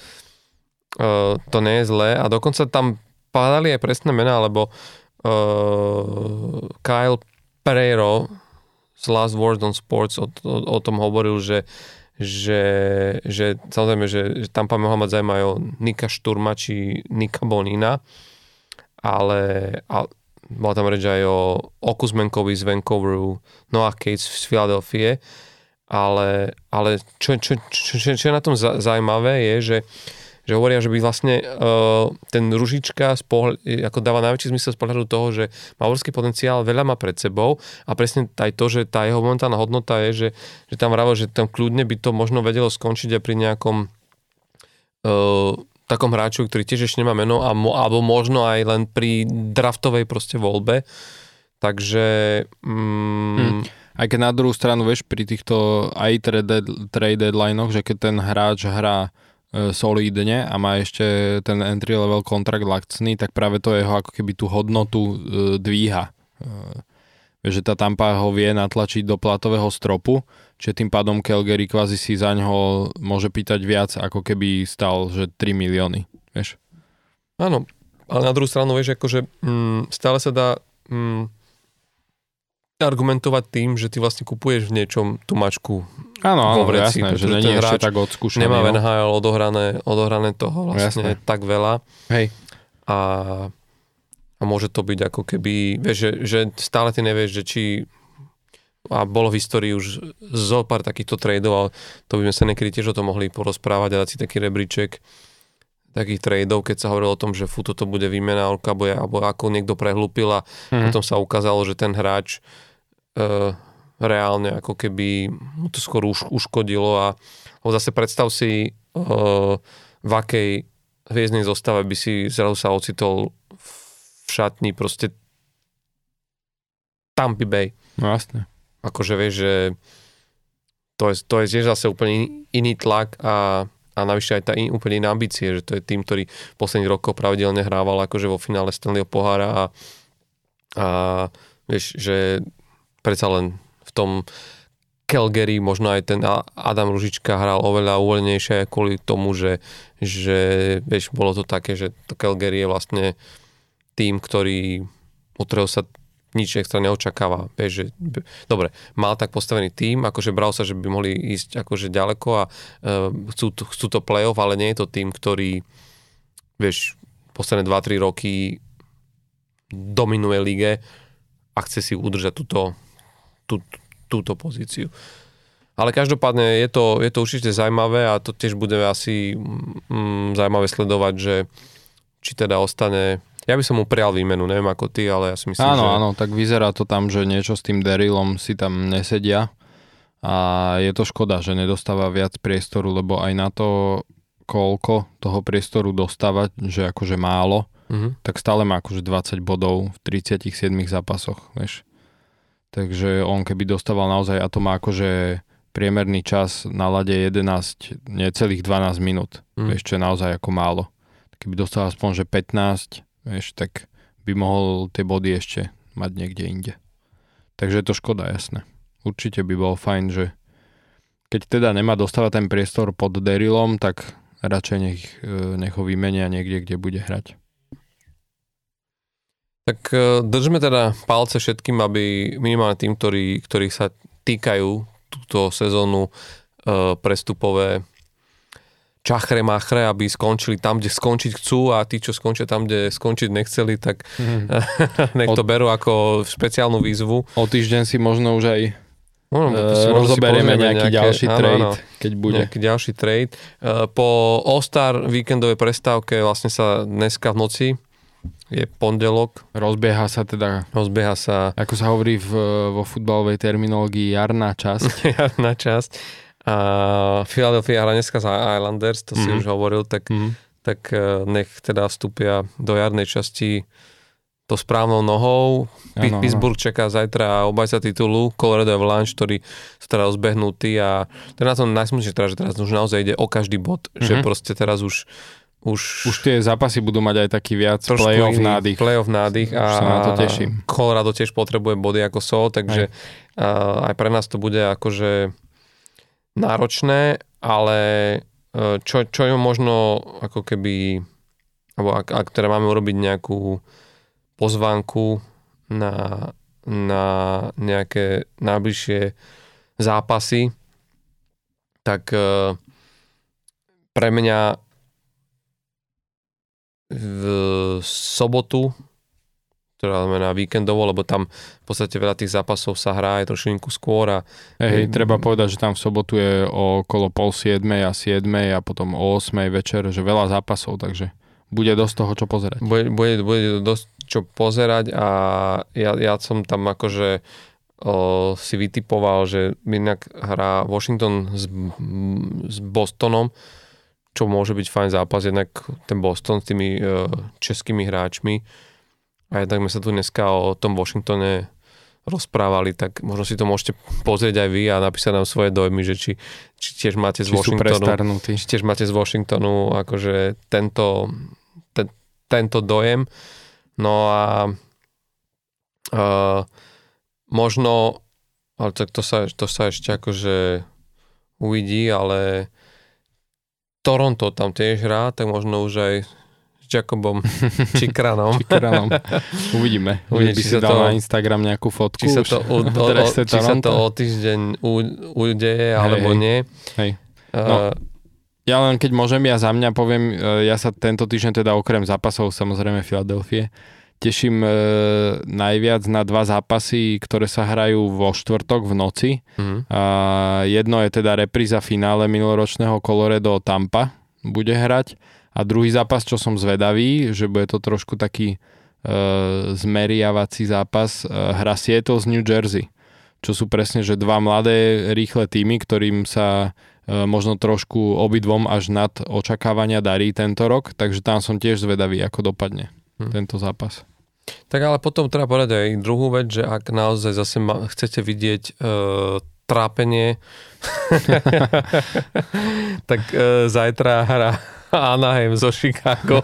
uh, to nie je zlé. A dokonca tam pádali aj presné mená, lebo uh, Kyle Pereiro z Last Word on Sports o, o, o tom hovoril, že že, že samozrejme, že, že tam mohla mať zaujímavé o Nika Šturma či Nika Bonina, ale, ale bola tam reč aj o Okusmenkovi z Vancouveru, Noah Cates z Filadelfie ale, ale čo, čo, čo, čo, čo je na tom zaujímavé je, že, že hovoria, že by vlastne uh, ten Ružička spohľ, ako dáva najväčší zmysel z pohľadu toho, že má obrovský potenciál, veľa má pred sebou a presne aj to, že tá jeho momentálna hodnota je, že, že tam vravil, že tam kľudne by to možno vedelo skončiť aj pri nejakom uh, takom hráču, ktorý tiež ešte nemá meno a mo, alebo možno aj len pri draftovej proste voľbe. Takže... Mm, hmm aj keď na druhú stranu, vieš, pri týchto aj trade, deadline že keď ten hráč hrá solídne a má ešte ten entry level kontrakt lacný, tak práve to jeho ako keby tú hodnotu e, dvíha. E, že tá Tampa ho vie natlačiť do platového stropu, čiže tým pádom Calgary kvázi si za ňoho môže pýtať viac, ako keby stal, že 3 milióny, vieš. Áno, ale na druhú stranu, vieš, akože mm, stále sa dá mm, argumentovať tým, že ty vlastne kupuješ v niečom tú mačku Áno, áno, vreci, jasné, že není ešte tak odskúšaný. Nemá v no. NHL odohrané, odohrané toho vlastne jasné. tak veľa. Hej. A, a môže to byť ako keby, vieš, že, že stále ty nevieš, že či a bolo v histórii už zo pár takýchto tradeov, ale to by sme sa niekedy tiež o tom mohli porozprávať a dať si taký rebríček takých tradeov, keď sa hovorilo o tom, že fú, toto bude výmena alebo, alebo ako niekto prehlúpil a mm-hmm. potom sa ukázalo, že ten hráč e, reálne ako keby mu to skôr už, uškodilo a ho zase predstav si e, v akej hviezdnej zostave by si zrazu sa ocitol v šatni proste Tampa Bay. No jasne. Akože vieš, že to je, to je tiež zase úplne iný tlak a a navyše aj tá in, úplne iná ambície, že to je tým, ktorý posledných rokoch pravidelne hrával akože vo finále Stanleyho pohára a, a vieš, že predsa len v tom Calgary, možno aj ten Adam Ružička hral oveľa uvoľnejšie kvôli tomu, že, že vieš, bolo to také, že to Calgary je vlastne tým, ktorý, od ktorého sa nič extra neočakáva. Vieš, že, dobre, mal tak postavený tým, akože bral sa, že by mohli ísť akože ďaleko a uh, chcú, to, chcú to playoff, ale nie je to tým, ktorý vieš, posledné 2-3 roky dominuje lige a chce si udržať túto, tú, túto pozíciu. Ale každopádne je to, je to určite zaujímavé a to tiež bude asi mm, zaujímavé sledovať, že či teda ostane ja by som mu prijal výmenu, neviem ako ty, ale ja si myslím, áno, že... Áno, tak vyzerá to tam, že niečo s tým Darylom si tam nesedia a je to škoda, že nedostáva viac priestoru, lebo aj na to, koľko toho priestoru dostávať, že akože málo, mm-hmm. tak stále má akože 20 bodov v 37 zápasoch, vieš. Takže on keby dostával naozaj, a to má akože priemerný čas na lade 11, necelých 12 minút, mm. vieš, čo je naozaj ako málo. Keby dostal aspoň, že 15, vieš, tak by mohol tie body ešte mať niekde inde. Takže je to škoda, jasné. Určite by bol fajn, že keď teda nemá dostávať ten priestor pod Derylom, tak radšej nech, e, nech ho vymenia niekde, kde bude hrať. Tak e, držme teda palce všetkým, aby minimálne tým, ktorí, ktorí sa týkajú túto sezónu e, prestupové čachre machre, aby skončili tam, kde skončiť chcú a tí, čo skončia tam, kde skončiť nechceli, tak mm. nech to berú ako špeciálnu výzvu. O týždeň si možno už aj No, uh, rozoberieme nejaký nejaké, ďalší áno, trade, áno, keď bude. Nejaký ďalší trade. Uh, po All-Star víkendovej prestávke vlastne sa dneska v noci je pondelok. Rozbieha sa teda... Rozbieha sa... Ako sa hovorí v, vo futbalovej terminológii, jarná časť. jarná časť a Philadelphia hra dneska za Islanders, to si mm-hmm. už hovoril, tak, mm-hmm. tak e, nech teda vstúpia do jarnej časti to správnou nohou. Ano, Pittsburgh ano. čaká zajtra obajca titulu, Colorado Avalanche, ktorí sú teraz rozbehnutí a to je na tom najsmutnejšie teda, že teraz už naozaj ide o každý bod, mm-hmm. že mhm. proste teraz už už, už tie zápasy budú mať aj taký viac playoff nádych. Playoff nádych a sa na to teším. Colorado tiež potrebuje body ako sol, takže aj. aj pre nás to bude akože náročné, ale e, čo, čo je možno ako keby, alebo ak, ak teda máme urobiť nejakú pozvánku na, na nejaké najbližšie zápasy, tak e, pre mňa v sobotu ktorá znamená víkendovo, lebo tam v podstate veľa tých zápasov sa hrá aj trošinku skôr. A... Hej, treba povedať, že tam v sobotu je okolo pol siedmej a siedmej a potom o 8 večer, že veľa zápasov, takže bude dosť toho, čo pozerať. Bude, bude, bude dosť čo pozerať a ja, ja som tam akože o, si vytipoval, že inak hrá Washington s, s Bostonom, čo môže byť fajn zápas, jednak ten Boston s tými e, českými hráčmi, a jednak sme sa tu dneska o tom Washingtone rozprávali, tak možno si to môžete pozrieť aj vy a napísať nám svoje dojmy, že či, či tiež máte z Či Washingtonu, či tiež máte z Washingtonu akože tento, ten, tento dojem. No a uh, možno, ale tak to sa, to sa ešte akože uvidí, ale Toronto tam tiež hrá, tak možno už aj s Jacobom Čikranom. Čikranom. Uvidíme. Uvidíme, Uvidíme, by či si dal to- na Instagram nejakú fotku. či sa to, o, o, treste či sa to o týždeň u, udeje, alebo hej. nie. Hej. Uh, No. Ja len keď môžem, ja za mňa poviem, e, ja sa tento týždeň teda okrem zápasov samozrejme Filadelfie teším e, najviac na dva zápasy, ktoré sa hrajú vo štvrtok v noci. mhm. A jedno je teda repríza finále minuloročného Colorado Tampa bude hrať a druhý zápas, čo som zvedavý, že bude to trošku taký e, zmeriavací zápas, e, hra Seattle z New Jersey, čo sú presne, že dva mladé rýchle týmy, ktorým sa e, možno trošku obidvom až nad očakávania darí tento rok, takže tam som tiež zvedavý, ako dopadne Hm. tento zápas. Tak ale potom treba povedať aj druhú vec, že ak naozaj zase ma, chcete vidieť uh, trápenie, tak uh, zajtra hra Anaheim so Chicago.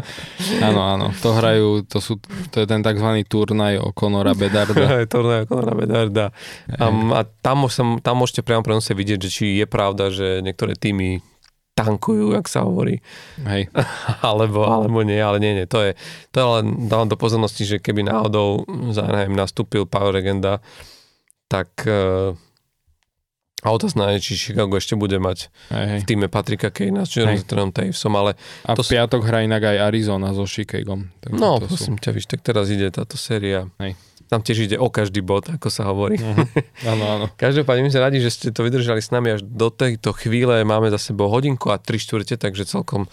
Áno, áno, to hrajú, to, sú, to je ten tzv. turnaj o Conora Bedarda. Turnaj Conora Bedarda. A, a tam, môžem, tam môžete priamo prenose vidieť, že či je pravda, že niektoré týmy tankujú, jak sa hovorí, Hej, alebo, alebo nie, ale nie, nie, to je, to je len dávam do pozornosti, že keby náhodou za Anaheim nastúpil Power Legenda, tak uh, a otázna je, či Chicago ešte bude mať hej, hej. v týme Patrika Kejna s Jonathanom Tavesom, ale A To v piatok hrá inak aj Arizona so Chicagom. No, to sú... prosím ťa, víš, tak teraz ide táto séria. Hej. Tam tiež ide o každý bod, ako sa hovorí. Mhm. Áno, áno. Každopádne my sme radi, že ste to vydržali s nami až do tejto chvíle. Máme za sebou hodinku a tri štvrte, takže celkom,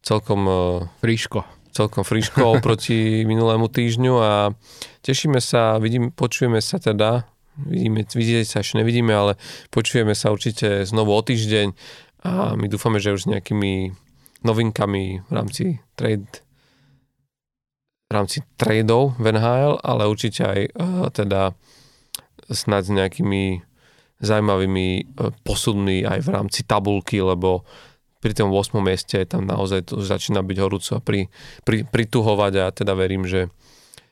celkom, eh, Friško. celkom friško oproti minulému týždňu a tešíme sa, vidím, počujeme sa teda, vidíme, vidieť sa ešte nevidíme, ale počujeme sa určite znovu o týždeň a my dúfame, že už s nejakými novinkami v rámci trade v rámci tradeov v NHL, ale určite aj uh, teda snad s nejakými zaujímavými uh, posudmi aj v rámci tabulky, lebo pri tom 8. mieste tam naozaj to začína byť horúco a pri, pri, prituhovať a teda verím, že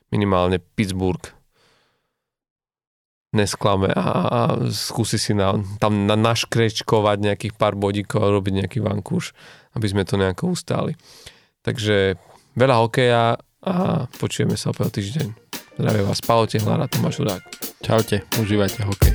minimálne Pittsburgh nesklame a, a skúsi si na, tam na, naškrečkovať nejakých pár bodíkov a robiť nejaký vankúš, aby sme to nejako ustáli. Takže veľa hokeja a počujeme sa opäť o týždeň. Zdravia vás, Palo Tehlára, Tomáš Udák. Čaute, užívajte hokej.